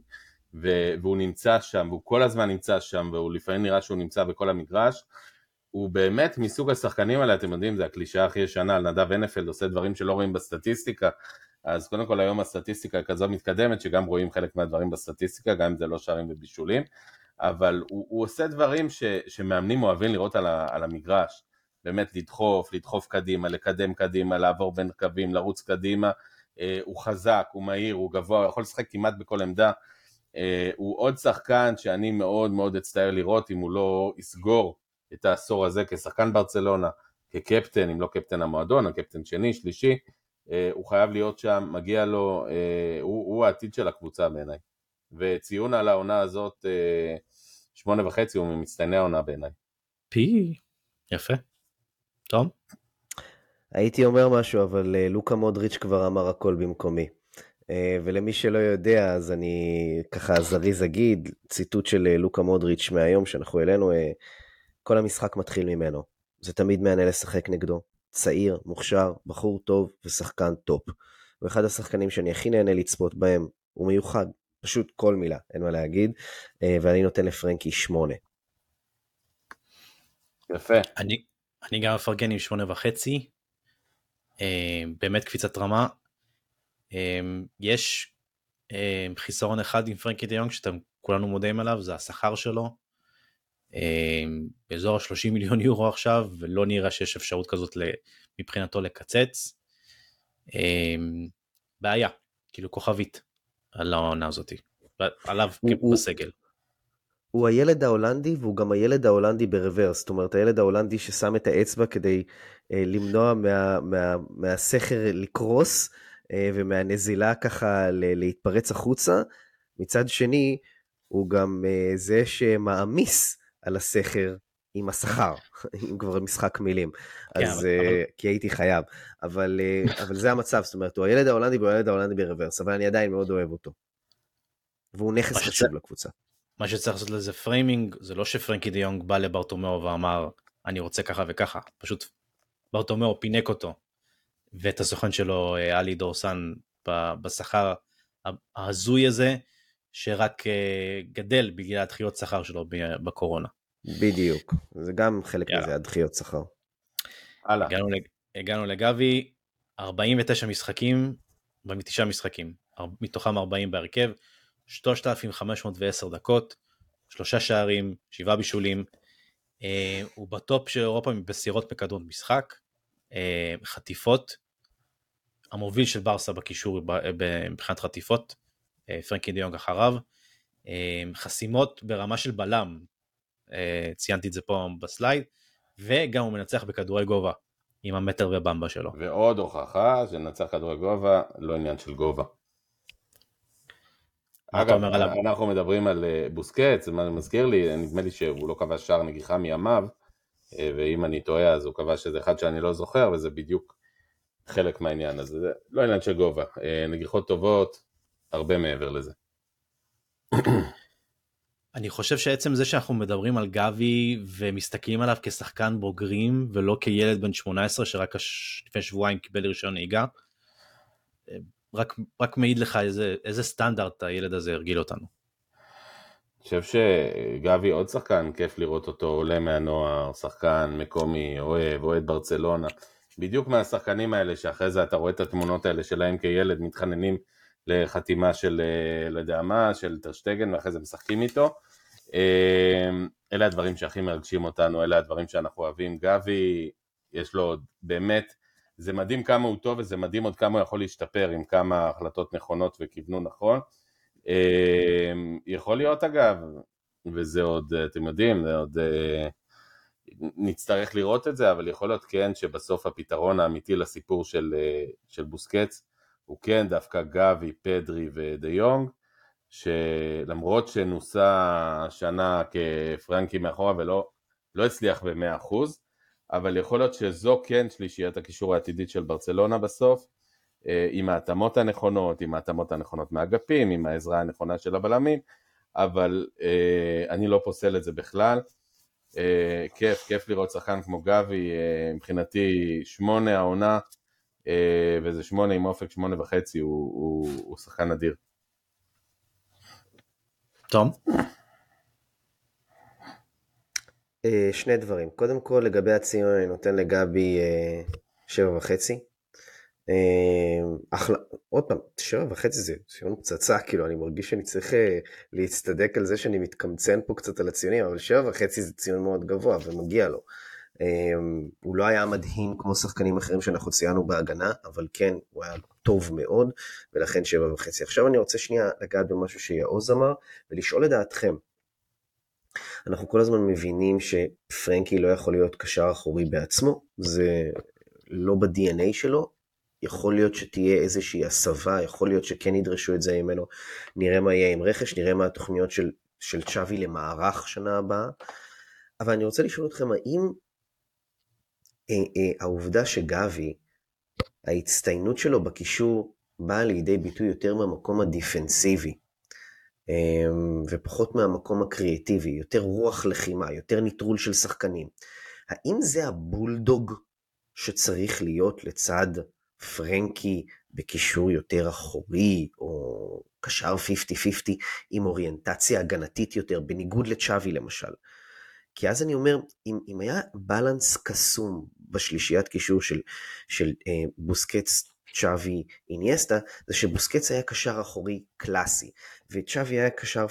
ו- והוא נמצא שם, והוא כל הזמן נמצא שם, והוא לפעמים נראה שהוא נמצא בכל המגרש. הוא באמת מסוג השחקנים האלה, אתם יודעים, זה הקלישאה הכי ישנה על נדב הנפלד, עושה דברים שלא רואים בסטטיסטיקה, אז קודם כל היום הסטטיסטיקה כזו מתקדמת, שגם רואים חלק מהדברים בסטטיסטיקה, גם אם זה לא שערים ובישולים, אבל הוא, הוא עושה דברים ש, שמאמנים אוהבים לראות על, ה, על המגרש, באמת לדחוף, לדחוף קדימה, לקדם קדימה, לעבור בין קווים, לרוץ קדימה, אה, הוא חזק, הוא מהיר, הוא גבוה, הוא יכול לשחק כמעט בכל עמדה, אה, הוא עוד שחקן שאני מאוד מאוד אצטער לראות אם הוא לא יסגור את העשור הזה כשחקן ברצלונה, כקפטן, אם לא קפטן המועדון, הקפטן שני, שלישי, הוא חייב להיות שם, מגיע לו, אה, הוא, הוא העתיד של הקבוצה בעיניי. וציון על העונה הזאת, אה, שמונה וחצי, הוא ממצטייני העונה בעיניי. פי, יפה. תום? הייתי אומר משהו, אבל אה, לוקה מודריץ' כבר אמר הכל במקומי. אה, ולמי שלא יודע, אז אני ככה זריז אגיד, ציטוט של אה, לוקה מודריץ' מהיום שאנחנו העלינו, אה, כל המשחק מתחיל ממנו. זה תמיד מהנה לשחק נגדו. צעיר, מוכשר, בחור טוב ושחקן טופ. הוא אחד השחקנים שאני הכי נהנה לצפות בהם, הוא מיוחד, פשוט כל מילה, אין מה להגיד, אה, ואני נותן לפרנקי שמונה. יפה. אני, אני גם מפרגן עם שמונה וחצי. אה, באמת קפיצת רמה. אה, יש חיסרון אחד עם פרנקי דיונג שאתם כולנו מודעים עליו, זה השכר שלו. אה, באזור ה-30 מיליון יורו עכשיו, ולא נראה שיש אפשרות כזאת מבחינתו לקצץ. אה, בעיה, כאילו כוכבית על העונה הזאת, עליו הוא- הוא- בסגל. הוא הילד ההולנדי והוא גם הילד ההולנדי ברוורס, זאת אומרת הילד ההולנדי ששם את האצבע כדי אה, למנוע מה, מה, מהסכר לקרוס אה, ומהנזילה ככה ל, להתפרץ החוצה. מצד שני, הוא גם אה, זה שמעמיס על הסכר עם השכר, אם כבר משחק מילים. כן, אז, אבל- אבל- כי הייתי חייב. אבל, אה, אבל זה המצב, זאת אומרת, הוא הילד ההולנדי והוא הילד ההולנדי ב reverse, אבל אני עדיין מאוד אוהב אותו. והוא נכס חשוב לקבוצה. מה שצריך לעשות לזה framing זה לא שפרנקי דיונג בא לברטומיאו ואמר אני רוצה ככה וככה פשוט ברטומיאו פינק אותו ואת הסוכן שלו אה, עלי דורסון בשכר ההזוי הזה שרק גדל בגלל הדחיות שכר שלו בקורונה. בדיוק, זה גם חלק יאללה. מזה, הדחיות שכר. הלאה. הגענו, הגענו לגבי 49 משחקים, 49 משחקים, מתוכם 40 בהרכב, 3,510 דקות, שלושה שערים, שבעה בישולים, אה, הוא בטופ של אירופה בסירות בכדור משחק, אה, חטיפות, המוביל של ברסה בקישור מבחינת חטיפות, אה, פרנקי דיונג אחריו, אה, חסימות ברמה של בלם, ציינתי את זה פה בסלייד, וגם הוא מנצח בכדורי גובה עם המטר ובמבה שלו. ועוד הוכחה שננצח כדורי גובה, לא עניין של גובה. אגב? אנחנו מדברים על אה, בוסקץ, זה מזכיר לי, נדמה לי שהוא לא כבש שער נגיחה מימיו, אה, ואם אני טועה אז הוא כבש איזה אחד שאני לא זוכר, וזה בדיוק חלק מהעניין הזה, זה לא עניין של גובה, אה, נגיחות טובות, הרבה מעבר לזה. אני חושב שעצם זה שאנחנו מדברים על גבי ומסתכלים עליו כשחקן בוגרים ולא כילד בן 18 שרק הש... לפני שבועיים קיבל רישיון נהיגה, רק, רק מעיד לך איזה, איזה סטנדרט הילד הזה הרגיל אותנו. אני חושב שגבי עוד שחקן, כיף לראות אותו עולה מהנוער, שחקן מקומי, אוהב, אוהד ברצלונה. בדיוק מהשחקנים האלה שאחרי זה אתה רואה את התמונות האלה שלהם כילד מתחננים לחתימה של אה, לא יודע מה, של טרשטגן ואחרי זה משחקים איתו. אה, אלה הדברים שהכי מרגשים אותנו, אלה הדברים שאנחנו אוהבים. גבי, יש לו באמת, זה מדהים כמה הוא טוב וזה מדהים עוד כמה הוא יכול להשתפר עם כמה החלטות נכונות וכיוונו נכון. אה, יכול להיות אגב, וזה עוד, אתם יודעים, זה עוד... נצטרך לראות את זה, אבל יכול להיות כן שבסוף הפתרון האמיתי לסיפור של, של בוסקץ הוא כן דווקא גבי, פדרי ודי יונג, שלמרות שנוסה השנה כפרנקי מאחורה ולא לא הצליח ב-100%, אבל יכול להיות שזו כן שלישיית הקישור העתידית של ברצלונה בסוף, אה, עם ההתאמות הנכונות, עם ההתאמות הנכונות מהאגפים, עם העזרה הנכונה של הבלמים, אבל אה, אני לא פוסל את זה בכלל. אה, כיף, כיף לראות שחקן כמו גבי, מבחינתי שמונה העונה, וזה שמונה עם אופק שמונה וחצי, הוא, הוא, הוא שחקן אדיר. תום? אה, שני דברים. קודם כל, לגבי הציון, אני נותן לגבי אה, שבע וחצי. אחלה, עוד פעם, שבע וחצי זה ציון פצצה, כאילו, אני מרגיש שאני צריך להצטדק על זה שאני מתקמצן פה קצת על הציונים, אבל שבע וחצי זה ציון מאוד גבוה ומגיע לו. אמ, הוא לא היה מדהים כמו שחקנים אחרים שאנחנו ציינו בהגנה, אבל כן, הוא היה טוב מאוד, ולכן שבע וחצי. עכשיו אני רוצה שנייה לגעת במשהו שיעוז אמר, ולשאול את דעתכם. אנחנו כל הזמן מבינים שפרנקי לא יכול להיות קשר אחורי בעצמו, זה לא ב-DNA שלו, יכול להיות שתהיה איזושהי הסבה, יכול להיות שכן ידרשו את זה ממנו, נראה מה יהיה עם רכש, נראה מה התוכניות של, של צ'אבי למערך שנה הבאה, אבל אני רוצה לשאול אתכם, האם העובדה שגבי, ההצטיינות שלו בקישור באה לידי ביטוי יותר מהמקום ה defensive־י, אמ, ופחות מהמקום הקריאטיבי, יותר רוח לחימה, יותר ניטרול של שחקנים. האם זה הבולדוג שצריך להיות לצד פרנקי בקישור יותר אחורי, או קשר 50-50 עם אוריינטציה הגנתית יותר, בניגוד לצ'אבי למשל? כי אז אני אומר, אם, אם היה בלנס קסום בשלישיית קישור של, של אה, בוסקץ, צ'אבי, איניאסטה, זה שבוסקץ היה קשר אחורי קלאסי, וצ'אבי היה קשר 50-50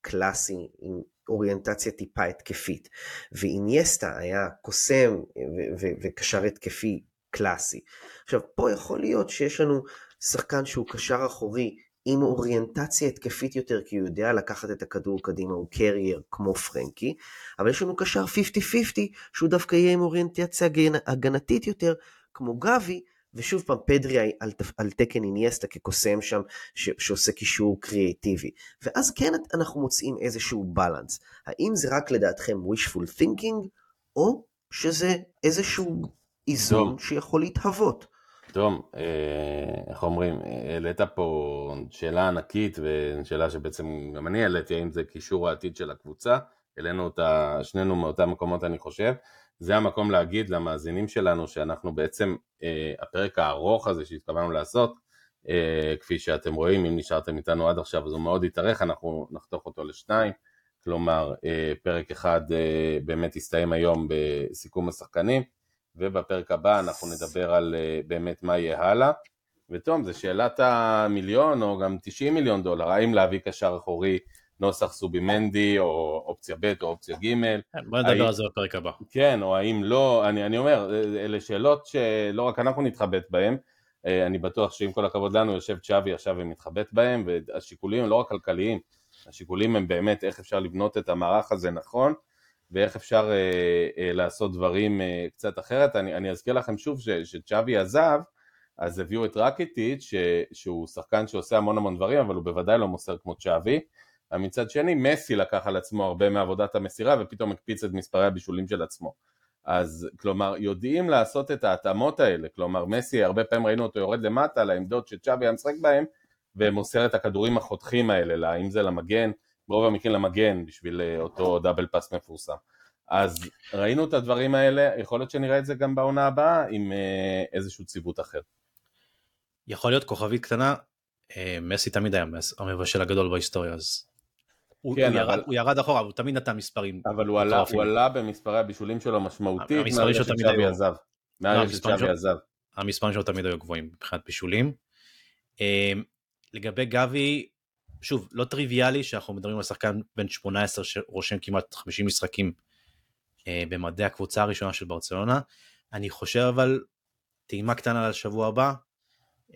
קלאסי, עם אוריינטציה טיפה התקפית, ואיניאסטה היה קוסם וקשר התקפי קלאסי. עכשיו, פה יכול להיות שיש לנו שחקן שהוא קשר אחורי עם אוריינטציה התקפית יותר, כי הוא יודע לקחת את הכדור קדימה, הוא קרייר כמו פרנקי, אבל יש לנו קשר 50-50, שהוא דווקא יהיה עם אוריינטציה הגנתית יותר, כמו גבי, ושוב פעם, פדרי על, על תקן איניאסטה כקוסם שם, ש, שעושה קישור קריאטיבי. ואז כן אנחנו מוצאים איזשהו בלנס. האם זה רק לדעתכם wishful thinking, או שזה איזשהו איזון שיכול להתהוות? תום, אה, איך אומרים, העלית פה שאלה ענקית ושאלה שבעצם גם אני העליתי, האם זה קישור העתיד של הקבוצה, העלינו אותה שנינו מאותם מקומות אני חושב, זה המקום להגיד למאזינים שלנו שאנחנו בעצם, אה, הפרק הארוך הזה שהתכוונו לעשות, אה, כפי שאתם רואים, אם נשארתם איתנו עד עכשיו אז הוא מאוד יתארך, אנחנו נחתוך אותו לשניים, כלומר פרק אחד באמת יסתיים היום בסיכום השחקנים, ובפרק הבא אנחנו נדבר על אה, באמת מה יהיה הלאה. ותום, זו שאלת המיליון או גם 90 מיליון דולר, האם להביא קשר אחורי נוסח סובימנדי או אופציה ב' או אופציה ג'. כן, בוא נדבר האם... על זה בפרק הבא. כן, או האם לא, אני, אני אומר, אלה שאלות שלא רק אנחנו נתחבט בהן, אה, אני בטוח שעם כל הכבוד לנו יושב צ'אבי עכשיו ומתחבט בהן, והשיקולים הם לא רק כלכליים, השיקולים הם באמת איך אפשר לבנות את המערך הזה נכון, ואיך אפשר אה, אה, לעשות דברים אה, קצת אחרת. אני, אני אזכיר לכם שוב שצ'אבי עזב, אז הביאו את רקיטיץ', שהוא שחקן שעושה המון המון דברים, אבל הוא בוודאי לא מוסר כמו צ'אבי. מצד שני, מסי לקח על עצמו הרבה מעבודת המסירה, ופתאום הקפיץ את מספרי הבישולים של עצמו. אז כלומר, יודעים לעשות את ההתאמות האלה, כלומר, מסי, הרבה פעמים ראינו אותו יורד למטה לעמדות שצ'אבי היה משחק בהם, ומוסר את הכדורים החותכים האלה, אם זה למגן, ברוב המקרים למגן בשביל אה, אותו דאבל פאס מפורסם. אז ראינו את הדברים האלה, יכול להיות שנראה את זה גם בעונה הבאה עם אה, איזשהו ציוות אחר. יכול להיות כוכבית קטנה, אה, מסי תמיד היה המבשל הגדול בהיסטוריה, אז הוא, כן, הוא, אבל... ירד, הוא ירד אחורה, הוא תמיד נתן מספרים. אבל הוא עלה, הוא עלה במספרי הבישולים שלו משמעותית מהרגע שצ'אבי עזב. מהרגע שצ'אבי עזב. המספרים שלו תמיד היו גבוהים מבחינת בישולים. לגבי גבי, שוב, לא טריוויאלי שאנחנו מדברים על שחקן בן 18 שרושם כמעט 50 משחקים אה, במדעי הקבוצה הראשונה של ברצלונה. אני חושב אבל, טעימה קטנה לשבוע הבא,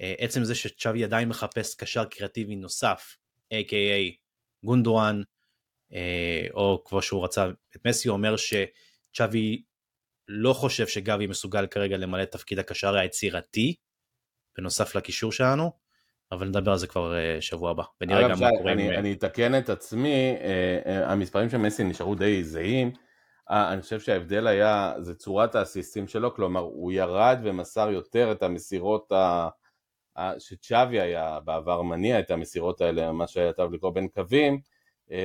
אה, עצם זה שצ'אבי עדיין מחפש קשר קריאטיבי נוסף, a.k.a גונדואן, אה, או כמו שהוא רצה את מסי, אומר שצ'אבי לא חושב שגבי מסוגל כרגע למלא את תפקיד הקשר היצירתי, בנוסף לקישור שלנו, אבל נדבר על זה כבר אה, שבוע הבא, ונראה גם מה קורה. אני, אני אתקן את עצמי, אה, אה, המספרים של מסי נשארו די זהים, אני חושב שההבדל היה, זה צורת האסיסטים שלו, כלומר הוא ירד ומסר יותר את המסירות ה... שצ'אבי היה בעבר מניע את המסירות האלה, מה שהיה טוב לקרוא בין קווים,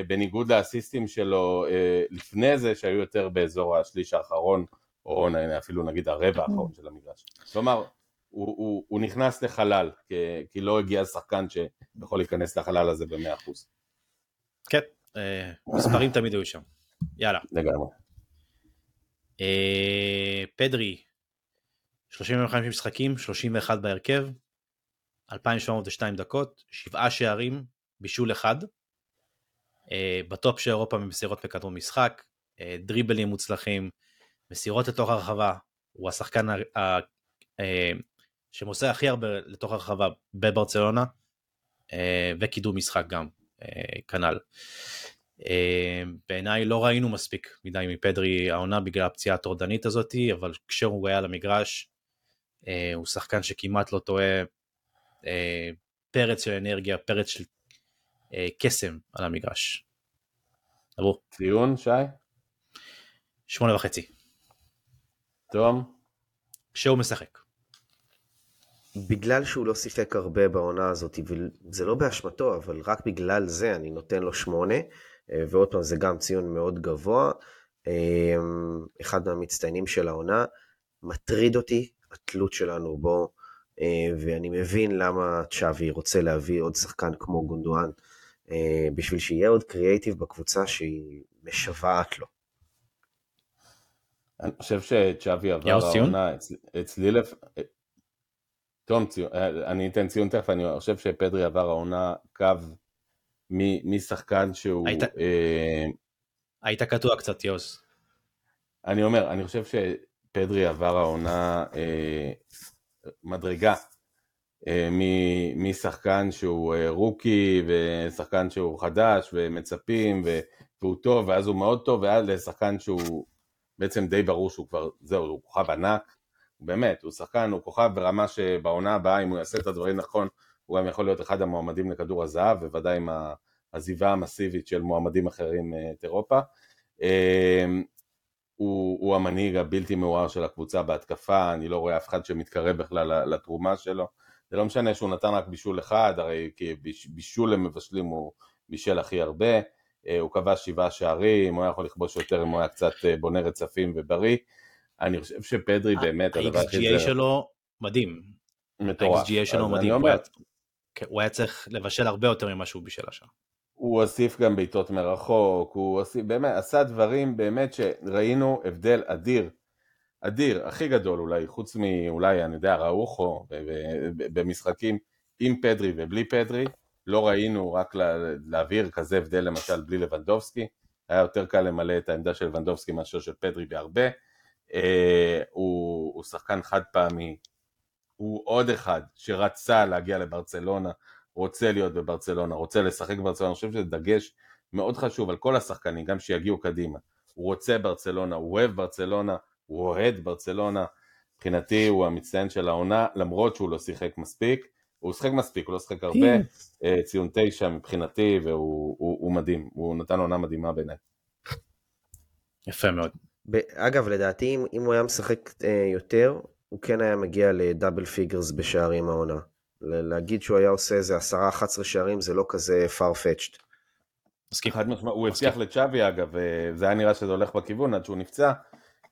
בניגוד לאסיסטים שלו לפני זה, שהיו יותר באזור השליש האחרון, או אפילו נגיד הרבע האחרון של המגרש. כלומר, הוא, הוא, הוא נכנס לחלל, כי, כי לא הגיע שחקן שיכול להיכנס לחלל הזה במאה אחוז. כן, אה, מספרים תמיד היו שם. יאללה. לגמרי. אה, פדרי, 35 משחקים, 31 בהרכב, 2,702 דקות, 7 שערים, בישול אחד. אה, בטופ של אירופה במסירות בכדור משחק, אה, דריבלים מוצלחים, מסירות לתוך הרחבה, הוא השחקן שמוסר הכי הרבה לתוך הרחבה בברצלונה, אה, וקידום משחק גם, אה, כנ"ל. אה, בעיניי לא ראינו מספיק מדי מפדרי העונה בגלל הפציעה הטורדנית הזאתי, אבל כשהוא היה למגרש, הוא שחקן שכמעט לא טועה, פרץ של אנרגיה, פרץ של קסם על המגרש. עברו. ציון, שי? שמונה וחצי. תום? כשהוא משחק. בגלל שהוא לא שיחק הרבה בעונה הזאת, וזה לא באשמתו, אבל רק בגלל זה אני נותן לו שמונה, אה, ועוד פעם, זה גם ציון מאוד גבוה. אה, אחד מהמצטיינים של העונה. מטריד אותי התלות שלנו בו, אה, ואני מבין למה צ'אבי רוצה להביא עוד שחקן כמו גונדואן, בשביל שיהיה עוד קריאייטיב בקבוצה שהיא משוועת לו. אני חושב שצ'אבי עבר העונה, אצלי, תום ציון, אה, אני אתן ציון תכף, אני חושב שפדרי עבר העונה קו משחקן שהוא... היית, אה, היית קטוע קצת, יוס. אני אומר, אני חושב שפדרי עבר העונה אה, מדרגה אה, משחקן שהוא אה, רוקי ושחקן שהוא חדש ומצפים ו, והוא טוב ואז הוא מאוד טוב ועד לשחקן שהוא בעצם די ברור שהוא כבר, זהו, הוא כוכב ענק באמת, הוא שחקן, הוא כוכב ברמה שבעונה הבאה, אם הוא יעשה את הדברים נכון, הוא גם יכול להיות אחד המועמדים לכדור הזהב, בוודאי עם העזיבה המסיבית של מועמדים אחרים אה, את אירופה. אמ, הוא, הוא המנהיג הבלתי מעורר של הקבוצה בהתקפה, אני לא רואה אף אחד שמתקרב בכלל לתרומה שלו. זה לא משנה שהוא נתן רק בישול אחד, הרי בישול למבשלים הוא בישל הכי הרבה. אה, הוא כבש שבעה שערים, הוא היה יכול לכבוש יותר אם הוא היה קצת אה, בונה רצפים ובריא. אני חושב שפדרי באמת, הדבר הכי זה... ה-XGA שלו מדהים. מטורף. ה-XGA שלו מדהים. היה, כן, הוא היה צריך לבשל הרבה יותר ממה שהוא בישל השם. הוא הוסיף גם בעיטות מרחוק, הוא הוסיף, באמת, עשה דברים באמת שראינו הבדל אדיר, אדיר, הכי גדול אולי, חוץ מאולי, אני יודע, ראוכו, במשחקים עם פדרי ובלי פדרי, לא ראינו רק להעביר כזה הבדל למשל בלי לבנדובסקי, היה יותר קל למלא את העמדה של לבנדובסקי מאשר של פדרי בהרבה, אה, הוא, הוא שחקן חד פעמי, הוא עוד אחד שרצה להגיע לברצלונה, רוצה להיות בברצלונה, רוצה לשחק בברצלונה, אני חושב שזה דגש מאוד חשוב על כל השחקנים, גם שיגיעו קדימה. הוא רוצה ברצלונה, הוא אוהב ברצלונה, הוא אוהד ברצלונה, מבחינתי הוא המצטיין של העונה, למרות שהוא לא שיחק מספיק, הוא שיחק מספיק, הוא לא שיחק הרבה, אה, ציון תשע מבחינתי, והוא הוא, הוא מדהים, הוא נתן עונה מדהימה בעיניי. יפה מאוד. אגב, לדעתי, אם, אם הוא היה משחק אה, יותר, הוא כן היה מגיע ל double figures בשערים העונה. להגיד שהוא היה עושה איזה 10-11 שערים זה לא כזה farfetched. מסכים. חד משמעית, הוא הבטיח לצ'אבי אגב, וזה היה נראה שזה הולך בכיוון עד שהוא נפצע.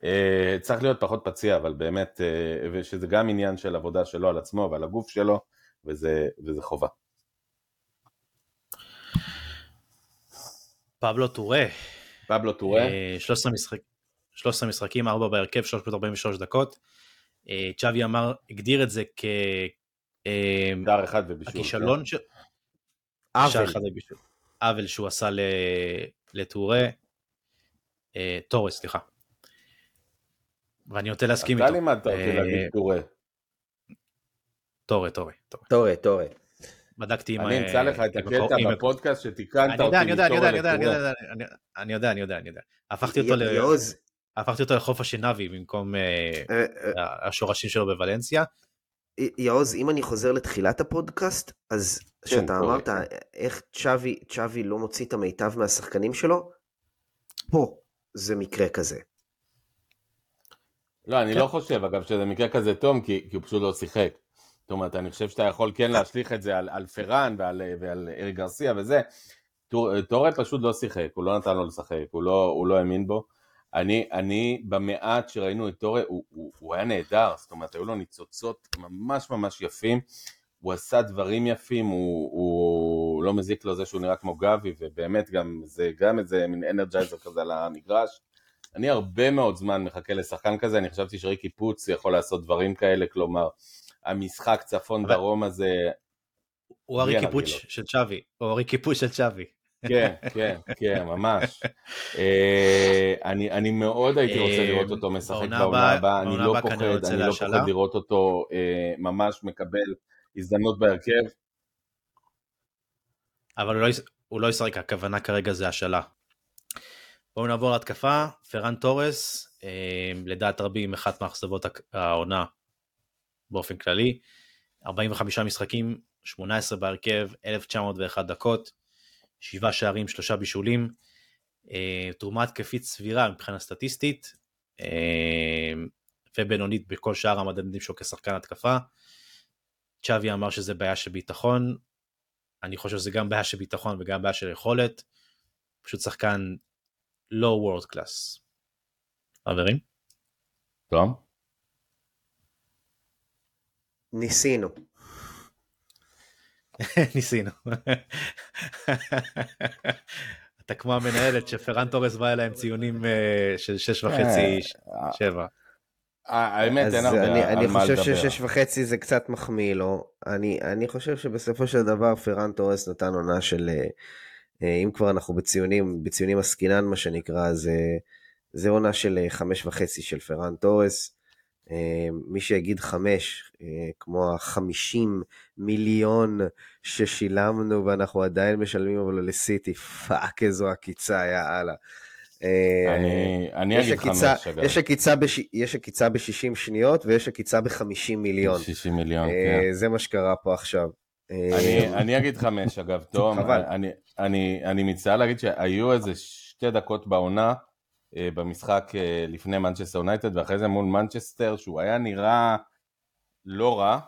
אה, צריך להיות פחות פציע, אבל באמת, אה, ושזה גם עניין של עבודה שלו על עצמו ועל הגוף שלו, וזה, וזה חובה. פבלו טורה. פבלו טורה. 13, משחק, 13 משחקים, 4 בהרכב, 343 דקות. צ'אבי אמר, הגדיר את זה כ... שער אחד ובישול. הכישלון כן. של... עוול. עוול שהוא עשה לטורה. טורס, סליחה. ואני נוטה להסכים איתו. אתה לימדת אותי להגיד טורה. טורה, טורה. טורה, טורה. בדקתי עם... אני אמצא לך את הקטע בפודקאסט שתיקנת אותי מטורה לטורה. אני יודע, אני יודע, אני יודע, אני יודע, אני יודע. הפכתי אותו ל... הפכתי אותו לחוף השנבי במקום השורשים שלו בוולנסיה. יעוז, אם אני חוזר לתחילת הפודקאסט, אז שאתה אמרת איך צ'אבי לא מוציא את המיטב מהשחקנים שלו, פה זה מקרה כזה. לא, אני לא חושב, אגב, שזה מקרה כזה טוב, כי, כי הוא פשוט לא שיחק. זאת אומרת, אני חושב שאתה יכול כן להשליך את זה על, על פרן ועל, ועל ארי גרסיה וזה. טורה פשוט לא שיחק, הוא לא נתן לו לשחק, הוא לא, הוא לא האמין בו. אני, אני במעט שראינו את טורה, הוא, הוא, הוא היה נהדר, זאת אומרת, היו לו ניצוצות ממש ממש יפים. הוא עשה דברים יפים, הוא, הוא לא מזיק לו זה שהוא נראה כמו גבי, ובאמת גם זה גם איזה מין אנרג'ייזר כזה על המגרש. אני הרבה מאוד זמן מחכה לשחקן כזה, אני חשבתי שריקי פוץ יכול לעשות דברים כאלה, כלומר, המשחק צפון דרום הזה... הוא הריקי פוץ של צ'אבי, הוא הריקי פוץ של צ'אבי. כן, כן, כן, ממש. אה, אני, אני מאוד הייתי רוצה לראות אותו משחק בעונה הבאה, אני לא פוחד, אני לא פוחד לראות אותו אה, ממש מקבל הזדמנות בהרכב. אבל הוא לא, הוא לא ישחק, הכוונה כרגע זה השאלה. בואו נעבור להתקפה, פרן תורס, אה, לדעת רבים אחת מאכזבות העונה באופן כללי, 45 משחקים, 18 בהרכב, 1901 דקות, 7 שערים, 3 בישולים, אה, תרומה התקפית סבירה מבחינה סטטיסטית, אה, ובינונית בכל שאר המדדים שלו כשחקן התקפה. צ'אבי אמר שזה בעיה של ביטחון, אני חושב שזה גם בעיה של ביטחון וגם בעיה של יכולת, פשוט שחקן לא וורד קלאס. חברים? טוב. ניסינו. ניסינו. אתה כמו המנהלת שפרן תורס בא אליהם ציונים של שש וחצי, שבע. האמת אין הרבה על מה לדבר. אני חושב ששש וחצי זה קצת מחמיא לו. אני, אני חושב שבסופו של דבר פרן תורס נתן עונה של, אם כבר אנחנו בציונים, בציונים עסקינן מה שנקרא, זה, זה עונה של חמש וחצי של פרן תורס. מי שיגיד חמש, כמו החמישים מיליון ששילמנו ואנחנו עדיין משלמים אבל לסיטי, fuck איזו עקיצה, יאללה. אני אגיד חמש, אגב. יש עקיצה ב-60 שניות ויש עקיצה ב-50 מיליון. 60 מיליון, כן. זה מה שקרה פה עכשיו. אני אגיד חמש, אגב, תום. אני מצטער להגיד שהיו איזה שתי דקות בעונה, במשחק לפני מנצ'סטר יונייטד ואחרי זה מול מנצ'סטר שהוא היה נראה לא רע,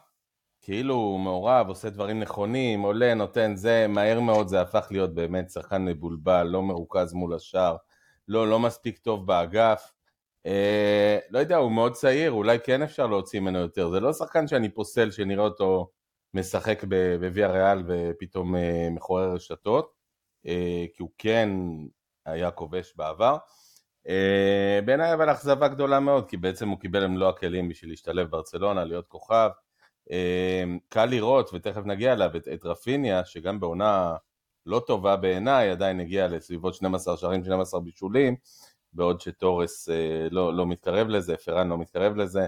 כאילו הוא מעורב, עושה דברים נכונים, עולה, נותן זה, מהר מאוד זה הפך להיות באמת שחקן מבולבל, לא מרוכז מול השער, לא, לא מספיק טוב באגף, אה, לא יודע, הוא מאוד צעיר, אולי כן אפשר להוציא ממנו יותר, זה לא שחקן שאני פוסל שנראה אותו משחק בוויה ריאל ופתאום אה, מחורר רשתות, אה, כי הוא כן היה כובש בעבר. Uh, בעיניי אבל אכזבה גדולה מאוד, כי בעצם הוא קיבל מלוא הכלים בשביל להשתלב ברצלונה, להיות כוכב. Uh, קל לראות, ותכף נגיע אליו, את, את רפיניה, שגם בעונה לא טובה בעיניי, עדיין הגיע לסביבות 12 שערים, 12 בישולים, בעוד שטורס uh, לא, לא מתקרב לזה, פרן לא מתקרב לזה,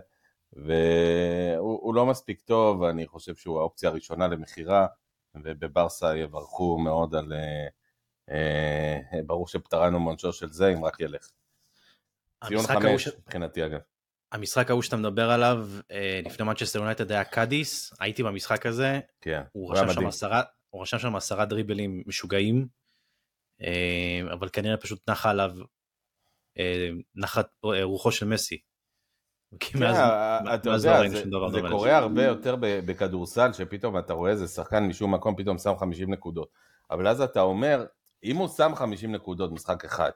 והוא לא מספיק טוב, אני חושב שהוא האופציה הראשונה למכירה, ובברסה יברכו מאוד על... ברור שפטרנו מעונשו של זה, אם רק ילך. ציון חמש מבחינתי אגב. המשחק ההוא שאתה מדבר עליו לפני מנצ'סטר יונייטד היה קאדיס, הייתי במשחק הזה, כן, הוא רשם שם עשרה, הוא רשם שם עשרה דריבלים משוגעים, אבל כנראה פשוט נחה עליו, נחת רוחו של מסי. כן, אתה יודע, זה קורה הרבה יותר בכדורסל, שפתאום אתה רואה איזה שחקן משום מקום פתאום שם 50 נקודות, אבל אז אתה אומר, אם הוא שם 50 נקודות משחק אחד,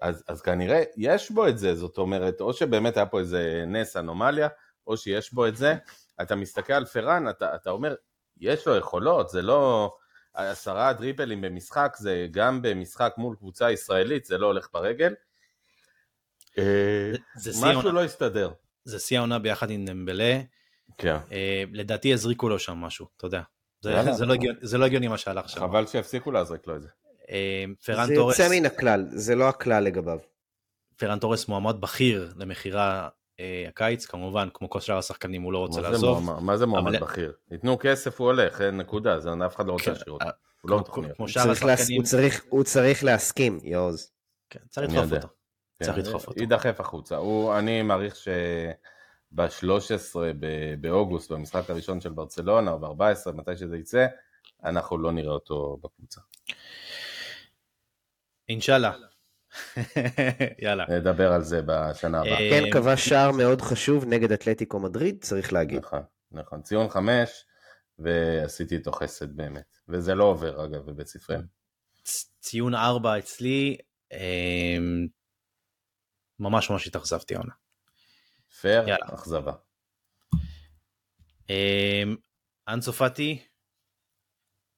אז, אז כנראה יש בו את זה, זאת אומרת, או שבאמת היה פה איזה נס אנומליה, או שיש בו את זה. אתה מסתכל על פראן, אתה, אתה אומר, יש לו יכולות, זה לא... עשרה דריבלים במשחק, זה גם במשחק מול קבוצה ישראלית, זה לא הולך ברגל. אה, משהו לא הסתדר. זה שיא העונה ביחד עם דמבלה. כן. אה, לדעתי הזריקו לו שם משהו, אתה יודע. זה, זה, לא הגיוני, זה לא הגיוני מה שהלך שם. חבל שיפסיקו להזריק לו את זה. אה, פרן זה תורס... יוצא מן הכלל, זה לא הכלל לגביו. פרן תורס מועמד בכיר למכירה אה, הקיץ, כמובן, כמו כל שאר השחקנים, הוא לא רוצה לעזוב. מה, מה זה מועמד אבל... בכיר? ייתנו כסף, הוא הולך, אין נקודה, זה אף אחד לא רוצה כן, להשאיר אותו. הוא לא בתוכניות. הוא צריך להסכים, יעוז. כן, צריך לדחוף אותו. צריך כן, לדחוף אותו. יידחף החוצה. אני מעריך ש... ב-13 באוגוסט, במשחק הראשון של ברצלונה, או ב-14, מתי שזה יצא, אנחנו לא נראה אותו בקבוצה. אינשאללה. יאללה. נדבר על זה בשנה הבאה. כן כבש שער מאוד חשוב נגד אתלטיקו מדריד, צריך להגיד. נכון, נכון. ציון חמש, ועשיתי איתו חסד באמת. וזה לא עובר אגב בבית ספרנו. ציון ארבע אצלי, אמ, ממש ממש התאכזבתי העונה. פייר, אכזבה. אמ, אנסופטי,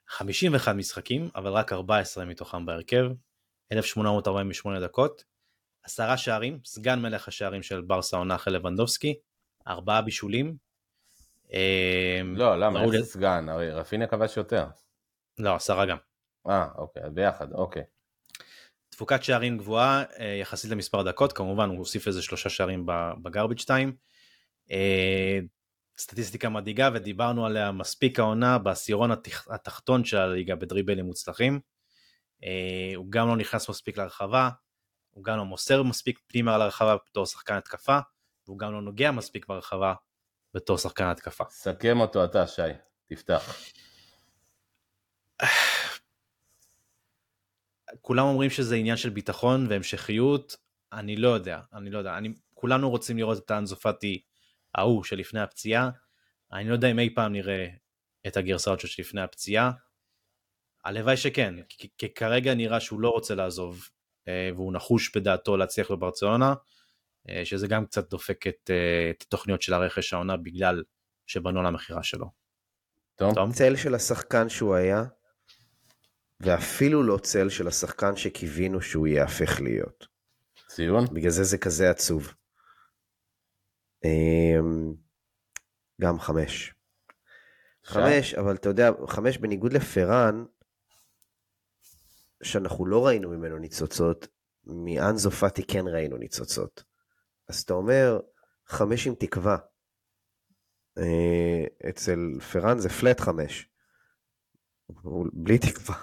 51 משחקים, אבל רק 14 מתוכם בהרכב, 1848 דקות, עשרה שערים, סגן מלך השערים של ברסה עונה אחרי לבנדובסקי, ארבעה בישולים. אמ, לא, למה? איך זה סגן? הרי רפיניה כבש יותר. לא, עשרה גם. אה, אוקיי, ביחד, אוקיי. תפוקת שערים גבוהה אה, יחסית למספר דקות, כמובן הוא הוסיף איזה שלושה שערים בגרביץ' טיים. אה, סטטיסטיקה מדאיגה ודיברנו עליה מספיק העונה בעשירון התחתון של הליגה בדריבלים מוצלחים. אה, הוא גם לא נכנס מספיק לרחבה, הוא גם לא מוסר מספיק פנימה לרחבה בתור שחקן התקפה, והוא גם לא נוגע מספיק ברחבה בתור שחקן התקפה. סכם אותו אתה שי, תפתח. כולם אומרים שזה עניין של ביטחון והמשכיות, אני לא יודע, אני לא יודע, אני, כולנו רוצים לראות את האנזופטי ההוא שלפני הפציעה, אני לא יודע אם אי פעם נראה את הגרסאות של לפני הפציעה, הלוואי שכן, כי כרגע נראה שהוא לא רוצה לעזוב, אה, והוא נחוש בדעתו להצליח בברצלונה, אה, שזה גם קצת דופק את, אה, את התוכניות של הרכש העונה בגלל שבנו למכירה שלו. טוב. צל של השחקן שהוא היה, ואפילו לא צל של השחקן שקיווינו שהוא יהפך להיות. ציון? בגלל זה זה כזה עצוב. אמ, גם חמש. חמש, אבל אתה יודע, חמש בניגוד לפרן, שאנחנו לא ראינו ממנו ניצוצות, מאנזו פאטי כן ראינו ניצוצות. אז אתה אומר, חמש עם תקווה. אה, אצל פרן זה פלט חמש. בלי תקווה.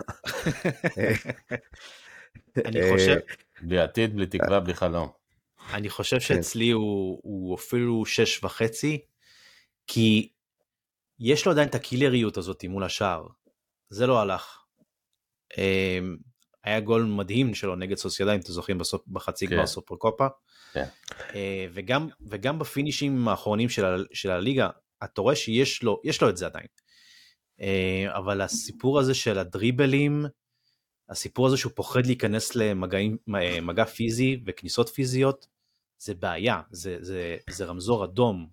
אני חושב... בלי עתיד, בלי תקווה, בלי חלום. אני חושב כן. שאצלי הוא, הוא אפילו שש וחצי, כי יש לו עדיין את הקילריות הזאת מול השער. זה לא הלך. אמ, היה גול מדהים שלו נגד סוסיידה, אם אתם זוכרים בסוף, בחצי גמר כן. סופר קופה. כן. אה, וגם, וגם בפינישים האחרונים של, של הליגה, אתה רואה שיש לו, לו את זה עדיין. אה, אבל הסיפור הזה של הדריבלים, הסיפור הזה שהוא פוחד להיכנס למגע פיזי וכניסות פיזיות, זה בעיה, זה, זה, זה רמזור אדום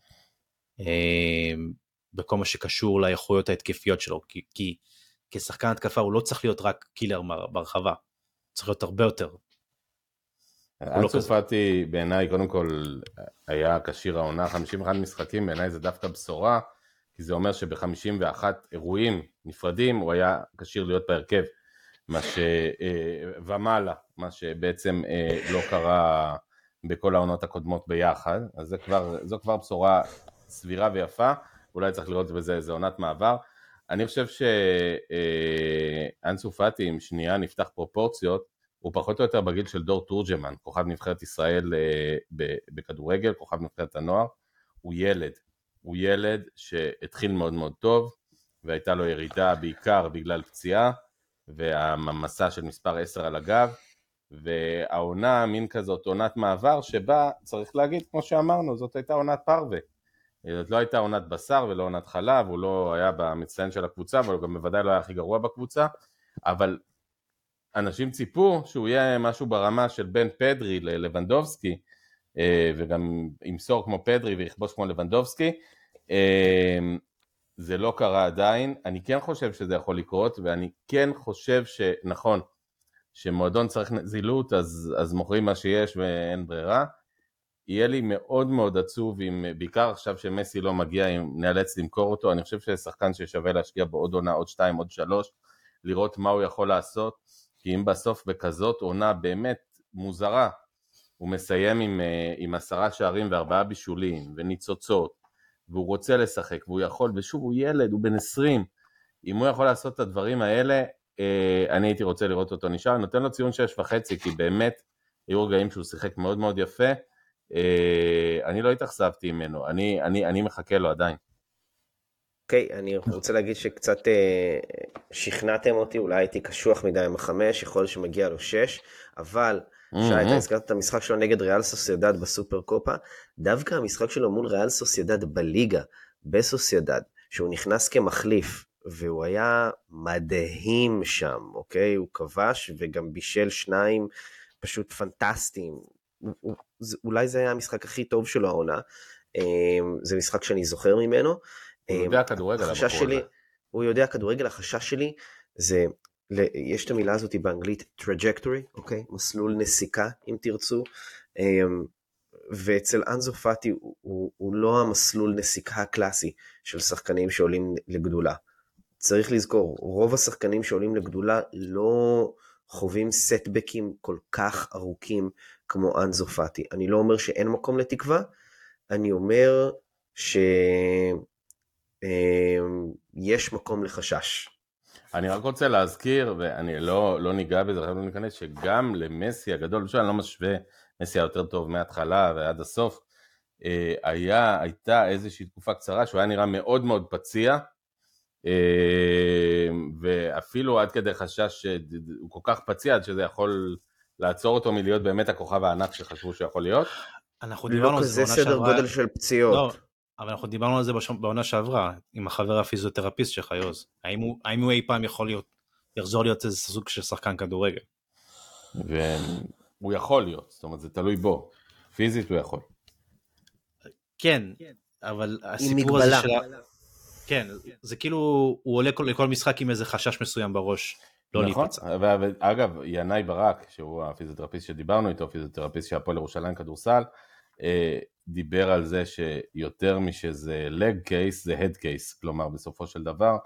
אה, בכל מה שקשור ליכולות ההתקפיות שלו, כי, כי כשחקן התקפה הוא לא צריך להיות רק קילר ברחבה, צריך להיות הרבה יותר. לא פאטי בעיניי קודם כל היה כשיר העונה 51 משחקים בעיניי זה דווקא בשורה כי זה אומר שב-51 אירועים נפרדים הוא היה כשיר להיות בהרכב מה ש... אה, ומעלה מה שבעצם אה, לא קרה בכל העונות הקודמות ביחד. אז זה כבר, זו כבר בשורה סבירה ויפה אולי צריך לראות בזה איזה עונת מעבר אני חושב שאנסו פאטי, אם שנייה נפתח פרופורציות, הוא פחות או יותר בגיל של דור תורג'מן, כוכב נבחרת ישראל אה, בכדורגל, כוכב נבחרת הנוער, הוא ילד, הוא ילד שהתחיל מאוד מאוד טוב, והייתה לו ירידה בעיקר בגלל פציעה, והמסע של מספר 10 על הגב, והעונה, מין כזאת עונת מעבר, שבה, צריך להגיד, כמו שאמרנו, זאת הייתה עונת פרווה. זאת לא הייתה עונת בשר ולא עונת חלב, הוא לא היה במצטיין של הקבוצה, אבל הוא גם בוודאי לא היה הכי גרוע בקבוצה, אבל אנשים ציפו שהוא יהיה משהו ברמה של בין פדרי ללבנדובסקי, אה, וגם ימסור כמו פדרי ויכבוש כמו לבנדובסקי. אה, זה לא קרה עדיין, אני כן חושב שזה יכול לקרות, ואני כן חושב שנכון, שמועדון צריך נזילות, אז, אז מוכרים מה שיש ואין ברירה. יהיה לי מאוד מאוד עצוב אם, בעיקר עכשיו שמסי לא מגיע, אם נאלץ למכור אותו, אני חושב שזה שחקן ששווה להשקיע בו עוד עונה, עוד שתיים, עוד שלוש, לראות מה הוא יכול לעשות, כי אם בסוף בכזאת עונה באמת מוזרה, הוא מסיים עם, אה, עם עשרה שערים וארבעה בישולים וניצוצות, והוא רוצה לשחק, והוא יכול, ושוב הוא ילד, הוא בן עשרים, אם הוא יכול לעשות את הדברים האלה, אה, אני הייתי רוצה לראות אותו נשאר, נותן לו ציון שש וחצי, כי באמת היו רגעים שהוא שיחק מאוד מאוד יפה, אה, אני לא התאכזבתי ממנו, אני, אני, אני מחכה לו עדיין. אוקיי, okay, אני רוצה להגיד שקצת אה, שכנעתם אותי, אולי הייתי קשוח מדי עם החמש, יכול להיות שמגיע לו שש, אבל שי, אתה הזכרת את המשחק שלו נגד ריאל סוסיידד בסופר קופה, דווקא המשחק שלו מול ריאל סוסיידד בליגה, בסוסיידד, שהוא נכנס כמחליף, והוא היה מדהים שם, אוקיי? הוא כבש וגם בישל שניים פשוט פנטסטיים. אולי זה היה המשחק הכי טוב שלו העונה. אמ, זה משחק שאני זוכר ממנו. הוא יודע אמ, כדורגל, החשש שלי, הוא יודע כדורגל, החשש שלי זה, יש את המילה הזאת באנגלית trajectory, אוקיי? מסלול נסיקה, אם תרצו. אמ, ואצל אנזו פאטי הוא, הוא, הוא לא המסלול נסיקה הקלאסי של שחקנים שעולים לגדולה. צריך לזכור, רוב השחקנים שעולים לגדולה לא חווים סטבקים כל כך ארוכים כמו אנזו פאטי. אני לא אומר שאין מקום לתקווה, אני אומר שיש אמ, מקום לחשש. אני רק רוצה להזכיר, ואני לא, לא ניגע בזה, לא ניכנס, שגם למסי הגדול, אני לא משווה, מסי היותר טוב מההתחלה ועד הסוף, אה, היה, הייתה איזושהי תקופה קצרה שהוא היה נראה מאוד מאוד פציע, אה, ואפילו עד כדי חשש שהוא כל כך פציע עד שזה יכול לעצור אותו מלהיות באמת הכוכב הענק שחשבו שיכול להיות. אנחנו לא דיברנו על זה בעונה שעברה. לא כזה סדר גודל של פציעות. לא, אבל אנחנו דיברנו על זה בעונה שעברה, עם החבר הפיזיותרפיסט שלך יוז. האם הוא, האם הוא אי פעם יכול להיות, יחזור להיות איזה סוג של שחקן כדורגל? והוא יכול להיות, זאת אומרת זה תלוי בו. פיזית הוא יכול. כן, אבל הסיפור הזה של... כן, זה כאילו, הוא עולה לכל משחק עם איזה חשש מסוים בראש. לא נכון, להיפצע. אגב, ינאי ברק, שהוא הפיזיותרפיסט שדיברנו איתו, פיזיותרפיסט של הפועל ירושלים כדורסל, אה, דיבר על זה שיותר משזה לג קייס זה הד קייס, כלומר בסופו של דבר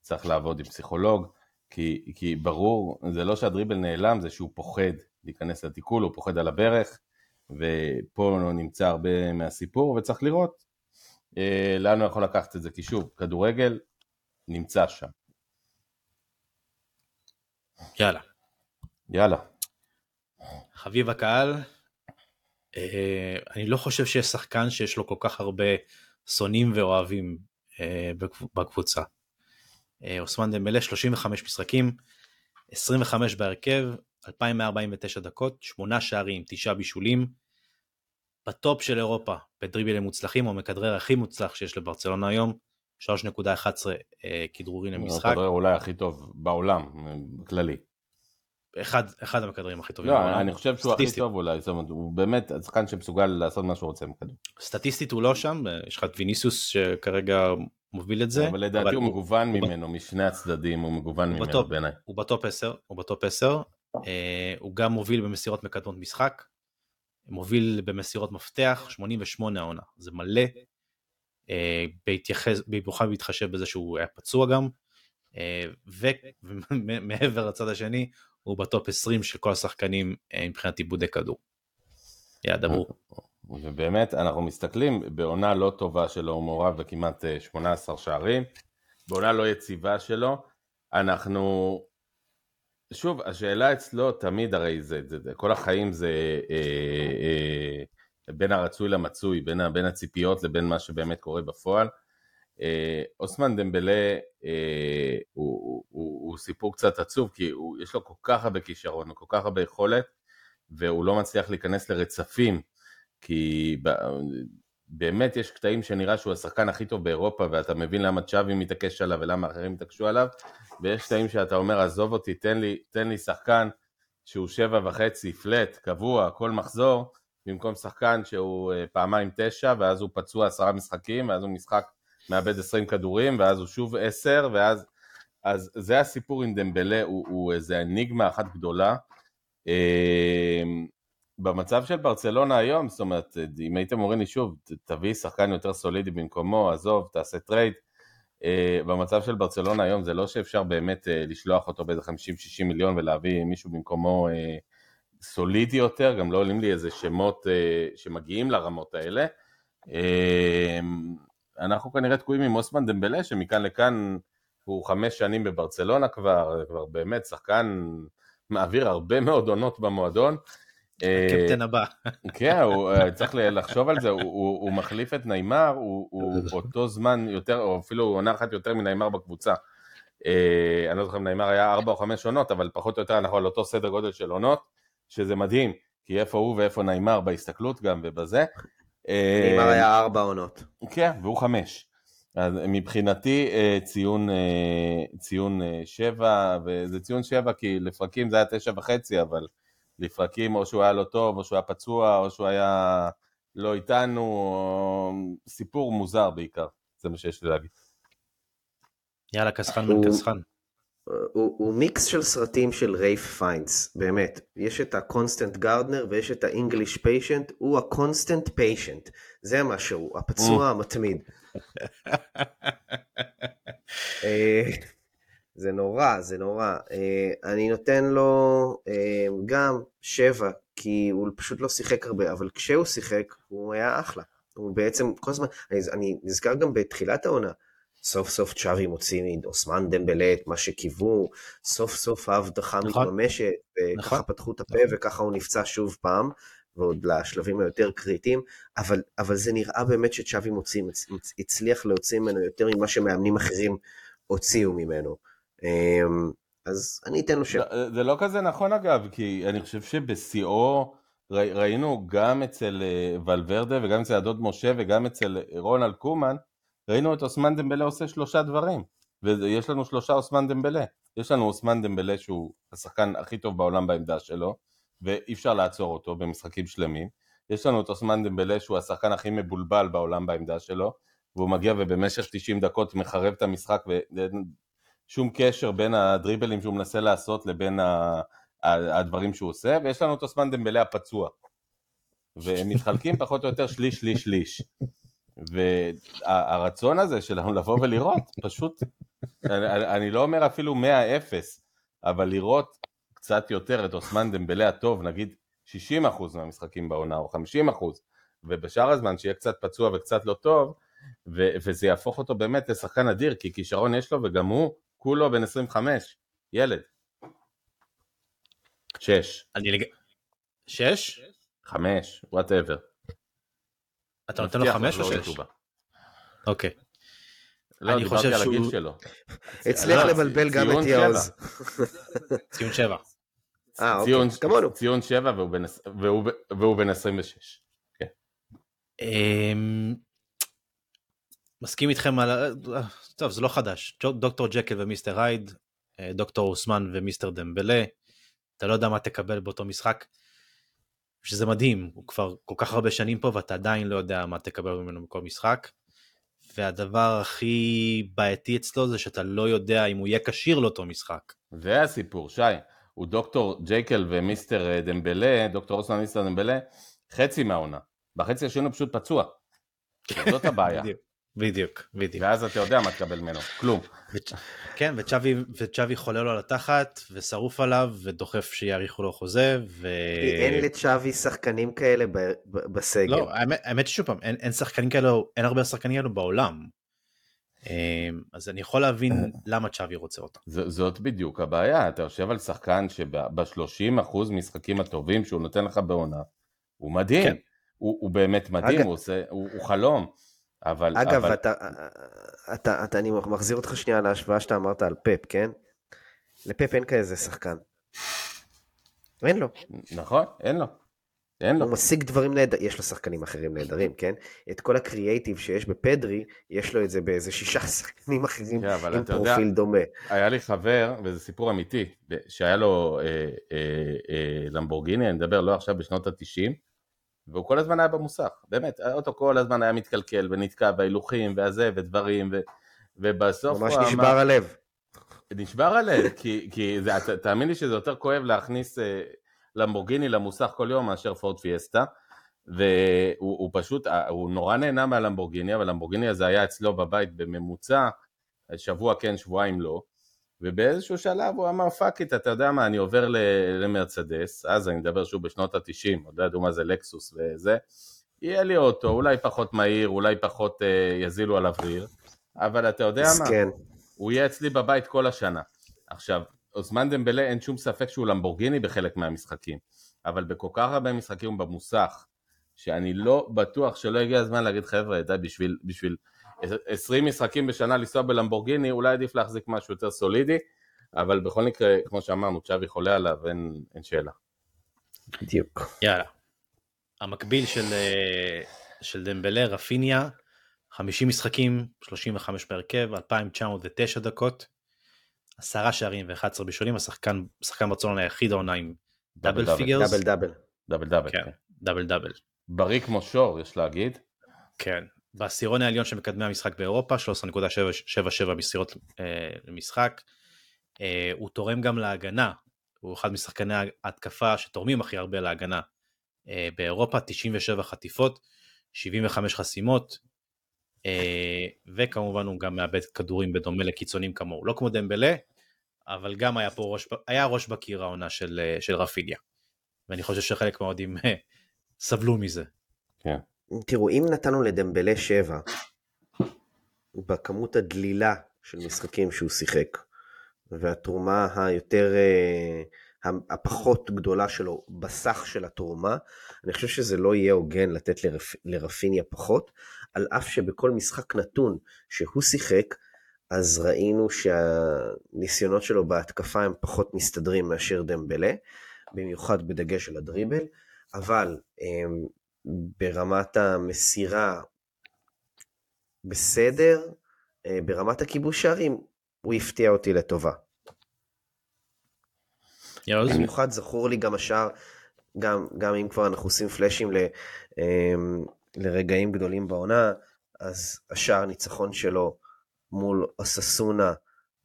צריך לעבוד עם פסיכולוג, כי, כי ברור, זה לא שהדריבל נעלם, זה שהוא פוחד להיכנס לתיקול, הוא פוחד על הברך, ופה נמצא הרבה מהסיפור, וצריך לראות אה, לאן הוא יכול לקחת את זה, כי שוב, כדורגל נמצא שם. יאללה. יאללה. חביב הקהל, אה, אני לא חושב שיש שחקן שיש לו כל כך הרבה שונאים ואוהבים אה, בקבוצה. אה, אוסמן דמבלה 35 משחקים, 25 בהרכב, 2149 דקות, 8 שערים, 9 בישולים. בטופ של אירופה בדריבלים מוצלחים, הוא המכדרר הכי מוצלח שיש לברצלונה היום, 3.11 כדרורים למשחק. אולי הכי טוב בעולם, כללי. אחד, אחד המכדררים הכי טובים. לא, בעולם. אני חושב שהוא הכי טוב אולי, זאת אומרת, הוא באמת שחקן שמסוגל לעשות מה שהוא רוצה עם כדור. סטטיסטית הוא לא שם, יש לך את ויניסוס שכרגע מוביל את זה. אבל לדעתי אבל הוא מגוון הוא... ממנו, הוא... משני הצדדים, הוא מגוון הוא ממנו בעיניי. הוא ב top 10, הוא ב top 10, אה, הוא גם מוביל במסירות מקדמות משחק, מוביל במסירות מפתח, 88 העונה, זה מלא, אה, בהתייחס, במיוחד בהתחשב בזה שהוא היה פצוע גם, אה, ומעבר לצד השני, הוא בטופ 20 של כל השחקנים אה, מבחינת עיבודי כדור. יא דברו. ובאמת אנחנו מסתכלים בעונה לא טובה שלו, הוא מעורב בכמעט 18 אה, שערים, בעונה לא יציבה שלו, אנחנו, שוב, השאלה אצלו תמיד הרי זה, זה, זה כל החיים זה אה, אה, בין הרצוי למצוי, בין, בין הציפיות לבין מה שבאמת קורה בפועל. אה, אוסמן דמבלה אה, הוא, הוא, הוא, הוא סיפור קצת עצוב כי הוא, יש לו כל כך הרבה כישרון וכל כך הרבה יכולת והוא לא מצליח להיכנס לרצפים כי באמת יש קטעים שנראה שהוא השחקן הכי טוב באירופה, ואתה מבין למה צ'אבי מתעקש עליו ולמה אחרים התעקשו עליו, ויש קטעים שאתה אומר, עזוב אותי, תן לי, תן לי שחקן שהוא שבע וחצי, פלט, קבוע, כל מחזור, במקום שחקן שהוא אה, פעמיים תשע, ואז הוא פצוע עשרה משחקים, ואז הוא משחק מאבד עשרים כדורים, ואז הוא שוב עשר, ואז... אז זה הסיפור עם דמבלה, הוא, הוא איזה אניגמה אחת גדולה. אה, במצב של ברצלונה היום, זאת אומרת, אם הייתם אומרים לי שוב, תביא שחקן יותר סולידי במקומו, עזוב, תעשה trade, במצב של ברצלונה היום זה לא שאפשר באמת לשלוח אותו באיזה 50-60 מיליון ולהביא מישהו במקומו סולידי יותר, גם לא עולים לי איזה שמות uh, שמגיעים לרמות האלה. Uh, אנחנו כנראה תקועים עם אוסמן דמבלה שמכאן לכאן הוא חמש שנים בברצלונה כבר, כבר באמת שחקן מעביר הרבה מאוד עונות במועדון. הקפטן הבא. כן, הוא צריך לחשוב על זה, הוא, הוא, הוא מחליף את ניימר, הוא, הוא אותו זמן יותר, או אפילו עונה אחת יותר מניימר בקבוצה. אני לא זוכר אם ניימר היה ארבע או חמש עונות, אבל פחות או יותר אנחנו על אותו סדר גודל של עונות, שזה מדהים, כי איפה הוא ואיפה ניימר בהסתכלות גם ובזה. ניימר היה ארבע עונות. כן, והוא חמש. אז מבחינתי ציון, ציון שבע, וזה ציון שבע כי לפרקים זה היה תשע וחצי, אבל לפרקים או שהוא היה לא טוב, או שהוא היה פצוע, או שהוא היה לא איתנו, או... סיפור מוזר בעיקר, זה מה שיש לי להגיד. יאללה, כסחן בן כסחן. הוא, הוא מיקס של סרטים של רייף פיינס, באמת. יש את ה Constant Gardener ויש את ה English Patient, הוא ה constant patient. זה מה שהוא, הפצוע המתמיד. זה נורא, זה נורא. אני נותן לו גם שבע, כי הוא פשוט לא שיחק הרבה, אבל כשהוא שיחק, הוא היה אחלה. הוא בעצם, כל הזמן, אני, אני נזכר גם בתחילת העונה, סוף סוף צ'אבי מוציא מאוסמן דמבלה את מה שקיוו, סוף סוף ההבטחה נכון. מתממשת, וככה נכון. פתחו את הפה נכון. וככה הוא נפצע שוב פעם, ועוד לשלבים היותר קריטיים, אבל, אבל זה נראה באמת שצ'אבי מוציא, הצליח להוציא ממנו יותר ממה שמאמנים אחרים הוציאו ממנו. אז אני אתן לו שם. לא, זה לא כזה נכון אגב, כי אני חושב שבשיאו ראינו גם אצל אה, ולוורדה וגם אצל הדוד משה וגם אצל רונלד קומן, ראינו את אוסמן דמבלה עושה שלושה דברים, ויש לנו שלושה אוסמן דמבלה. יש לנו אוסמן דמבלה שהוא השחקן הכי טוב בעולם בעמדה שלו, ואי אפשר לעצור אותו במשחקים שלמים. יש לנו את אוסמן דמבלה שהוא השחקן הכי מבולבל בעולם בעמדה שלו, והוא מגיע ובמשך 90 דקות מחרב את המשחק שום קשר בין הדריבלים שהוא מנסה לעשות לבין הדברים שהוא עושה, ויש לנו את אוסמן דמבלה הפצוע. והם מתחלקים פחות או יותר שליש, שליש, שליש. והרצון הזה שלנו לבוא ולראות, פשוט, אני, אני לא אומר אפילו 100-0, אבל לראות קצת יותר את אוסמן דמבלה הטוב, נגיד 60% מהמשחקים בעונה או 50%, ובשאר הזמן שיהיה קצת פצוע וקצת לא טוב, ו- וזה יהפוך אותו באמת לשחקן אדיר, כי כישרון יש לו וגם הוא כולו בן 25, ילד. שש. אני לג... שש? חמש, וואטאבר. אתה נותן לו חמש או שש? אוקיי. לא, דיברתי על הגיל שלו. הצליח לבלבל גם את יאוז. ציון שבע. אה, אוקיי, כמונו. ציון שבע והוא בן 26. כן. אמ, מסכים איתכם על... טוב, זה לא חדש. דוקטור ג'קל ומיסטר הייד, אה, דוקטור אוסמן ומיסטר דמבלה, אתה לא יודע מה תקבל באותו משחק. שזה מדהים, הוא כבר כל כך הרבה שנים פה ואתה עדיין לא יודע מה תקבל ממנו בכל משחק. והדבר הכי בעייתי אצלו זה שאתה לא יודע אם הוא יהיה כשיר לאותו משחק. זה הסיפור, שי. הוא דוקטור ג'קל ומיסטר אה, דמבלה, דוקטור אוסמן ומיסטר דמבלה, חצי מהעונה. בחצי השני הוא פשוט פצוע. זאת הבעיה. בדיוק, בדיוק. ואז אתה יודע מה תקבל ממנו, כלום. כן, וצ'אבי, וצ'אבי חולה לו על התחת, ושרוף עליו, ודוחף שיאריכו לו חוזה, ו... אין לצ'אבי שחקנים כאלה בסגל. לא, האמת, האמת שוב פעם, אין, אין שחקנים כאלה, אין הרבה שחקנים כאלה בעולם. אמ, אז אני יכול להבין למה צ'אבי רוצה אותו. זאת בדיוק הבעיה, אתה יושב על שחקן שב-30% משחקים הטובים שהוא נותן לך בעונה, הוא מדהים, כן. הוא, הוא באמת מדהים, אגב... הוא, עושה, הוא, הוא חלום. אבל... אגב, אבל... אתה, אתה, אתה, אני מחזיר אותך שנייה להשוואה שאתה אמרת על פפ, כן? לפפ אין כזה שחקן. אין לו. נכון, אין לו. אין לו. הוא משיג דברים נהדרים, יש לו שחקנים אחרים נהדרים, כן? את כל הקריאייטיב שיש בפדרי, יש לו את זה באיזה שישה שחקנים אחרים כן, אבל עם אתה יודע- פרופיל דומה. היה לי חבר, וזה סיפור אמיתי, שהיה לו אה, אה, אה, למבורגיני, אני מדבר לא עכשיו בשנות התשעים, והוא כל הזמן היה במוסך, באמת, האוטו כל הזמן היה מתקלקל ונתקע בהילוכים והזה ודברים, ו, ובסוף ממש הוא נשבר אמר, הלב. נשבר הלב, כי, כי זה, ת- תאמין לי שזה יותר כואב להכניס אה, למבורגיני למוסך כל יום מאשר פורד פיאסטה, והוא הוא פשוט, אה, הוא נורא נהנה מהלמבורגיני, אבל למבורגיני הזה היה אצלו בבית בממוצע, שבוע כן, שבועיים לא, ובאיזשהו שלב הוא אמר fuck it, אתה יודע מה, אני עובר למרצדס, אז אני מדבר שוב בשנות התשעים, עוד לא ידעו מה זה לקסוס וזה, יהיה לי אוטו, אולי פחות מהיר, אולי פחות אה, יזילו עליו ריר, אבל אתה יודע מה, מסכן. הוא יהיה אצלי בבית כל השנה. עכשיו, אוסמן דמבלה אין שום ספק שהוא למבורגיני בחלק מהמשחקים, אבל בכל כך הרבה משחקים במוסך, שאני לא בטוח שלא הגיע הזמן להגיד חבר'ה, די בשביל, בשביל 20 משחקים בשנה לנסוע בלמבורגיני, אולי עדיף להחזיק משהו יותר סולידי, אבל בכל מקרה, כמו שאמרנו, צ'אבי חולה עליו, אין, אין שאלה. בדיוק. יאללה. המקביל של, אה, של דמבלה, רפיניה, 50 משחקים, 35 בהרכב, 2,909 דקות, 10 שערים ו-11 בישולים, השחקן, שחקן ברצלונה היחיד העונה עם double double, figures. double double. double double. כן, double double. בריא כמו שור, יש להגיד. כן. בעשירון העליון של מקדמי המשחק באירופה, 13.77 מסירות אה, למשחק. אה, הוא תורם גם להגנה, הוא אחד משחקני ההתקפה שתורמים הכי הרבה להגנה אה, באירופה, 97 חטיפות, 75 חסימות, אה, וכמובן הוא גם מאבד כדורים בדומה לקיצונים כמוהו, לא כמו דמבלה, אבל גם היה פה ראש, היה ראש בקיר העונה של, אה, של רפיליה, ואני חושב שחלק מהאוהדים אה, סבלו מזה. תראו, אם נתנו לדמבלה 7, בכמות הדלילה של משחקים שהוא שיחק, והתרומה היותר, אה, הפחות גדולה שלו בסך של התרומה, אני חושב שזה לא יהיה הוגן לתת לרפ, לרפיניה פחות, על אף שבכל משחק נתון שהוא שיחק, אז ראינו שהניסיונות שלו בהתקפה הם פחות מסתדרים מאשר דמבלה, במיוחד בדגש על הדריבל, אבל הם, ברמת המסירה בסדר, אה, ברמת הכיבוש שערים הוא הפתיע אותי לטובה. יאוז? במיוחד זכור לי גם השער, גם, גם אם כבר אנחנו עושים פלאשים ל, אמ, לרגעים גדולים בעונה, אז השער ניצחון שלו מול אוססונה,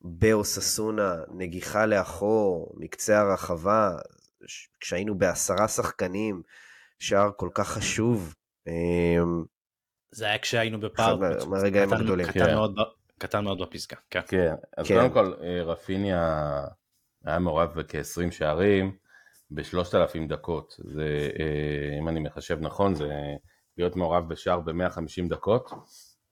באוססונה, נגיחה לאחור, מקצה הרחבה, כשהיינו בעשרה שחקנים, שער כל כך חשוב. אמ, זה היה כשהיינו בפער מהרגעים הגדולים. קטן כן. מאוד קטן מאוד בפסגה, כן. כן, אז כן. קודם כל, אה, רפיניה היה מעורב בכ-20 שערים ב-3,000 דקות. זה, אה, אם אני מחשב נכון, זה להיות מעורב בשער ב-150 דקות.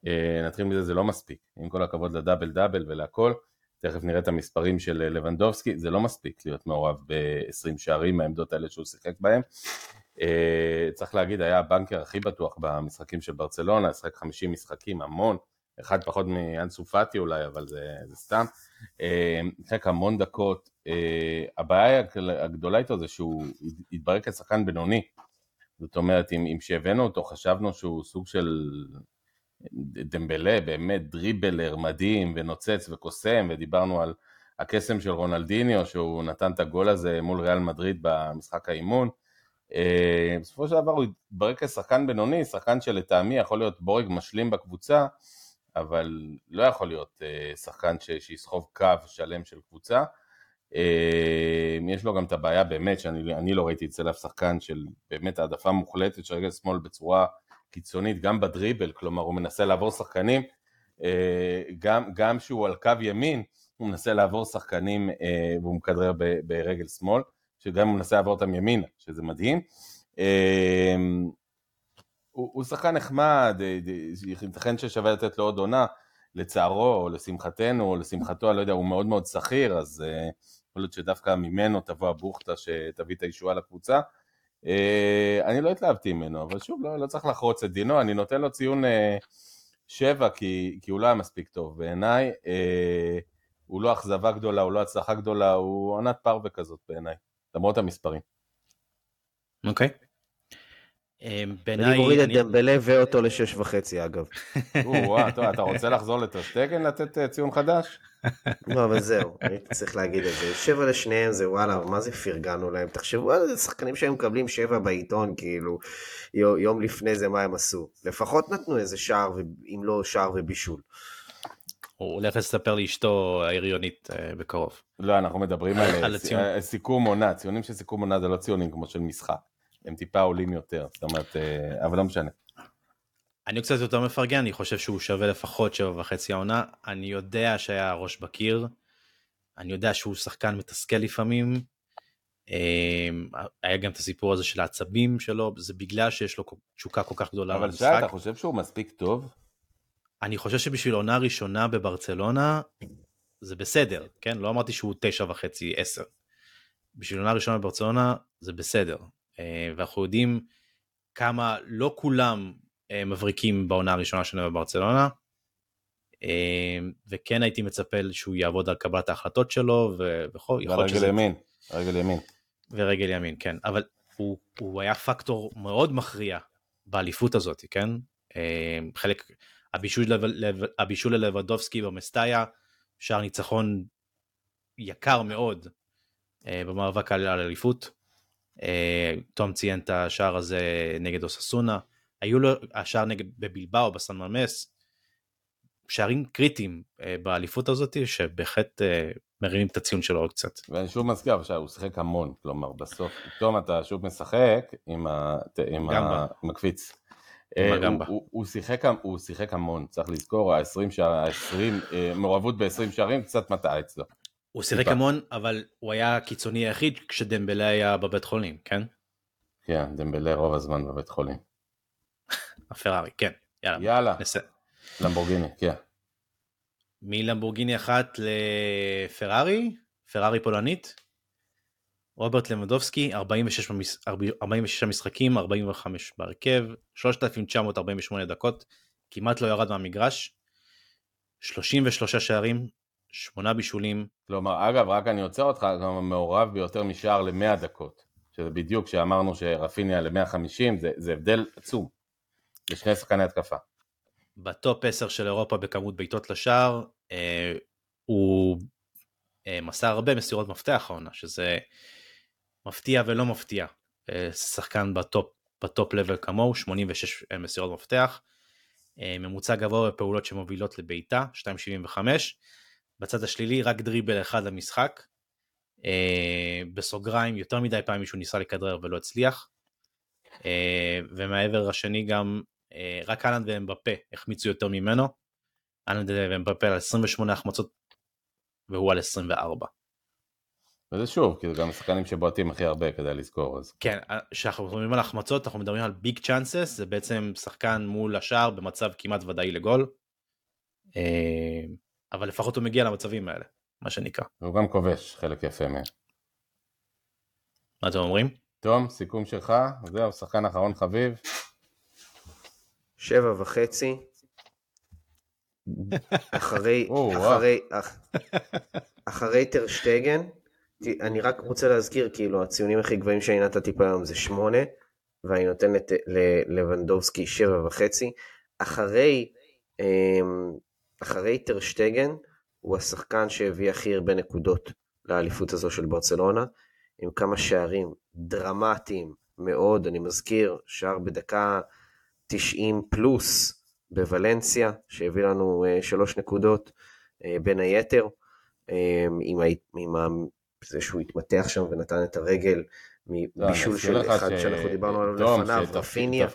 אה, נתחיל מזה, זה לא מספיק. עם כל הכבוד לדאבל דאבל ולהכל, תכף נראה את המספרים של לבנדובסקי, זה לא מספיק להיות מעורב ב-20 שערים מהעמדות האלה שהוא שיחק בהם. אה, צריך להגיד, היה הבנקר הכי בטוח במשחקים של ברצלונה, שיחק 50 משחקים, המון. אחד פחות מאנסו פאטי אולי, אבל זה, זה סתם. אה, שיחק המון דקות. אה, הבעיה הגדולה איתו זה שהוא התברר כשחקן בינוני. זאת אומרת, אם, אם שהבאנו אותו חשבנו שהוא סוג של דמבלה, באמת דריבלר מדהים ונוצץ וקוסם, ודיברנו על הקסם של רונלדיניו, שהוא נתן את הגול הזה מול ריאל מדריד במשחק האימון. אה, בסופו של דבר הוא התברר כשחקן בינוני, שחקן שלטעמי יכול להיות בורג משלים בקבוצה, אבל לא יכול להיות אה, שחקן שיסחוב קו שלם של קבוצה. אה, יש לו גם את הבעיה באמת, שאני אני לא ראיתי אצל אף שחקן של באמת העדפה מוחלטת של רגל שמאל בצורה קיצונית, גם בדריבל, כלומר הוא מנסה לעבור שחקנים, גם, גם שהוא על קו ימין, הוא מנסה לעבור שחקנים והוא מכדרר ברגל שמאל, שגם הוא מנסה לעבור אותם ימינה, שזה מדהים. אה, הוא, הוא שחקן נחמד, אה, ייתכן ששווה לתת לו עוד עונה, לצערו או לשמחתנו או לשמחתו, אני לא יודע, הוא מאוד מאוד שכיר, אז אה, יכול להיות שדווקא ממנו תבוא הבוכטה שתביא את הישועה לקבוצה. אה, אני לא התלהבתי ממנו, אבל שוב, לא, לא צריך לחרוץ את דינו, אני נותן לו ציון שבע, כי, כי הוא לא היה מספיק טוב בעיניי. הוא לא אכזבה גדולה, הוא לא הצלחה גדולה, הוא עונת פרווה כזאת בעיניי, למרות המספרים. אוקיי. אה, אני. מוריד את דמבלה ואותו לשש וחצי אגב. טוב, אתה רוצה לחזור לטרשטגן לתת אה, ציון חדש? לא, אבל זהו, הייתי צריך להגיד את זה. שבע לשניהם זה וואלה, מה זה פרגנו להם? תחשבו על זה, שחקנים שהיו מקבלים שבע בעיתון, כאילו, יו- יום לפני זה מה הם עשו. לפחות נתנו איזה שער, אם לא שער ובישול. הוא הולך לספר לאשתו ההריונית אה, בקרוב. לא, אנחנו מדברים על, על הציון. אה, סיכום עונה, ציונים של סיכום עונה זה לא ציונים כמו של משחק. הם טיפה עולים יותר, זאת אומרת, אה, אבל לא משנה. אני קצת יותר מפרגן, אני חושב שהוא שווה לפחות שבע וחצי העונה. אני יודע שהיה ראש בקיר, אני יודע שהוא שחקן מתסכל לפעמים. היה גם את הסיפור הזה של העצבים שלו, זה בגלל שיש לו תשוקה כל כך גדולה אבל שי. אתה חושב שהוא מספיק טוב? אני חושב שבשביל עונה ראשונה בברצלונה זה בסדר, כן? לא אמרתי שהוא תשע וחצי, עשר. בשביל עונה ראשונה בברצלונה זה בסדר. אה, ואנחנו יודעים כמה לא כולם אה, מבריקים בעונה הראשונה שלנו בברצלונה. אה, וכן הייתי מצפה שהוא יעבוד על קבלת ההחלטות שלו ו- וכל, יכול להיות שזה... ימין, רגל ימין. ורגל ימין, כן. אבל הוא, הוא היה פקטור מאוד מכריע באליפות הזאת, כן? חלק, הבישול, לב, לב, הבישול ללבדובסקי במסטאיה, שער ניצחון יקר מאוד אה, במאבק על אליפות. אה, תום ציין את השער הזה נגד אוססונה. היו לו השער נגד בבלבאו בסן ממס. שערים קריטיים אה, באליפות הזאת שבהחלט אה, מרימים את הציון שלו עוד קצת. ואני שוב מזכיר, אבל שהוא שיחק המון, כלומר בסוף, פתאום אתה שוב משחק עם, ה, עם, ה. עם הקפיץ. אה. הוא, הוא, הוא, שיחק, הוא שיחק המון, צריך לזכור, ה-20 שער, ה-20, מעורבות ב-20 שערים קצת מטעה אצלו. הוא שיחק. המון, אבל הוא היה הקיצוני היחיד כשדמבלה היה בבית חולים, כן? כן, דמבלה רוב הזמן בבית חולים. הפרארי, כן. יאללה, יאללה, נס... למבורגיני, כן. מלמבורגיני אחת לפרארי, פרארי פולנית. רוברט למדובסקי, 46, במש... 46 משחקים, 45 בהרכב, 3,948 דקות, כמעט לא ירד מהמגרש, 33 שערים, 8 בישולים, כלומר, אגב, רק אני עוצר אותך, גם מעורב ביותר משער ל-100 דקות. שזה בדיוק שאמרנו שרפיניה ל-150, זה, זה הבדל עצום. לשני שחקני התקפה. ב top 10 של אירופה בכמות בעיטות לשער, אה, הוא אה, מסר הרבה מסירות מפתח העונה, שזה מפתיע ולא מפתיע. אה, שחקן ב top, ב top level כמוהו, 86 מסירות מפתח. אה, ממוצע גבוה בפעולות שמובילות לבעיטה, 2.75. בצד השלילי רק דריבל אחד למשחק. אה, בסוגריים יותר מדי פעמים מישהו ניסה לכדרר ולא הצליח. אה, ומהעבר השני גם אה, רק אהלנד ואמבפה החמיצו יותר ממנו. אהלנד ואמבפה על 28 החמצות והוא על 24. וזה שוב, כי זה גם השחקנים שבועטים הכי הרבה, כדאי לזכור. אז כן, כשאנחנו מדברים על החמצות אנחנו מדברים על ביג צ'אנסס, זה בעצם שחקן מול השער במצב כמעט ודאי לגול. אה, אבל לפחות הוא מגיע למצבים האלה, מה שנקרא. הוא גם כובש, חלק יפה מהם. מה אתם אומרים? תום, סיכום שלך, זהו, שחקן אחרון חביב. שבע וחצי. אחרי. אחרי, אח- אחרי טרשטגן, אני רק רוצה להזכיר, כאילו, הציונים הכי גבוהים שאני נתתי פה היום זה שמונה, ואני נותן ללבנדובסקי שבע וחצי. אחרי, אמ, אחרי טרשטגן, הוא השחקן שהביא הכי הרבה נקודות לאליפות הזו של ברצלונה, עם כמה שערים דרמטיים מאוד, אני מזכיר, שער בדקה 90 פלוס בוולנסיה, שהביא לנו אה, שלוש נקודות אה, בין היתר, אה, עם, ה, עם זה שהוא התמתח שם ונתן את הרגל לא, מבישול של אחד שאנחנו דיברנו עליו לפניו, רפיניה.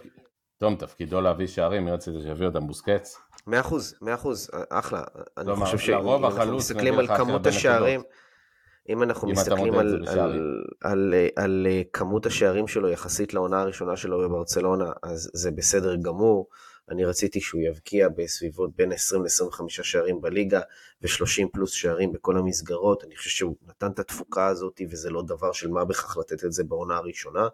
תום, תפקידו להביא שערים, מי רצית שיביא אותם בוסקץ? מאה אחוז, מאה אחוז, אחלה. אני חושב שאם אנחנו מסתכלים על כמות השערים. אם אנחנו מסתכלים את על אה, כמות השערים שלו יחסית לעונה הראשונה שלו בברצלונה, אז זה בסדר גמור. אני רציתי שהוא יבקיע בסביבות בין 20 ל-25 שערים בליגה ו-30 פלוס שערים בכל המסגרות. אני חושב שהוא נתן את התפוקה הזאת וזה לא דבר של מה בכך לתת את זה בעונה הראשונה.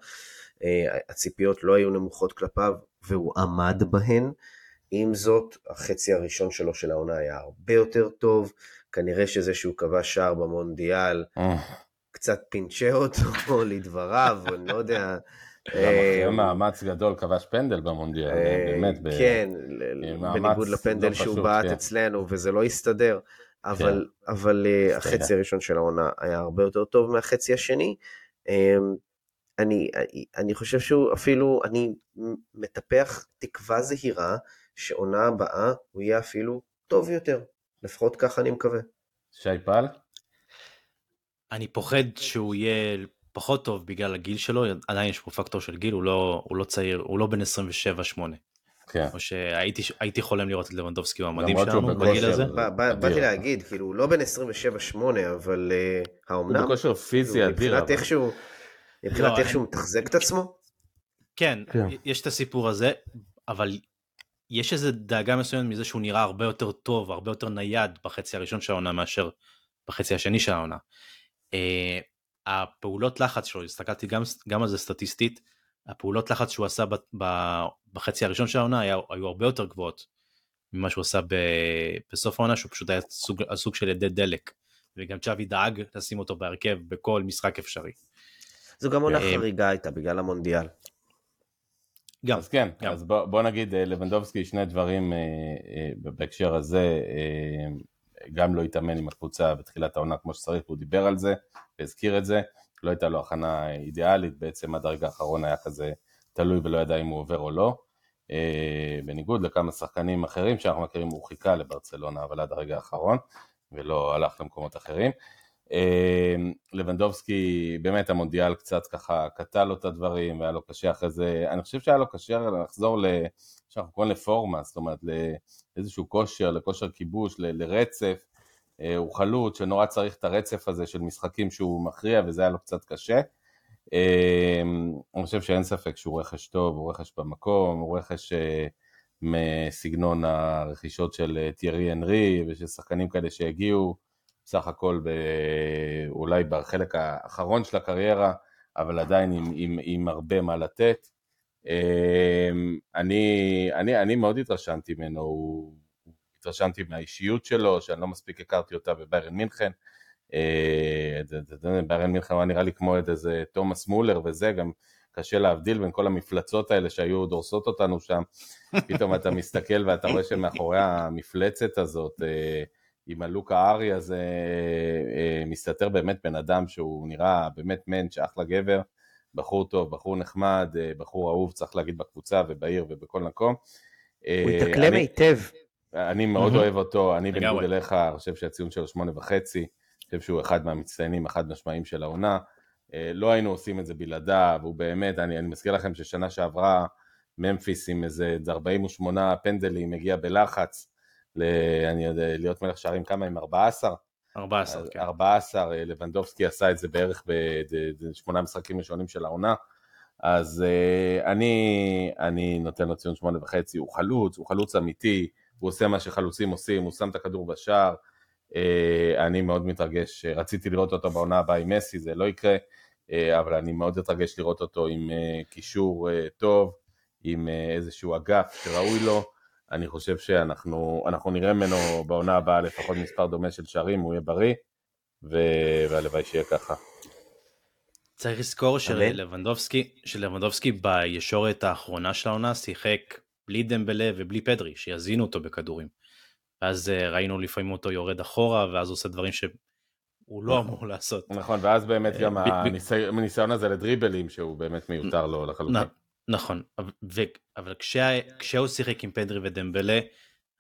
אה, הציפיות לא היו נמוכות כלפיו והוא עמד בהן. עם זאת, החצי הראשון שלו של העונה היה הרבה יותר טוב. כנראה שזה שהוא כבש שער במונדיאל אה, קצת פינצ'ה אותו לדבריו, אני לא יודע, אחרי מאמץ גדול כבש פנדל במונדיאל, באמת. כן, בניגוד לפנדל לא שהוא בעט כן. אצלנו, וזה לא הסתדר. אבל, כן. אבל החצי הראשון של העונה היה הרבה יותר טוב מהחצי השני. אמ, אני, אני חושב שהוא אפילו, אני מטפח תקווה זהירה שעונה הבאה הוא יהיה אפילו טוב יותר. לפחות ככה אני מקווה. שי פל? אני פוחד שהוא יהיה פחות טוב בגלל הגיל שלו, עדיין יש פה פקטור של גיל, הוא לא, הוא לא צעיר, הוא לא בן 27-8. כן. או שהייתי חולם לראות את לבנדובסקי הוא המדהים שלנו בגיל הזה. באתי להגיד, כאילו, הוא לא בן 27-8, אבל אה, האומנם? הוא בכושר פיזי כאילו, אדיר. מבחינת איכשהו, מבחינת לא, איך מתחזק את עצמו? כן, כן, יש את הסיפור הזה, אבל יש איזה דאגה מסוימת מזה שהוא נראה הרבה יותר טוב, הרבה יותר נייד בחצי הראשון של העונה מאשר בחצי השני של העונה. הפעולות לחץ שלו, הסתכלתי גם, גם על זה סטטיסטית, הפעולות לחץ שהוא עשה ב, ב, בחצי הראשון של העונה היו, היו הרבה יותר גבוהות ממה שהוא עשה ב, בסוף העונה, שהוא פשוט היה סוג, סוג של ידי דלק, וגם צ'אבי דאג לשים אותו בהרכב בכל משחק אפשרי. זו גם עונה אה, חריגה הייתה בגלל המונדיאל. גם. אז כן, גם. אז בוא, בוא נגיד אה, לבנדובסקי שני דברים אה, אה, בהקשר הזה, אה, גם לא התאמן עם הקבוצה בתחילת העונה כמו שצריך, הוא דיבר על זה, והזכיר את זה, לא הייתה לו הכנה אידיאלית, בעצם עד הרגע האחרון היה כזה תלוי ולא ידע אם הוא עובר או לא, אה, בניגוד לכמה שחקנים אחרים שאנחנו מכירים, הוא חיכה לברצלונה אבל עד הרגע האחרון, ולא הלך למקומות אחרים. אמ, לבנדובסקי, באמת המונדיאל קצת ככה קטע לו את הדברים, והיה לו קשה אחרי זה, אני חושב שהיה לו קשה לחזור ל... שאנחנו קוראים לפורמה, זאת אומרת לאיזשהו כושר, לכושר כיבוש, ל... לרצף. אה, הוא חלוץ שנורא צריך את הרצף הזה של משחקים שהוא מכריע, וזה היה לו קצת קשה. אמ, אני חושב שאין ספק שהוא רכש טוב, הוא רכש במקום, הוא רכש אה, מסגנון הרכישות של אה, טיירי אנרי ושל שחקנים כאלה שהגיעו. בסך הכל ב... אולי בחלק האחרון של הקריירה, אבל עדיין עם, עם, עם הרבה מה לתת. אמ, אני, אני, אני מאוד התרשמתי ממנו, התרשמתי מהאישיות שלו, שאני לא מספיק הכרתי אותה בביירן מינכן. אה, ביירן מינכן היה נראה לי כמו איזה תומאס מולר וזה, גם קשה להבדיל בין כל המפלצות האלה שהיו דורסות אותנו שם. פתאום אתה מסתכל ואתה רואה שמאחורי המפלצת הזאת, אה, עם הלוק הארי הזה אה, מסתתר באמת בן אדם שהוא נראה באמת מענץ' אחלה גבר, בחור טוב, בחור נחמד, אה, בחור אהוב צריך להגיד בקבוצה ובעיר ובכל מקום. אה, הוא התאקלם היטב. אני מאוד אוהב אותו, אני בניגוד אליך, אני חושב שהציון שלו שמונה וחצי, אני חושב שהוא אחד מהמצטיינים, החד משמעיים של העונה. לא היינו עושים את זה בלעדיו, הוא באמת, אני, אני מזכיר לכם ששנה שעברה ממפיס עם איזה 48 פנדלים, הגיע בלחץ, ל, אני יודע, להיות מלך שערים כמה עם 14? 14, כן. 14, אה, לבנדובסקי עשה את זה בערך בשמונה משחקים ראשונים של העונה. אז uh, אני, אני נותן לו ציון שמונה וחצי, הוא חלוץ, הוא חלוץ אמיתי, הוא עושה מה שחלוצים עושים, הוא שם את הכדור בשער. Uh, אני מאוד מתרגש, רציתי לראות אותו בעונה הבאה עם מסי, זה לא יקרה, uh, אבל אני מאוד מתרגש לראות אותו עם uh, קישור uh, טוב, עם uh, איזשהו אגף שראוי לו. אני חושב שאנחנו נראה ממנו בעונה הבאה לפחות מספר דומה של שערים, הוא יהיה בריא, ו... והלוואי שיהיה ככה. צריך לזכור שלבנדובסקי, שלבנדובסקי בישורת האחרונה של העונה שיחק בלי דמבלה ובלי פדרי, שיזינו אותו בכדורים. ואז אה, ראינו לפעמים אותו יורד אחורה, ואז עושה דברים שהוא לא אמור לעשות. נכון, ואז באמת גם הניסיון הזה לדריבלים, שהוא באמת מיותר לו לחלוטין. נכון, ו... אבל כשה... כשהוא שיחק עם פדרי ודמבלה,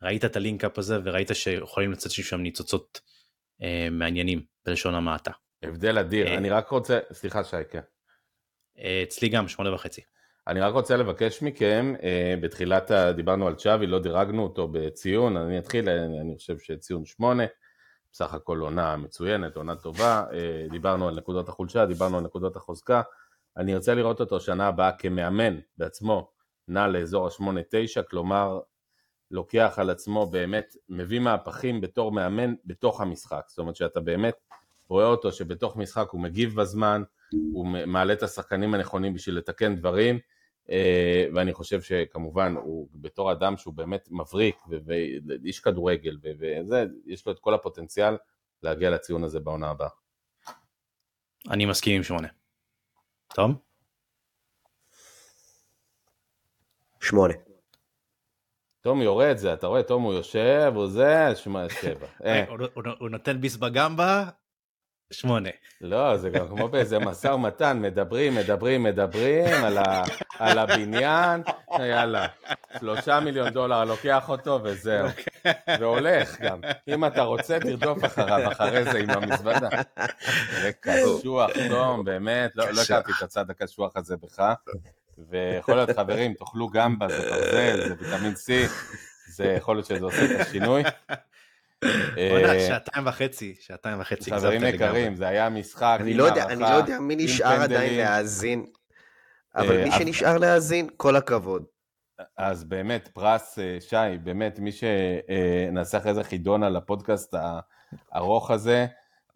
ראית את הלינקאפ הזה וראית שיכולים לצאת שם ניצוצות אה, מעניינים בלשון המעטה. הבדל אדיר, אה, אני רק רוצה, סליחה שי, כן. אה, אצלי גם, שמונה וחצי. אני רק רוצה לבקש מכם, אה, בתחילת, דיברנו על צ'אבי, לא דירגנו אותו בציון, אני אתחיל, אני, אני חושב שציון שמונה, בסך הכל עונה מצוינת, עונה טובה, אה, דיברנו על נקודות החולשה, דיברנו על נקודות החוזקה, אני ארצה לראות אותו שנה הבאה כמאמן בעצמו, נע לאזור ה-8-9, כלומר לוקח על עצמו באמת, מביא מהפכים בתור מאמן בתוך המשחק, זאת אומרת שאתה באמת רואה אותו שבתוך משחק הוא מגיב בזמן, הוא מעלה את השחקנים הנכונים בשביל לתקן דברים, אה, ואני חושב שכמובן הוא בתור אדם שהוא באמת מבריק ואיש כדורגל וזה, יש לו את כל הפוטנציאל להגיע לציון הזה בעונה הבאה. אני מסכים עם שמונה. תום? שמונה. תום יורד זה, אתה רואה, תום הוא יושב, הוא זה, שמע, שבע. אה, אה. הוא נותן ביס בגמבה. שמונה. לא, זה גם כמו באיזה משא ומתן, מדברים, מדברים, מדברים על, ה, על הבניין, יאללה, שלושה מיליון דולר, לוקח אותו וזהו. והולך גם. אם אתה רוצה, תרדוף אחריו, אחרי זה עם המזוודה. זה קשוח, תום, באמת, לא, לא. הכרתי את הצד הקשוח הזה בך. ויכול להיות, חברים, תאכלו גמבה, זה ברזל, זה ויטמין C, זה יכול להיות שזה עושה את השינוי. אה, שעתיים וחצי, שעתיים וחצי. חברים. יקרים, זה היה משחק אני לא יודע, לא יודע מי נשאר עדיין. להאזין, אבל אה, מי שנשאר להאזין, כל הכבוד. אז באמת, פרס, אה, שי, באמת, מי שנעשה אחרי זה חידון על הפודקאסט הארוך הזה,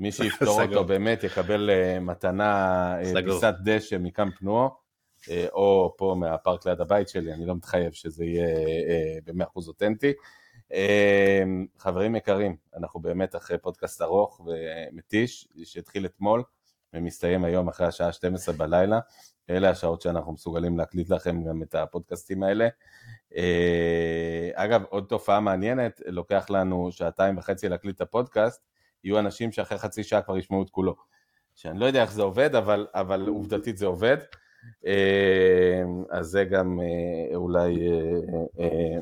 מי שיפתור. אותו באמת יקבל מתנה. פיסת דשא מקאמפ נועו, או פה מהפארק ליד הבית שלי, אני לא מתחייב שזה יהיה אה, ב-100% אותנטי. אה, חברים יקרים, אנחנו באמת אחרי פודקאסט ארוך ומתיש, שהתחיל אתמול ומסתיים היום אחרי השעה 12 בלילה. אלה השעות שאנחנו מסוגלים להקליט לכם גם את הפודקאסטים האלה. אה, אגב, עוד תופעה מעניינת, לוקח לנו שעתיים וחצי להקליט את הפודקאסט, יהיו אנשים שאחרי חצי שעה כבר ישמעו את כולו. שאני לא יודע איך זה עובד, אבל, אבל עובדתית זה עובד. אה, אז זה גם אה, אולי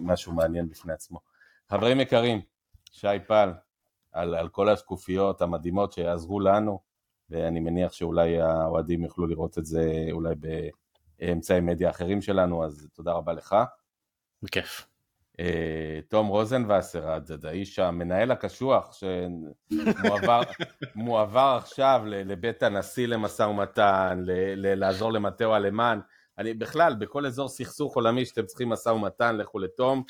משהו מעניין בפני עצמו. חברים יקרים, שי פל, על, על כל השקופיות המדהימות שיעזרו לנו, ואני מניח שאולי האוהדים יוכלו לראות את זה אולי באמצעי מדיה אחרים שלנו, אז תודה רבה לך. בכיף. אה, תום רוזנבסר, האיש המנהל הקשוח שמועבר מועבר עכשיו לבית הנשיא למשא ומתן, לעזור למטאו אלמן. אני בכלל, בכל אזור סכסוך עולמי שאתם צריכים משא ומתן, לכו לתום,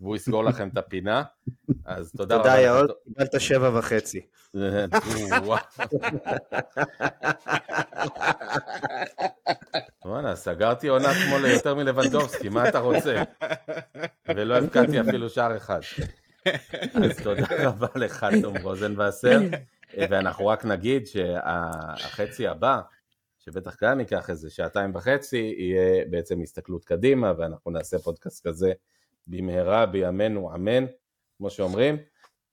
והוא יסגור לכם את הפינה. אז תודה רבה. תודה תום. קיבלת שבע וחצי. וואלה, סגרתי עונה כמו ליותר מלבנדובסקי, מה אתה רוצה? ולא הבקעתי אפילו שער אחד. אז תודה רבה לך, תום רוזנבסר, ואנחנו רק נגיד שהחצי הבא, שבטח גם ייקח איזה שעתיים וחצי, יהיה בעצם הסתכלות קדימה, ואנחנו נעשה פודקאסט כזה במהרה בימינו, אמן, כמו שאומרים.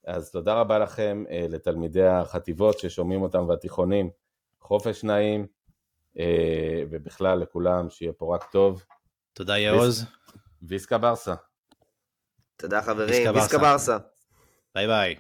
אז תודה רבה לכם, אה, לתלמידי החטיבות ששומעים אותם והתיכונים, חופש נעים, אה, ובכלל לכולם, שיהיה פה רק טוב. תודה יעוז. ויסקה ברסה. תודה חברים, ויסקה ברסה. ביי. ביי.